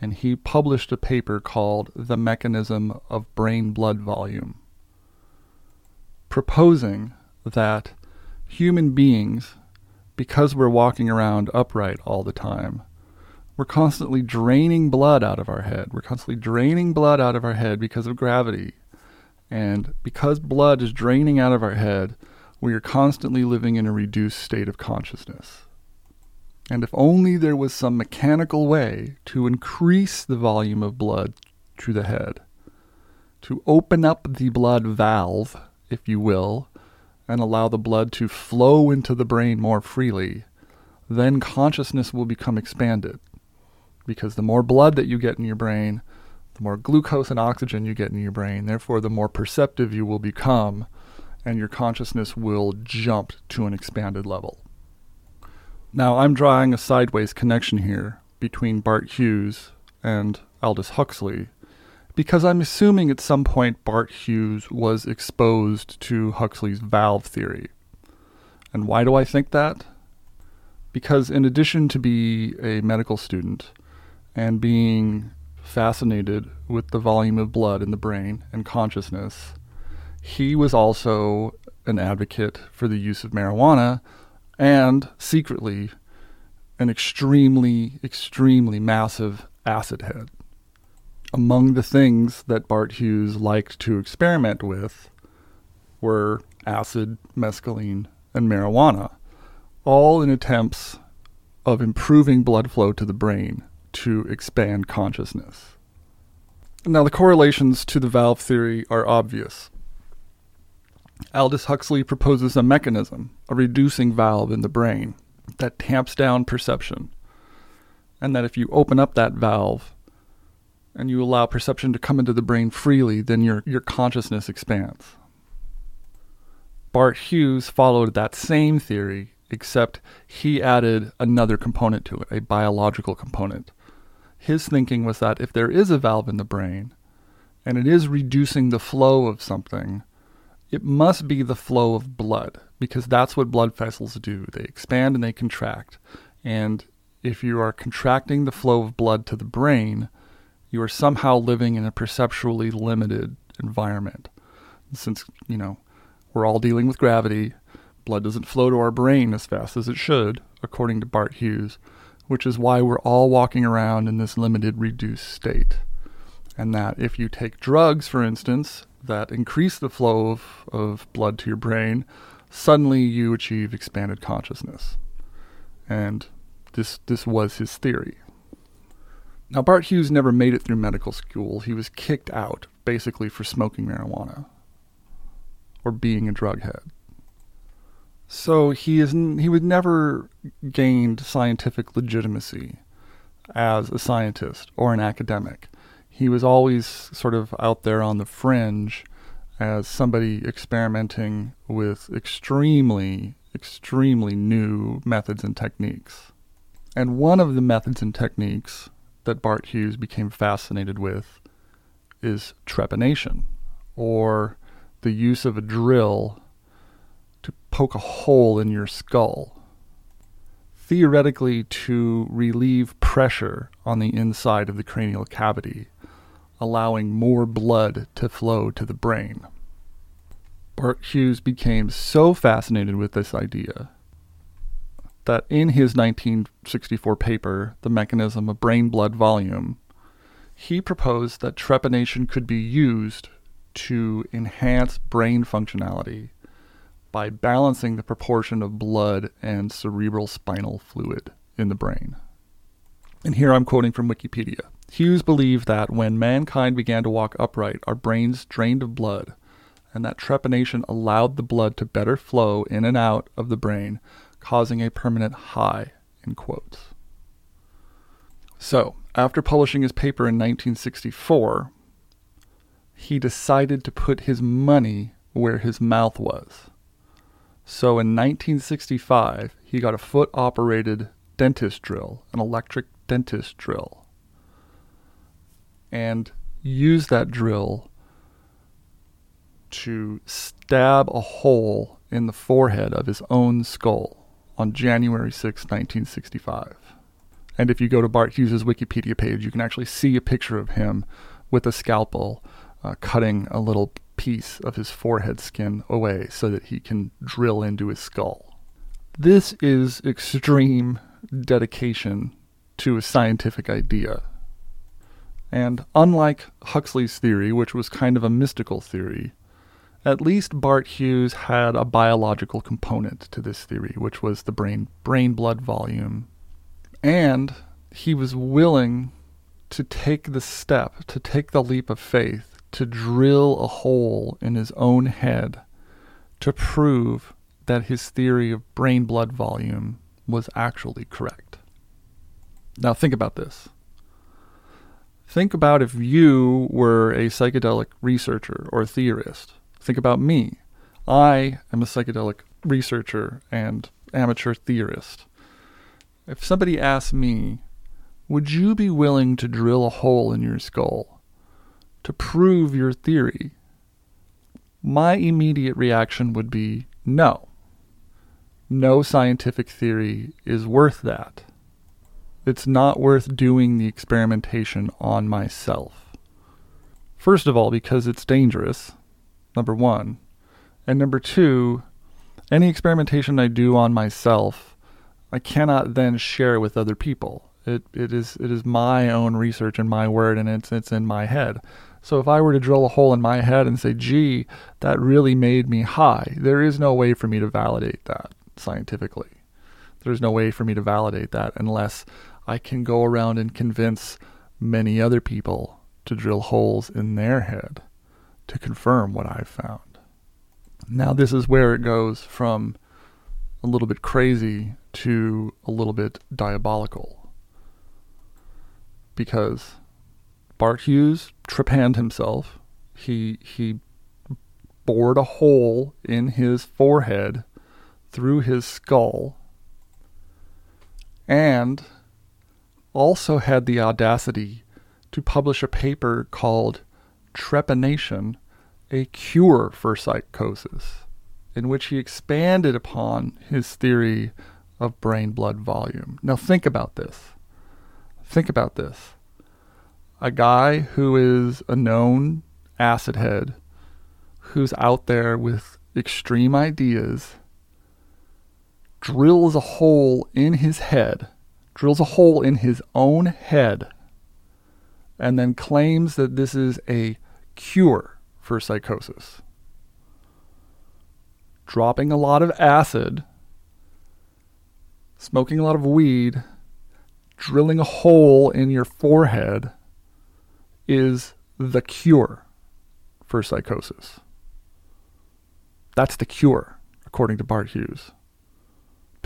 And he published a paper called The Mechanism of Brain Blood Volume, proposing that human beings because we're walking around upright all the time, we're constantly draining blood out of our head. We're constantly draining blood out of our head because of gravity. And because blood is draining out of our head, we are constantly living in a reduced state of consciousness. And if only there was some mechanical way to increase the volume of blood to the head, to open up the blood valve, if you will, and allow the blood to flow into the brain more freely, then consciousness will become expanded. Because the more blood that you get in your brain, the more glucose and oxygen you get in your brain, therefore, the more perceptive you will become, and your consciousness will jump to an expanded level. Now, I'm drawing a sideways connection here between Bart Huges and Aldous Huxley because I'm assuming at some point Bart Huges was exposed to Huxley's valve theory. And why do I think that? Because in addition to be a medical student and being fascinated with the volume of blood in the brain and consciousness, he was also an advocate for the use of marijuana and secretly an extremely, extremely massive acid head among the things that Bart Huges liked to experiment with were acid, mescaline, and marijuana, all in attempts of improving blood flow to the brain to expand consciousness. Now, the correlations to the valve theory are obvious. Aldous Huxley proposes a mechanism, a reducing valve in the brain, that tamps down perception, and that if you open up that valve, and you allow perception to come into the brain freely, then your, your consciousness expands. Bart Huges followed that same theory, except he added another component to it, a biological component. His thinking was that if there is a valve in the brain, and it is reducing the flow of something, it must be the flow of blood, because that's what blood vessels do. They expand and they contract. And if you are contracting the flow of blood to the brain, you are somehow living in a perceptually limited environment. Since, you know, we're all dealing with gravity, blood doesn't flow to our brain as fast as it should, according to Bart Huges, which is why we're all walking around in this limited, reduced state. And that if you take drugs, for instance, that increase the flow of, of blood to your brain, suddenly you achieve expanded consciousness. And this this was his theory. Now, Bart Huges never made it through medical school. He was kicked out, basically, for smoking marijuana or being a drug head. So he is he would never gained scientific legitimacy as a scientist or an academic. He was always sort of out there on the fringe as somebody experimenting with extremely, extremely new methods and techniques. And one of the methods and techniques that Bart Huges became fascinated with is trepanation, or the use of a drill to poke a hole in your skull, theoretically to relieve pressure on the inside of the cranial cavity, allowing more blood to flow to the brain. Bart Huges became so fascinated with this idea that in his 1964 paper, The Mechanism of Brain Blood Volume, he proposed that trepanation could be used to enhance brain functionality by balancing the proportion of blood and cerebral spinal fluid in the brain. And here I'm quoting from Wikipedia. Huges believed that when mankind began to walk upright, our brains drained of blood, and that trepanation allowed the blood to better flow in and out of the brain, causing a permanent high, in quotes. So, after publishing his paper in 1964, he decided to put his money where his mouth was. So in 1965, he got a foot operated dentist drill, an electric dentist drill, and use that drill to stab a hole in the forehead of his own skull on January 6, 1965. And if you go to Bart Huges' Wikipedia page, you can actually see a picture of him with a scalpel uh, cutting a little piece of his forehead skin away so that he can drill into his skull. This is extreme dedication to a scientific idea. And unlike Huxley's theory, which was kind of a mystical theory, at least Bart Huges had a biological component to this theory, which was the brain brain blood volume. And he was willing to take the step, to take the leap of faith, to drill a hole in his own head to prove that his theory of brain blood volume was actually correct. Now, think about this. Think about if you were a psychedelic researcher or theorist. Think about me. I am a psychedelic researcher and amateur theorist. If somebody asked me, would you be willing to drill a hole in your skull to prove your theory? My immediate reaction would be no. No scientific theory is worth that. It's not worth doing the experimentation on myself. First of all, because it's dangerous, number one. And number two, any experimentation I do on myself, I cannot then share with other people. It it is it is my own research and my word, and it's it's in my head. So if I were to drill a hole in my head and say, "Gee, that really made me high," there is no way for me to validate that scientifically. There's no way for me to validate that unless I can go around and convince many other people to drill holes in their head to confirm what I've found. Now, this is where it goes from a little bit crazy to a little bit diabolical because Bart Huges trepanned himself. He he bored a hole in his forehead through his skull and also had the audacity to publish a paper called Trepanation, a cure for psychosis, in which he expanded upon his theory of brain blood volume. Now, think about this. Think about this. A guy who is a known acid head, who's out there with extreme ideas, drills a hole in his head, drills a hole in his own head, and then claims that this is a cure for psychosis. Dropping a lot of acid, smoking a lot of weed, drilling a hole in your forehead is the cure for psychosis. That's the cure, according to Bart Huges.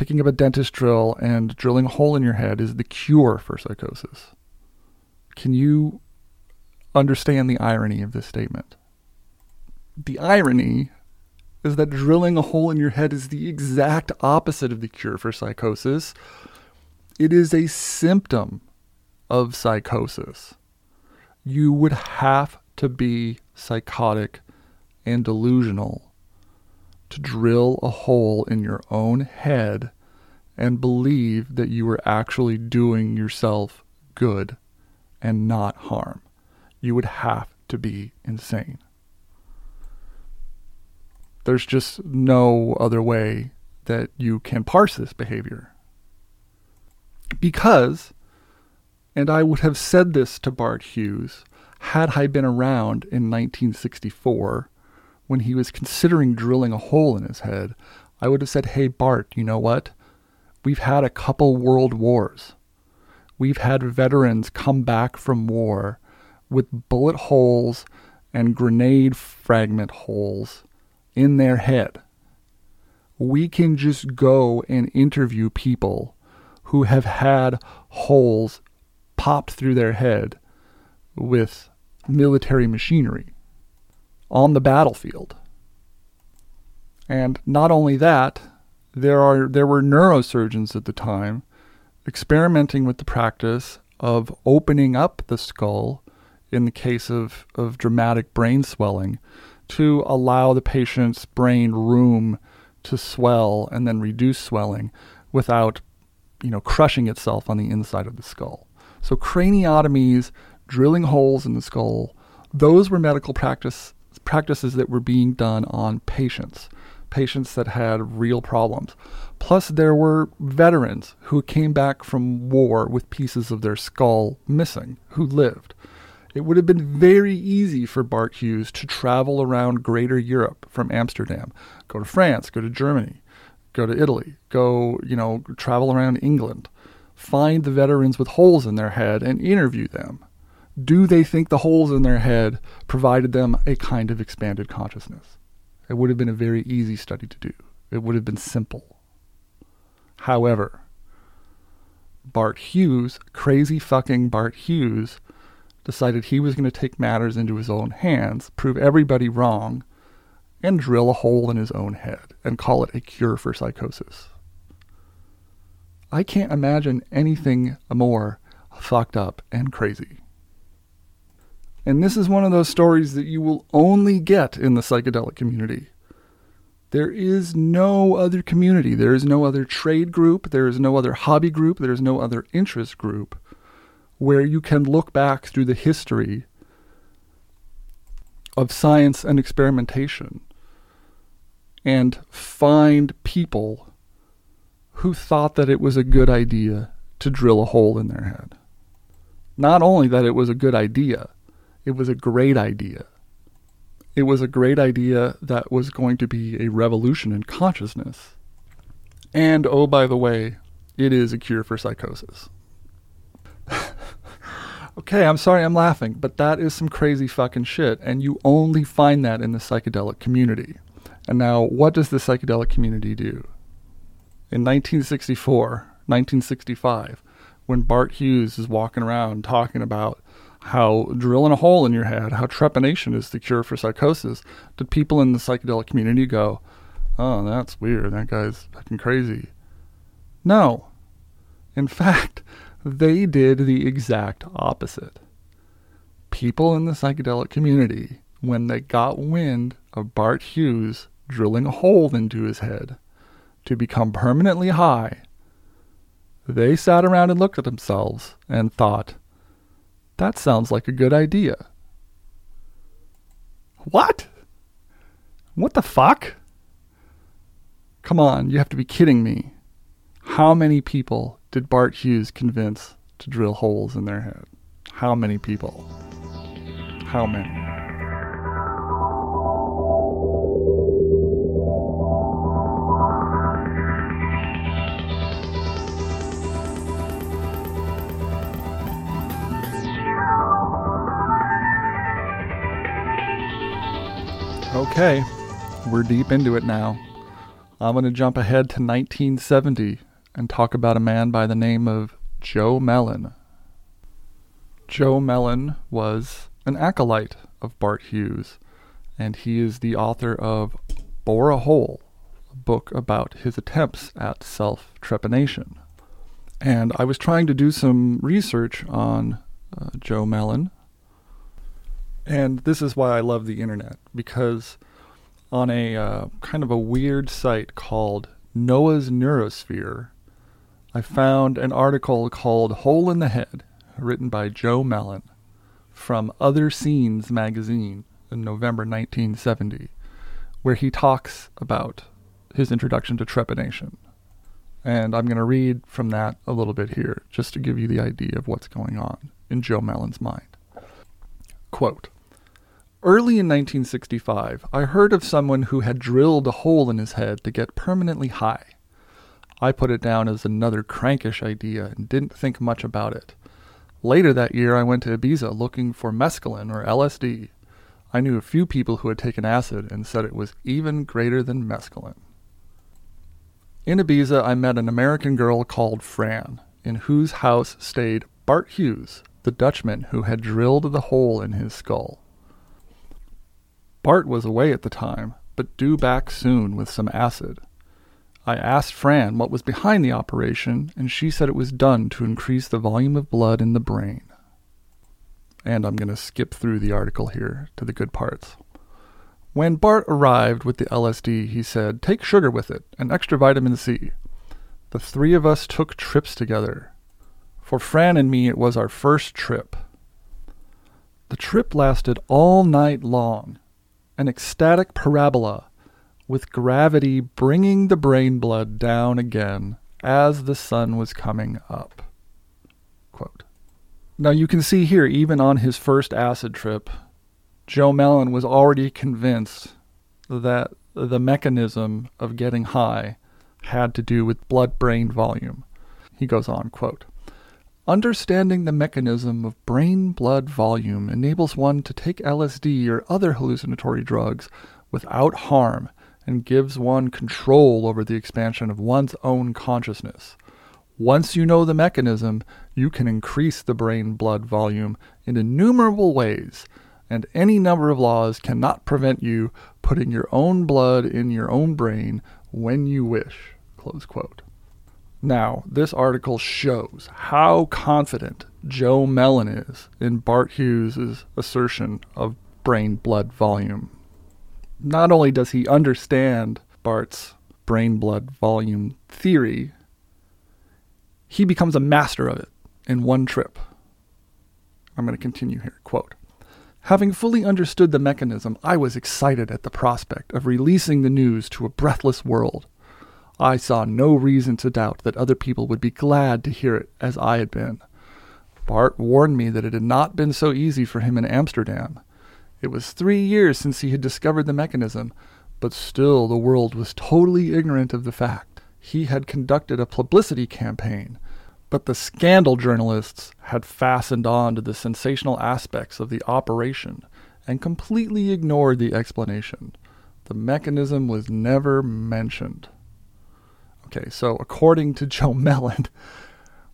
Picking up a dentist drill and drilling a hole in your head is the cure for psychosis. Can you understand the irony of this statement? The irony is that drilling a hole in your head is the exact opposite of the cure for psychosis it is a symptom of psychosis. You would have to be psychotic and delusional to drill a hole in your own head and believe that you were actually doing yourself good and not harm. You would have to be insane. There's just no other way that you can parse this behavior. Because, and I would have said this to Bart Huges had I been around in 1964 when he was considering drilling a hole in his head, I would have said, Hey, Bart, you know what? We've had a couple world wars. We've had veterans come back from war with bullet holes and grenade fragment holes in their head. We can just go and interview people who have had holes popped through their head with military machinery on the battlefield. And not only that, there are there were neurosurgeons at the time experimenting with the practice of opening up the skull in the case of, of dramatic brain swelling to allow the patient's brain room to swell and then reduce swelling without you know crushing itself on the inside of the skull. So craniotomies, drilling holes in the skull, those were medical practice practices that were being done on patients, patients that had real problems. Plus, there were veterans who came back from war with pieces of their skull missing, who lived. It would have been very easy for Bart Huges to travel around greater Europe from Amsterdam, go to France, go to Germany, go to Italy, go, you know, travel around England, find the veterans with holes in their head and interview them. Do they think the holes in their head provided them a kind of expanded consciousness? It would have been a very easy study to do. It would have been simple. However, Bart Huges, crazy fucking Bart Huges, decided he was going to take matters into his own hands, prove everybody wrong, and drill a hole in his own head and call it a cure for psychosis. I can't imagine anything more fucked up and crazy. And this is one of those stories that you will only get in the psychedelic community. There is no other community. There is no other trade group. There is no other hobby group. There is no other interest group where you can look back through the history of science and experimentation and find people who thought that it was a good idea to drill a hole in their head. Not only that it was a good idea, it was a great idea. It was a great idea that was going to be a revolution in consciousness. And oh, by the way, it is a cure for psychosis. okay, I'm sorry I'm laughing, but that is some crazy fucking shit, and you only find that in the psychedelic community. And now, what does the psychedelic community do? In 1964, 1965, when Bart Huges is walking around talking about how drilling a hole in your head, how trepanation is the cure for psychosis, did people in the psychedelic community go, oh, that's weird, that guy's fucking crazy? No. In fact, they did the exact opposite. People in the psychedelic community, when they got wind of Bart Huges drilling a hole into his head to become permanently high, they sat around and looked at themselves and thought, that sounds like a good idea. What? What the fuck? Come on, you have to be kidding me. How many people did Bart Huges convince to drill holes in their head? How many people? How many? Okay, we're deep into it now. I'm going to jump ahead to 1970 and talk about a man by the name of Joe Mellen. Joe Mellen was an acolyte of Bart Huges, and he is the author of Bore a Hole, a book about his attempts at self trepanation. And I was trying to do some research on uh, Joe Mellen and this is why I love the internet because on a uh, kind of a weird site called Noah's Neurosphere, I found an article called Hole in the Head, written by Joe Mellen from Other Scenes magazine in November 1970, where he talks about his introduction to trepidation. And I'm going to read from that a little bit here, just to give you the idea of what's going on in Joe Mellen's mind. Quote Early in 1965, I heard of someone who had drilled a hole in his head to get permanently high. I put it down as another crankish idea and didn't think much about it. Later that year, I went to Ibiza looking for mescaline or LSD. I knew a few people who had taken acid and said it was even greater than mescaline. In Ibiza, I met an American girl called Fran, in whose house stayed Bart Huges, the Dutchman who had drilled the hole in his skull. Bart was away at the time, but due back soon with some acid. I asked Fran what was behind the operation, and she said it was done to increase the volume of blood in the brain. And I'm going to skip through the article here to the good parts. When Bart arrived with the LSD, he said, Take sugar with it and extra vitamin C. The three of us took trips together. For Fran and me, it was our first trip. The trip lasted all night long, an ecstatic parabola with gravity bringing the brain blood down again as the sun was coming up. Quote. Now you can see here, even on his first acid trip, Joe Mellen was already convinced that the mechanism of getting high had to do with blood brain volume. He goes on, quote, Understanding the mechanism of brain blood volume enables one to take LSD or other hallucinatory drugs without harm and gives one control over the expansion of one's own consciousness. Once you know the mechanism, you can increase the brain blood volume in innumerable ways, and any number of laws cannot prevent you putting your own blood in your own brain when you wish. Now, this article shows how confident Joe Mellen is in Bart Huges' assertion of brain blood volume not only does he understand Bart's brain blood volume theory, he becomes a master of it in one trip. I'm going to continue here. Quote Having fully understood the mechanism, I was excited at the prospect of releasing the news to a breathless world. I saw no reason to doubt that other people would be glad to hear it as I had been. Bart warned me that it had not been so easy for him in Amsterdam. It was three years since he had discovered the mechanism, but still the world was totally ignorant of the fact. He had conducted a publicity campaign, but the scandal journalists had fastened on to the sensational aspects of the operation and completely ignored the explanation. The mechanism was never mentioned. Okay, so according to Joe Mellen,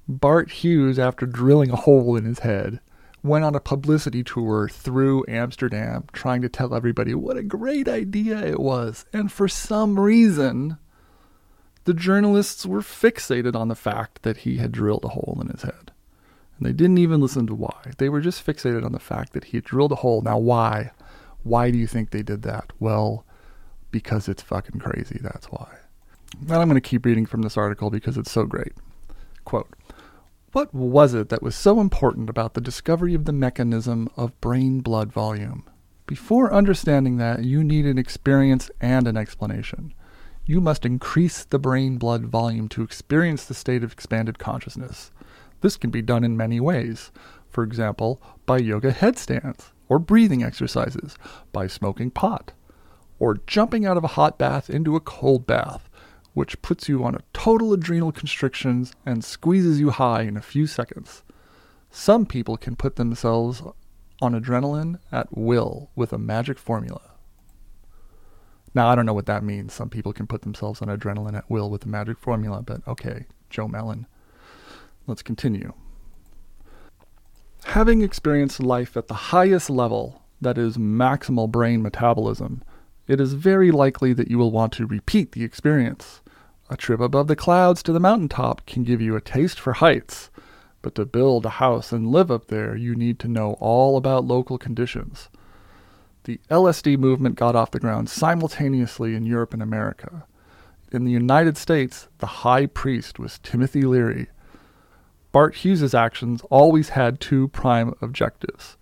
Bart Huges, after drilling a hole in his head, went on a publicity tour through Amsterdam trying to tell everybody what a great idea it was. And for some reason, the journalists were fixated on the fact that he had drilled a hole in his head. And they didn't even listen to why. They were just fixated on the fact that he had drilled a hole. Now, why? Why do you think they did that? Well, because it's fucking crazy. That's why. And I'm going to keep reading from this article because it's so great. Quote what was it that was so important about the discovery of the mechanism of brain blood volume? Before understanding that, you need an experience and an explanation. You must increase the brain blood volume to experience the state of expanded consciousness. This can be done in many ways. For example, by yoga headstands, or breathing exercises, by smoking pot, or jumping out of a hot bath into a cold bath, which puts you on a total adrenal constrictions and squeezes you high in a few seconds. Some people can put themselves on adrenaline at will with a magic formula. Now, I don't know what that means. Some people can put themselves on adrenaline at will with a magic formula, but okay, Joe Mellen. Let's continue. Having experienced life at the highest level, that is, maximal brain metabolism, it is very likely that you will want to repeat the experience. A trip above the clouds to the mountaintop can give you a taste for heights, but to build a house and live up there, you need to know all about local conditions. The LSD movement got off the ground simultaneously in Europe and America. In the United States, the high priest was Timothy Leary. Bart Huges's actions always had two prime objectives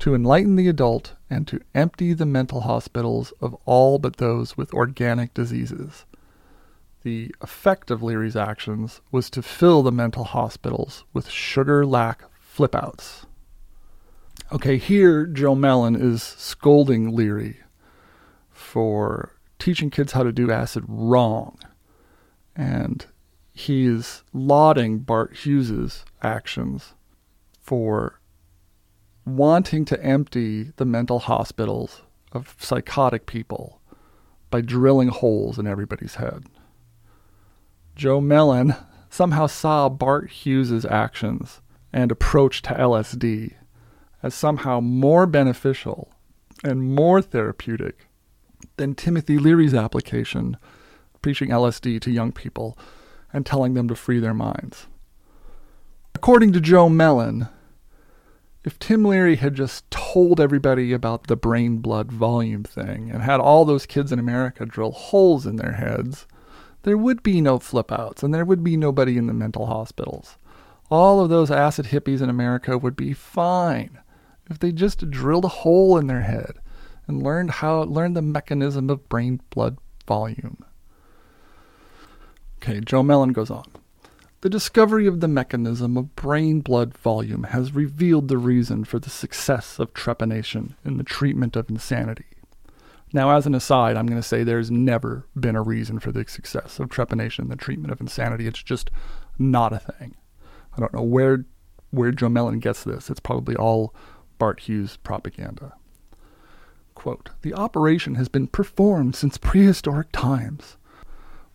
to enlighten the adult and to empty the mental hospitals of all but those with organic diseases. The effect of Leary's actions was to fill the mental hospitals with sugar lac flipouts. Okay, here Joe Mellen is scolding Leary for teaching kids how to do acid wrong. And he is lauding Bart Huges's actions for wanting to empty the mental hospitals of psychotic people by drilling holes in everybody's head. Joe Mellen somehow saw Bart Huges's actions and approach to LSD as somehow more beneficial and more therapeutic than Timothy Leary's application, preaching LSD to young people and telling them to free their minds. According to Joe Mellen, if Tim Leary had just told everybody about the brain blood volume thing and had all those kids in America drill holes in their heads, there would be no flip outs and there would be nobody in the mental hospitals. All of those acid hippies in America would be fine if they just drilled a hole in their head and learned how learned the mechanism of brain blood volume. Okay, Joe Mellen goes on. The discovery of the mechanism of brain blood volume has revealed the reason for the success of trepanation in the treatment of insanity. Now, as an aside, I'm going to say there's never been a reason for the success of trepanation in the treatment of insanity. It's just not a thing. I don't know where where Joe Mellen gets this. It's probably all Bart Huges propaganda. Quote, the operation has been performed since prehistoric times.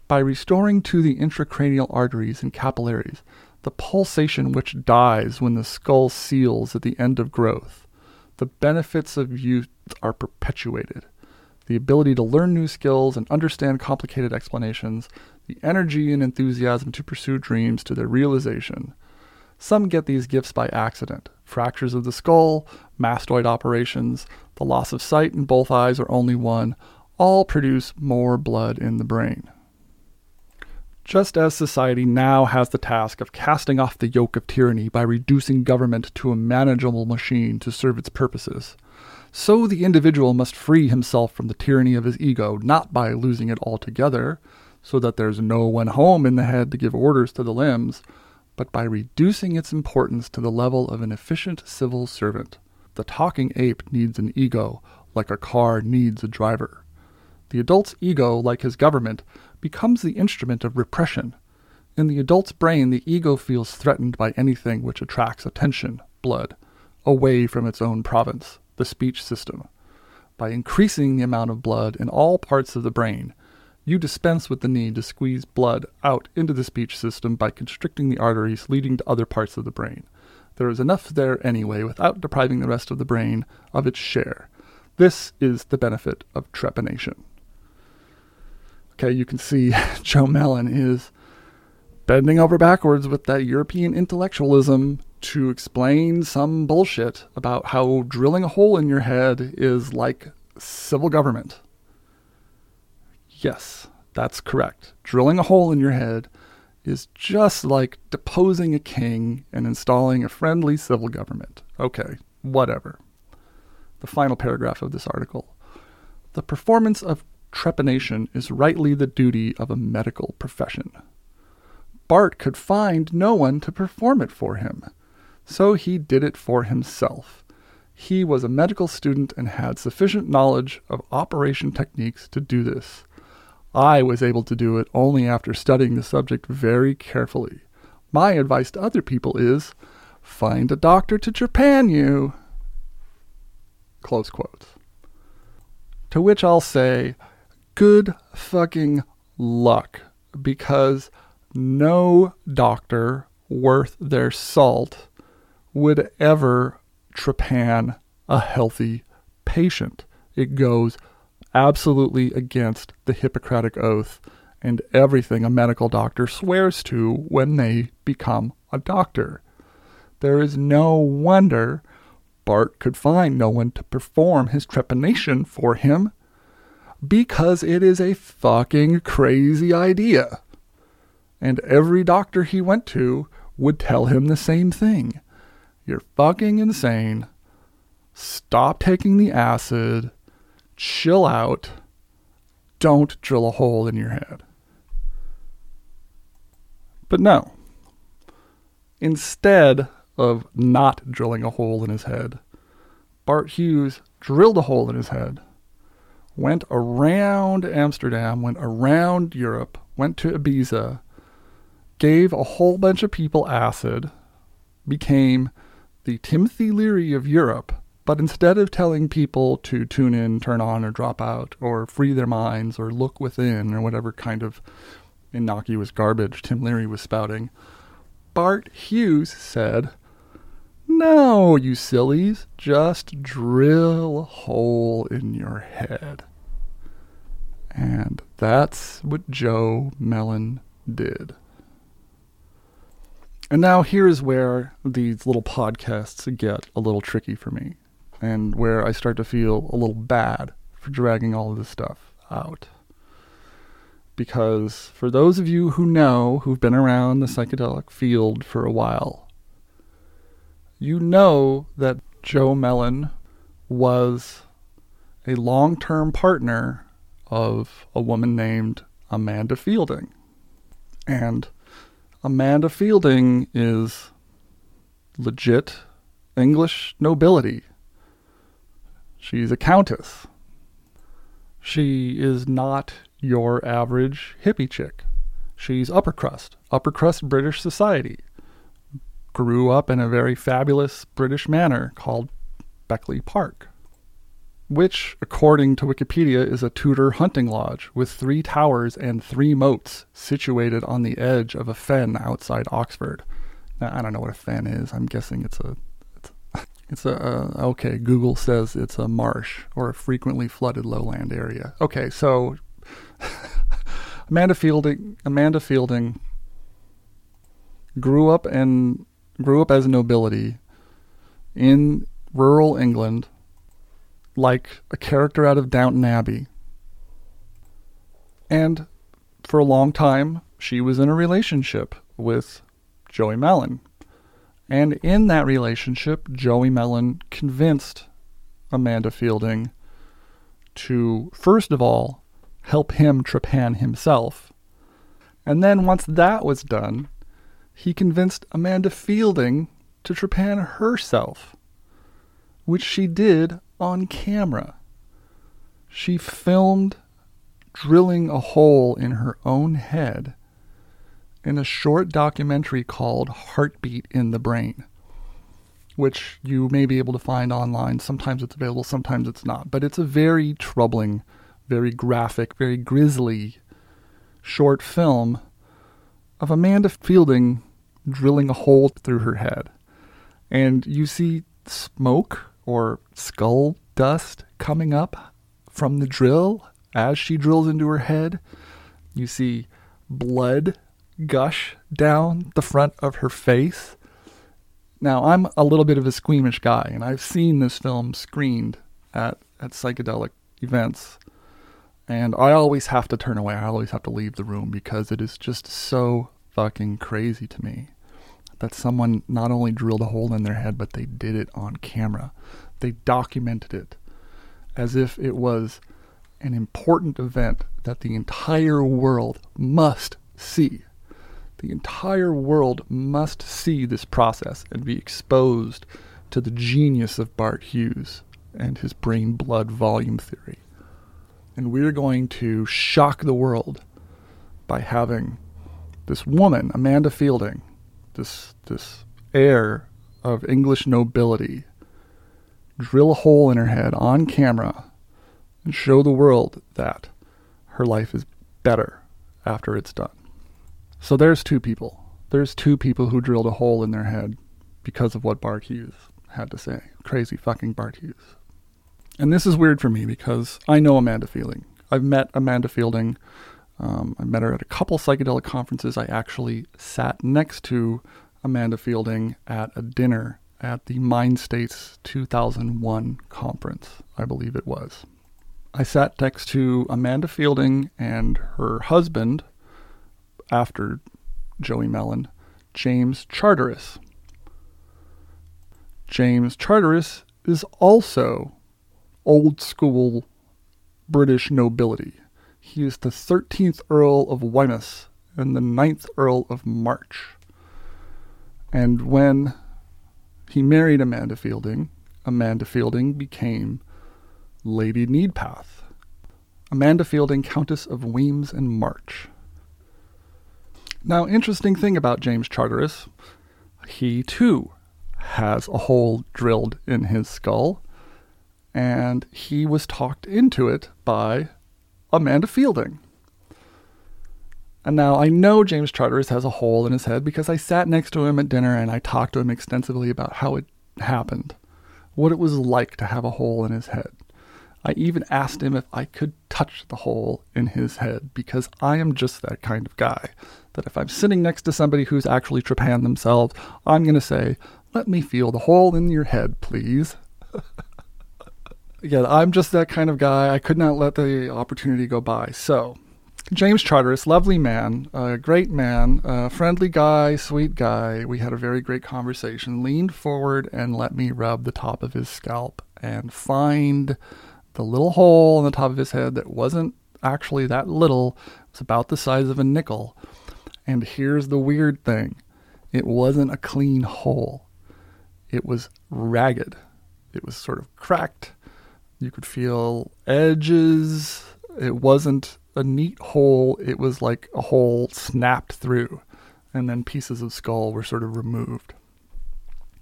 By restoring to the intracranial arteries and capillaries the pulsation which dies when the skull seals at the end of growth, the benefits of youth are perpetuated. The ability to learn new skills and understand complicated explanations, the energy and enthusiasm to pursue dreams to their realization. Some get these gifts by accident fractures of the skull, mastoid operations, the loss of sight in both eyes or only one, all produce more blood in the brain. Just as society now has the task of casting off the yoke of tyranny by reducing government to a manageable machine to serve its purposes, so the individual must free himself from the tyranny of his ego not by losing it altogether, so that there's no one home in the head to give orders to the limbs, but by reducing its importance to the level of an efficient civil servant. The talking ape needs an ego, like a car needs a driver. The adult's ego, like his government, becomes the instrument of repression. In the adult's brain, the ego feels threatened by anything which attracts attention, blood, away from its own province, the speech system. By increasing the amount of blood in all parts of the brain, you dispense with the need to squeeze blood out into the speech system by constricting the arteries leading to other parts of the brain. There is enough there anyway without depriving the rest of the brain of its share. This is the benefit of trepanation. Okay, you can see Joe Mellen is bending over backwards with that European intellectualism to explain some bullshit about how drilling a hole in your head is like civil government. Yes, that's correct. Drilling a hole in your head is just like deposing a king and installing a friendly civil government. Okay, whatever. The final paragraph of this article. The performance of trepanation is rightly the duty of a medical profession. Bart could find no one to perform it for him, so he did it for himself. He was a medical student and had sufficient knowledge of operation techniques to do this. I was able to do it only after studying the subject very carefully. My advice to other people is find a doctor to trepan you. Close quotes. To which I'll say, good fucking luck because no doctor worth their salt would ever trepan a healthy patient. It goes absolutely against the Hippocratic Oath and everything a medical doctor swears to when they become a doctor. There is no wonder Bart could find no one to perform his trepanation for him because it is a fucking crazy idea. And every doctor he went to would tell him the same thing. You're fucking insane. stop taking the acid, chill out, don't drill a hole in your head. But no. Instead of not drilling a hole in his head, Bart Huges drilled a hole in his head, went around Amsterdam, went around Europe, went to Ibiza, gave a whole bunch of people acid, became the Timothy Leary of Europe, but instead of telling people to tune in, turn on, or drop out, or free their minds, or look within, or whatever kind of innocuous garbage Tim Leary was spouting, Bart Huges said, No, you sillies, just drill a hole in your head. And that's what Joe Mellen did. And now here's where these little podcasts get a little tricky for me, and where I start to feel a little bad for dragging all of this stuff out. Because for those of you who know, who've been around the psychedelic field for a while, you know that Joe Mellen was a long term partner of a woman named Amanda Feilding. And Amanda Feilding is legit English nobility. She's a countess. She is not your average hippie chick. She's upper crust, upper crust British society. Grew up in a very fabulous British manor called Beckley Park which, according to Wikipedia, is a Tudor hunting lodge with three towers and three moats situated on the edge of a fen outside Oxford. Now, I don't know what a fen is. I'm guessing it's a it's, it's a uh, okay. Google says it's a marsh or a frequently flooded lowland area. Okay, so Amanda Feilding Amanda Feilding grew up and grew up as a nobility in rural England like a character out of Downton Abbey. And for a long time, she was in a relationship with Joey Mellen. And in that relationship, Joey Mellen convinced Amanda Feilding to, first of all, help him trepan himself. And then once that was done, he convinced Amanda Feilding to trepan herself, which she did on camera. She filmed drilling a hole in her own head in a short documentary called Heartbeat in the Brain, which you may be able to find online. Sometimes it's available, sometimes it's not. But it's a very troubling, very graphic, very grisly short film of Amanda Feilding drilling a hole through her head. And you see smoke or skull dust coming up from the drill as she drills into her head. You see blood gush down the front of her face. Now, I'm a little bit of a squeamish guy, and I've seen this film screened at, at psychedelic events. And I always have to turn away. I always have to leave the room because it is just so fucking crazy to me that someone not only drilled a hole in their head, but they did it on camera. They documented it as if it was an important event that the entire world must see. The entire world must see this process and be exposed to the genius of Bart Huges and his brain blood volume theory. And we're going to shock the world by having this woman, Amanda Feilding, this this heir of English nobility, drill a hole in her head on camera and show the world that her life is better after it's done. So there's two people. There's two people who drilled a hole in their head because of what Bart Huges had to say. Crazy fucking Bart Huges. And this is weird for me because I know Amanda Feilding. I've met Amanda Feilding. Um, I met her at a couple psychedelic conferences. I actually sat next to Amanda Feilding at a dinner at the Mind States 2001 conference, I believe it was. I sat next to Amanda Feilding and her husband, after Joey Mellen, James Charteris. James Charteris is also old school British nobility. He is the 13th Earl of Wemyss and the 9th Earl of March. And when he married Amanda Feilding, Amanda Feilding became Lady Neidpath. Amanda Feilding, Countess of Wemyss and March. Now, interesting thing about James Charteris, he too has a hole drilled in his skull, and he was talked into it by Amanda Feilding. And now I know James Charteris has a hole in his head because I sat next to him at dinner and I talked to him extensively about how it happened, what it was like to have a hole in his head. I even asked him if I could touch the hole in his head because I am just that kind of guy. That if I'm sitting next to somebody who's actually trepanned themselves, I'm going to say, Let me feel the hole in your head, please. Again, I'm just that kind of guy. I could not let the opportunity go by. So, James Charteris, lovely man, a great man, a friendly guy, sweet guy. We had a very great conversation. Leaned forward and let me rub the top of his scalp and find the little hole in the top of his head that wasn't actually that little. It was about the size of a nickel. And here's the weird thing it wasn't a clean hole, it was ragged. It was sort of cracked. You could feel edges. It wasn't a neat hole, it was like a hole snapped through, and then pieces of skull were sort of removed.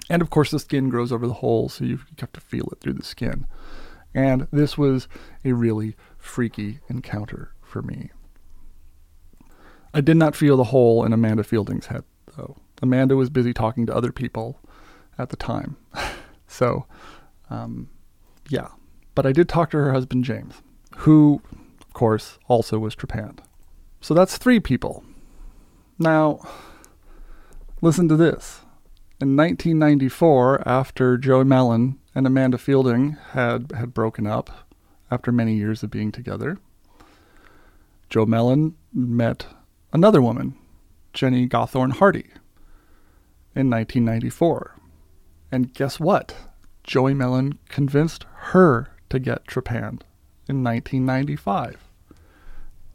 And of course, the skin grows over the hole, so you have to feel it through the skin. And this was a really freaky encounter for me. I did not feel the hole in Amanda Feilding's head, though. Amanda was busy talking to other people at the time. so, um, yeah. But I did talk to her husband, James, who, of course, also was trepanned. So that's three people. Now, listen to this. In 1994, after Joey Mellen and Amanda Feilding had, had broken up after many years of being together, Joe Mellen met another woman, Jenny Gathorne Hardy, in 1994. And guess what? Joey Mellen convinced her to get trepanned in 1995.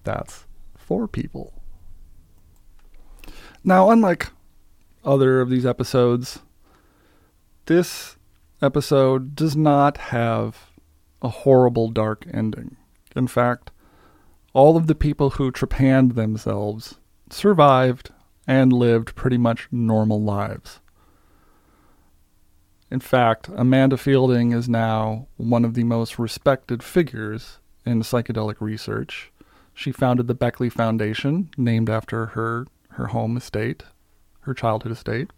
That's four people. Now, unlike other of these episodes, this episode does not have a horrible dark ending. In fact, all of the people who trepanned themselves survived and lived pretty much normal lives. In fact, Amanda Feilding is now one of the most respected figures in psychedelic research. She founded the Beckley Foundation, named after her, her home estate, her childhood estate.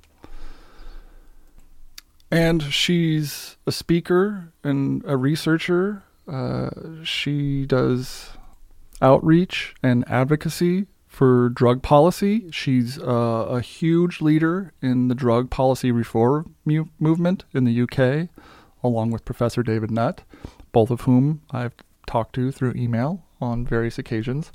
And she's a speaker and a researcher. Uh, she does outreach and advocacy for drug policy. She's uh, a huge leader in the drug policy reform mu- movement in the UK, along with Professor David Nutt, both of whom I've talked to through email on various occasions.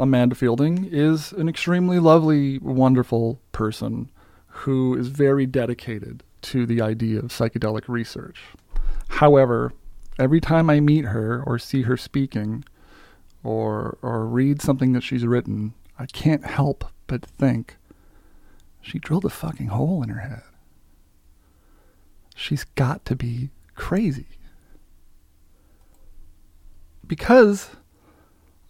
Amanda Feilding is an extremely lovely, wonderful person who is very dedicated to the idea of psychedelic research. However, every time I meet her or see her speaking, or or read something that she's written, I can't help but think she drilled a fucking hole in her head. She's got to be crazy. Because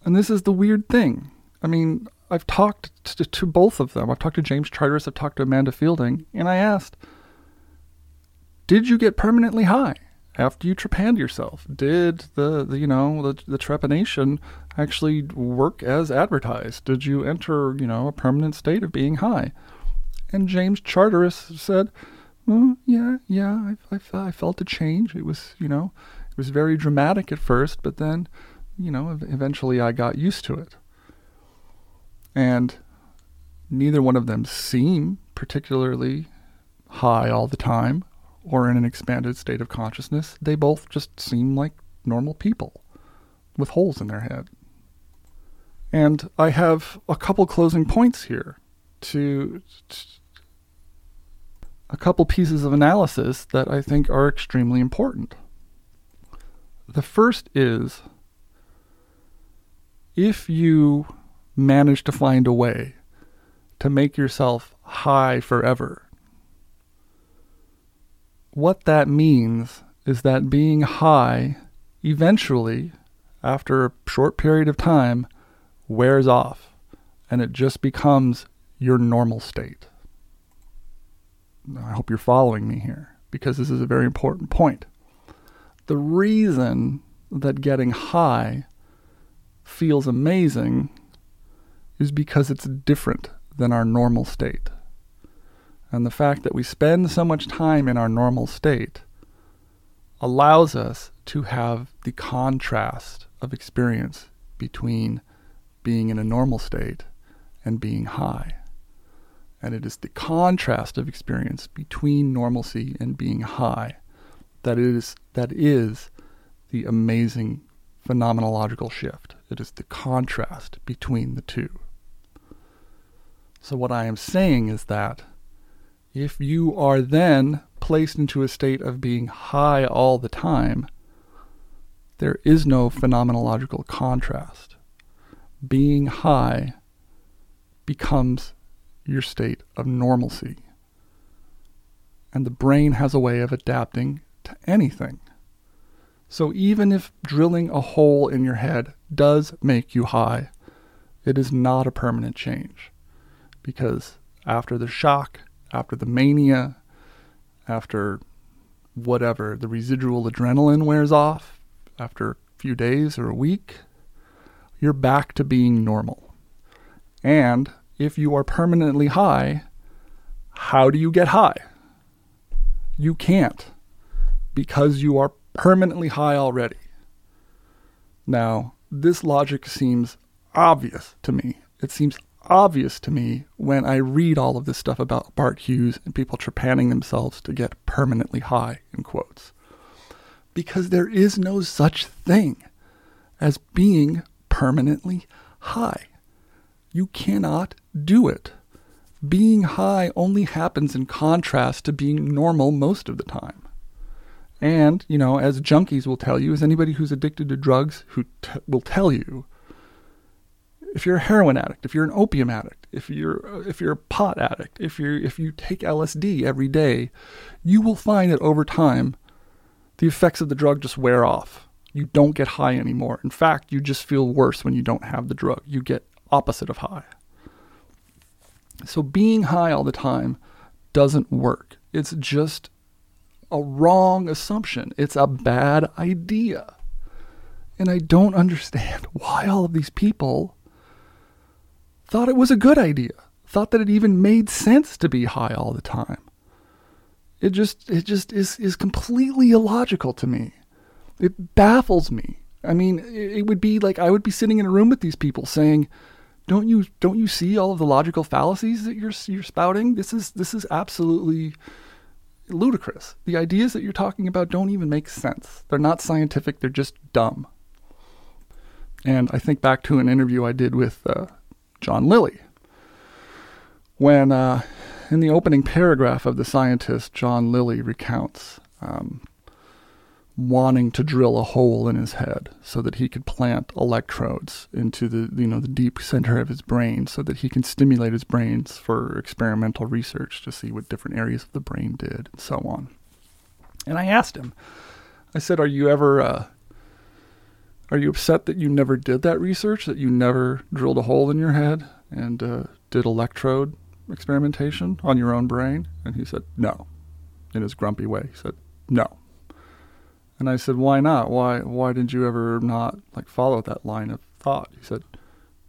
and this is the weird thing. I mean, I've talked to, to both of them. I've talked to James Charteris, I've talked to Amanda Feilding, and I asked, "Did you get permanently high?" After you trepanned yourself? Did the, the you know the, the trepanation actually work as advertised? Did you enter you know a permanent state of being high? And James Charteris said, "Yeah, yeah, I, I, I felt a change. It was you know it was very dramatic at first, but then you know eventually I got used to it." And neither one of them seem particularly high all the time or in an expanded state of consciousness, they both just seem like normal people with holes in their head. And I have a couple closing points here to a couple pieces of analysis that I think are extremely important. The first is if you manage to find a way to make yourself high forever, what that means is that being high eventually, after a short period of time, wears off and it just becomes your normal state. I hope you're following me here because this is a very important point. The reason that getting high feels amazing is because it's different than our normal state. And the fact that we spend so much time in our normal state allows us to have the contrast of experience between being in a normal state and being high. And it is the contrast of experience between normalcy and being high that is that is the amazing phenomenological shift. It is the contrast between the two. So what I am saying is that if you are then placed into a state of being high all the time, there is no phenomenological contrast. Being high becomes your state of normalcy. And the brain has a way of adapting to anything. So even if drilling a hole in your head does make you high, it is not a permanent change. Because after the shock, after the mania, after whatever, the residual adrenaline wears off, after a few days or a week, you're back to being normal. And if you are permanently high, how do you get high? You can't because you are permanently high already. Now, this logic seems obvious to me. It seems obvious to me when I read all of this stuff about Bart Huges and people trepanning themselves to get permanently high, in quotes. Because there is no such thing as being permanently high. You cannot do it. Being high only happens in contrast to being normal most of the time. And, you know, as junkies will tell you, as anybody who's addicted to drugs who t- will tell you, if you're a heroin addict, if you're an opium addict, if you're uh, if you're a pot addict, if you if you take LSD every day, you will find that over time the effects of the drug just wear off. You don't get high anymore. In fact, you just feel worse when you don't have the drug. You get opposite of high. So being high all the time doesn't work. It's just a wrong assumption. It's a bad idea. And I don't understand why all of these people thought it was a good idea, thought that it even made sense to be high all the time. It just it just is is completely illogical to me. It baffles me. I mean, it, would be like I would be sitting in a room with these people saying, "Don't you don't you see all of the logical fallacies that you're you're spouting? This is this is absolutely ludicrous. The ideas that you're talking about don't even make sense. They're not scientific, they're just dumb." And I think back to an interview I did with uh, John Lilly. When, uh, in the opening paragraph of The Scientist, John Lilly recounts um, wanting to drill a hole in his head so that he could plant electrodes into the you know the deep center of his brain so that he can stimulate his brains for experimental research to see what different areas of the brain did and so on. And I asked him, I said, "Are you ever uh, are you upset that you never did that research, that you never drilled a hole in your head and uh, did electrode experimentation on your own brain? And he said, no, in his grumpy way. He said, no. And I said, why not? Why, why did you ever not like follow that line of thought? He said,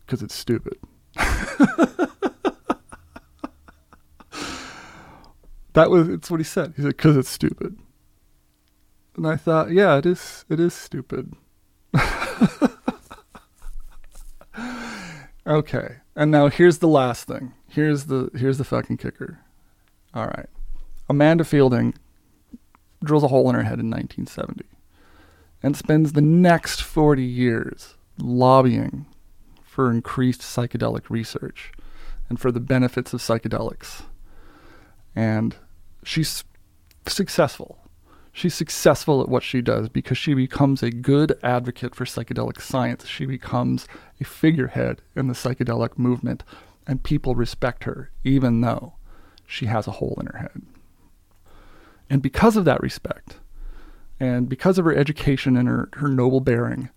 because it's stupid. that was, it's what he said. He said, because it's stupid. And I thought, yeah, it is, it is stupid. okay. And now here's the last thing. Here's the here's the fucking kicker. All right. Amanda Feilding drills a hole in her head in 1970 and spends the next 40 years lobbying for increased psychedelic research and for the benefits of psychedelics. And she's successful. She's successful at what she does because she becomes a good advocate for psychedelic science. She becomes a figurehead in the psychedelic movement, and people respect her, even though she has a hole in her head. And because of that respect, and because of her education and her, her noble bearing,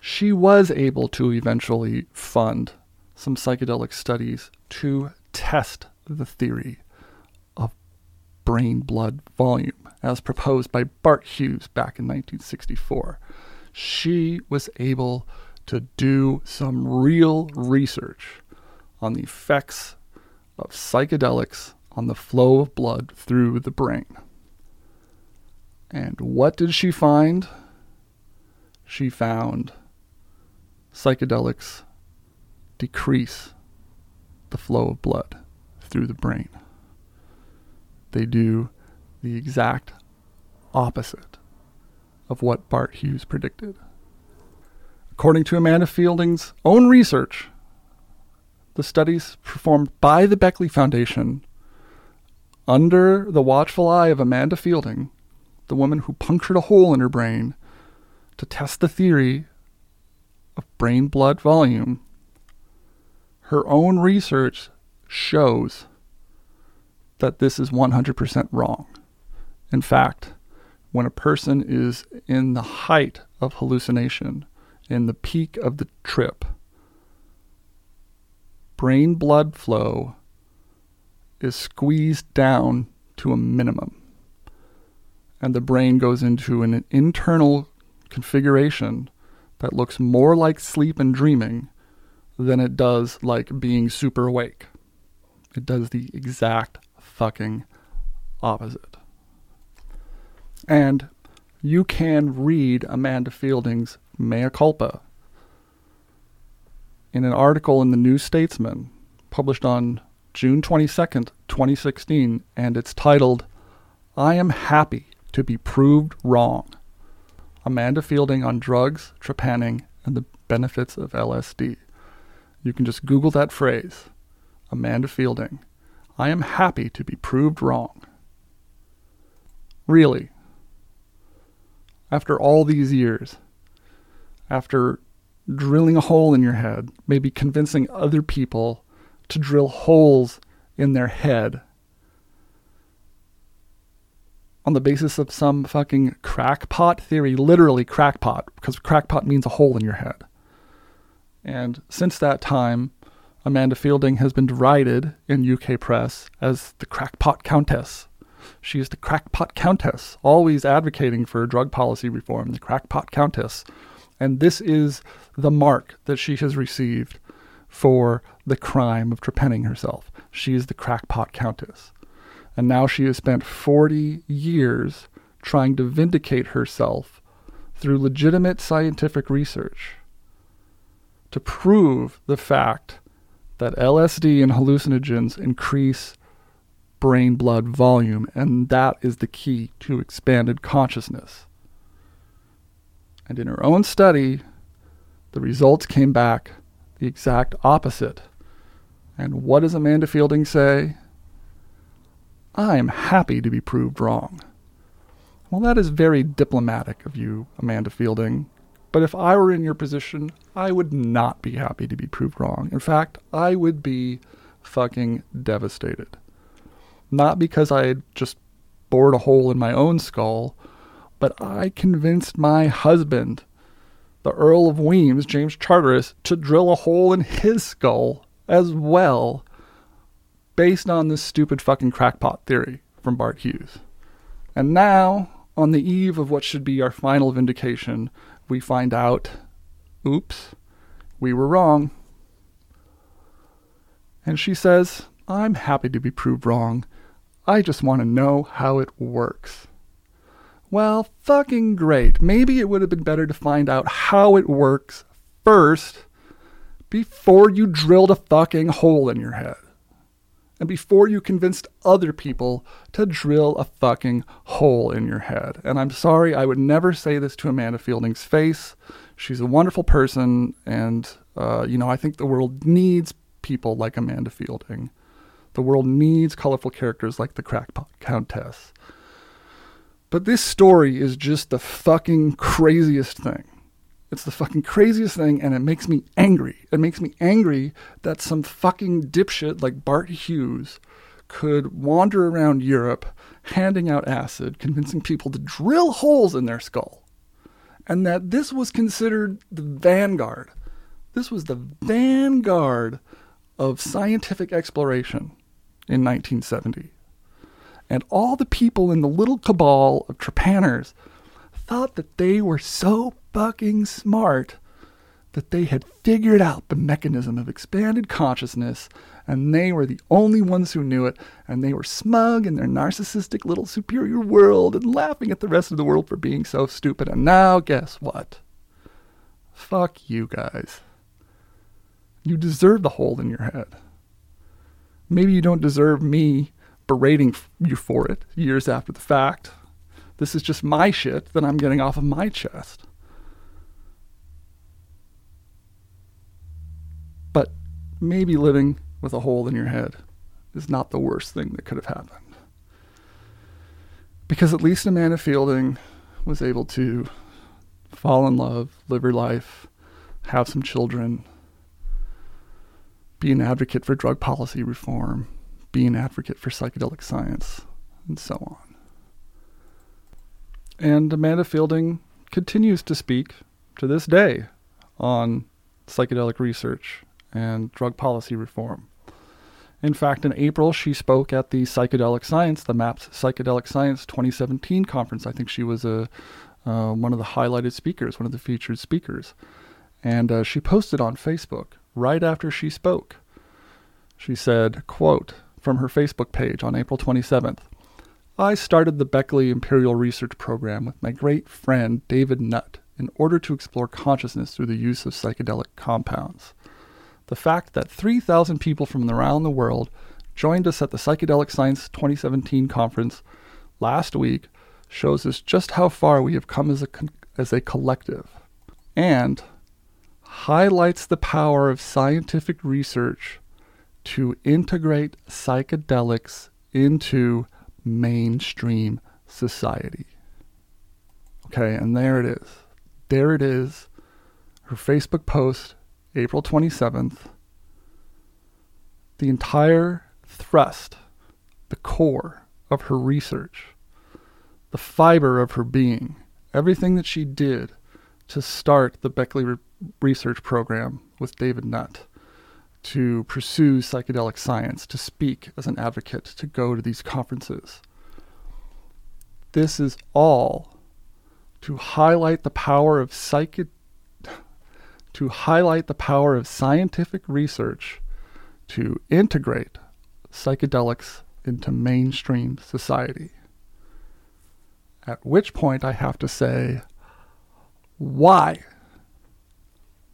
she was able to eventually fund some psychedelic studies to test the theory of brain blood volume as proposed by Bart Huges back in 1964. She was able to do some real research on the effects of psychedelics on the flow of blood through the brain. And what did she find? She found psychedelics decrease the flow of blood through the brain. They do the exact opposite of what Bart Huges predicted. According to Amanda Feilding's own research, the studies performed by the Beckley Foundation under the watchful eye of Amanda Feilding, the woman who punctured a hole in her brain to test the theory of brain blood volume, her own research shows that this is 100% wrong. In fact, when a person is in the height of hallucination, in the peak of the trip, brain blood flow is squeezed down to a minimum. And the brain goes into an internal configuration that looks more like sleep and dreaming than it does like being super awake. It does the exact fucking opposite. And you can read Amanda Feilding's Mea Culpa in an article in the New Statesman published on June 22nd, 2016, and it's titled, I Am Happy to Be Proved Wrong. Amanda Feilding on drugs, trepanning, and the benefits of LSD. You can just Google that phrase, Amanda Feilding. I am happy to be proved wrong. Really, after all these years, after drilling a hole in your head, maybe convincing other people to drill holes in their head on the basis of some fucking crackpot theory, literally crackpot, because crackpot means a hole in your head. And since that time, Amanda Feilding has been derided in UK press as the crackpot countess. She is the crackpot countess, always advocating for drug policy reform, the crackpot countess. And this is the mark that she has received for the crime of trepanning herself. She is the crackpot countess. And now she has spent 40 years trying to vindicate herself through legitimate scientific research to prove the fact that LSD and hallucinogens increase brain blood volume, and that is the key to expanded consciousness. And in her own study, the results came back the exact opposite. And what does Amanda Feilding say? I am happy to be proved wrong. Well, that is very diplomatic of you, Amanda Feilding. But if I were in your position, I would not be happy to be proved wrong. In fact, I would be fucking devastated. Not because I just bored a hole in my own skull, but I convinced my husband, the Earl of Wemyss, James Charteris, to drill a hole in his skull as well, based on this stupid fucking crackpot theory from Bart Huges. And now, on the eve of what should be our final vindication, we find out oops, we were wrong. And she says, I'm happy to be proved wrong. I just want to know how it works. Well, fucking great. Maybe it would have been better to find out how it works first before you drilled a fucking hole in your head. And before you convinced other people to drill a fucking hole in your head. And I'm sorry, I would never say this to Amanda Feilding's face. She's a wonderful person, and, uh, you know, I think the world needs people like Amanda Feilding The world needs colorful characters like the Crackpot Countess. But this story is just the fucking craziest thing. It's the fucking craziest thing, and it makes me angry. It makes me angry that some fucking dipshit like Bart Huges could wander around Europe handing out acid, convincing people to drill holes in their skull. And that this was considered the vanguard. This was the vanguard of scientific exploration in 1970. And all the people in the little cabal of trepanners thought that they were so fucking smart that they had figured out the mechanism of expanded consciousness and they were the only ones who knew it and they were smug in their narcissistic little superior world and laughing at the rest of the world for being so stupid. And now guess what? Fuck you guys. You deserve the hole in your head maybe you don't deserve me berating you for it years after the fact this is just my shit that I'm getting off of my chest. But maybe living with a hole in your head is not the worst thing that could have happened. Because at least Amanda Feilding was able to fall in love, live her life, have some children, be an advocate for drug policy reform, be an advocate for psychedelic science, and so on. And Amanda Feilding continues to speak to this day on psychedelic research and drug policy reform. In fact, in April, she spoke at the Psychedelic Science, the MAPS Psychedelic Science 2017 conference. I think she was a, uh, one of the highlighted speakers, one of the featured speakers. And uh, she posted on Facebook right after she spoke. She said, quote, from her Facebook page on April 27th, I started the Beckley Imperial Research Program with my great friend David Nutt in order to explore consciousness through the use of psychedelic compounds. The fact that 3,000 people from around the world joined us at the Psychedelic Science 2017 conference last week shows us just how far we have come as a, as a collective and highlights the power of scientific research to integrate psychedelics into mainstream society. Okay, and there it is. There it is. Her Facebook post, April 27th. The entire thrust, the core of her research, the fiber of her being, everything that she did to start the Beckley Research Program with David Nutt to pursue psychedelic science, to speak as an advocate, to go to these conferences. This is all to highlight the power of psych to highlight the power of scientific research to integrate psychedelics into mainstream society. At which point I have to say, why?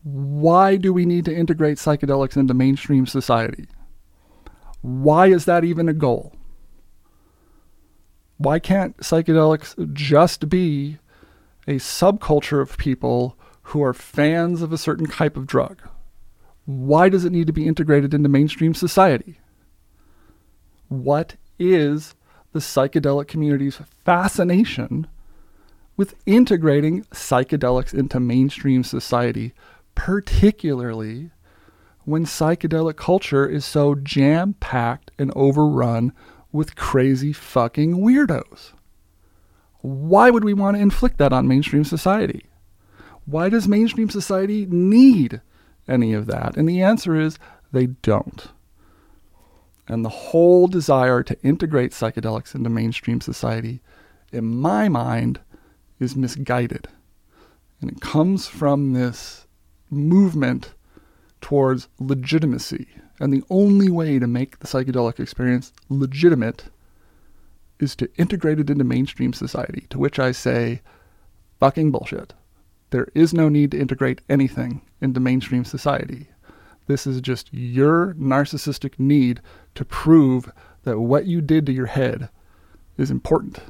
Why do we need to integrate psychedelics into mainstream society? Why is that even a goal? Why can't psychedelics just be a subculture of people who are fans of a certain type of drug? Why does it need to be integrated into mainstream society? What is the psychedelic community's fascination with integrating psychedelics into mainstream society particularly when psychedelic culture is so jam packed and overrun with crazy fucking weirdos. Why would we want to inflict that on mainstream society? Why does mainstream society need any of that? And the answer is they don't. And the whole desire to integrate psychedelics into mainstream society, in my mind, is misguided. And it comes from this movement towards legitimacy. And the only way to make the psychedelic experience legitimate is to integrate it into mainstream society, to which I say, fucking bullshit. There is no need to integrate anything into mainstream society. This is just your narcissistic need to prove that what you did to your head is important.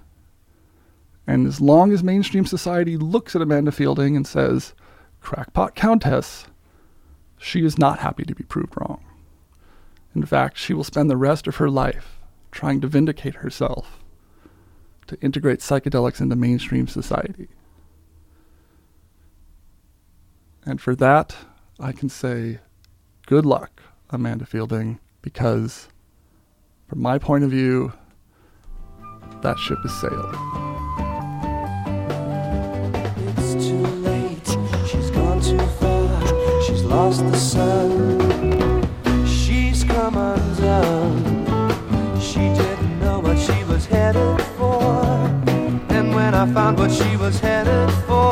And as long as mainstream society looks at Amanda Feilding and says, crackpot countess, she is not happy to be proved wrong. In fact, she will spend the rest of her life trying to vindicate herself, to integrate psychedelics into mainstream society. And for that, I can say good luck, Amanda Feilding, because from my point of view, that ship has sailed. Lost the sun. She's come undone. She didn't know what she was headed for. And when I found what she was headed for,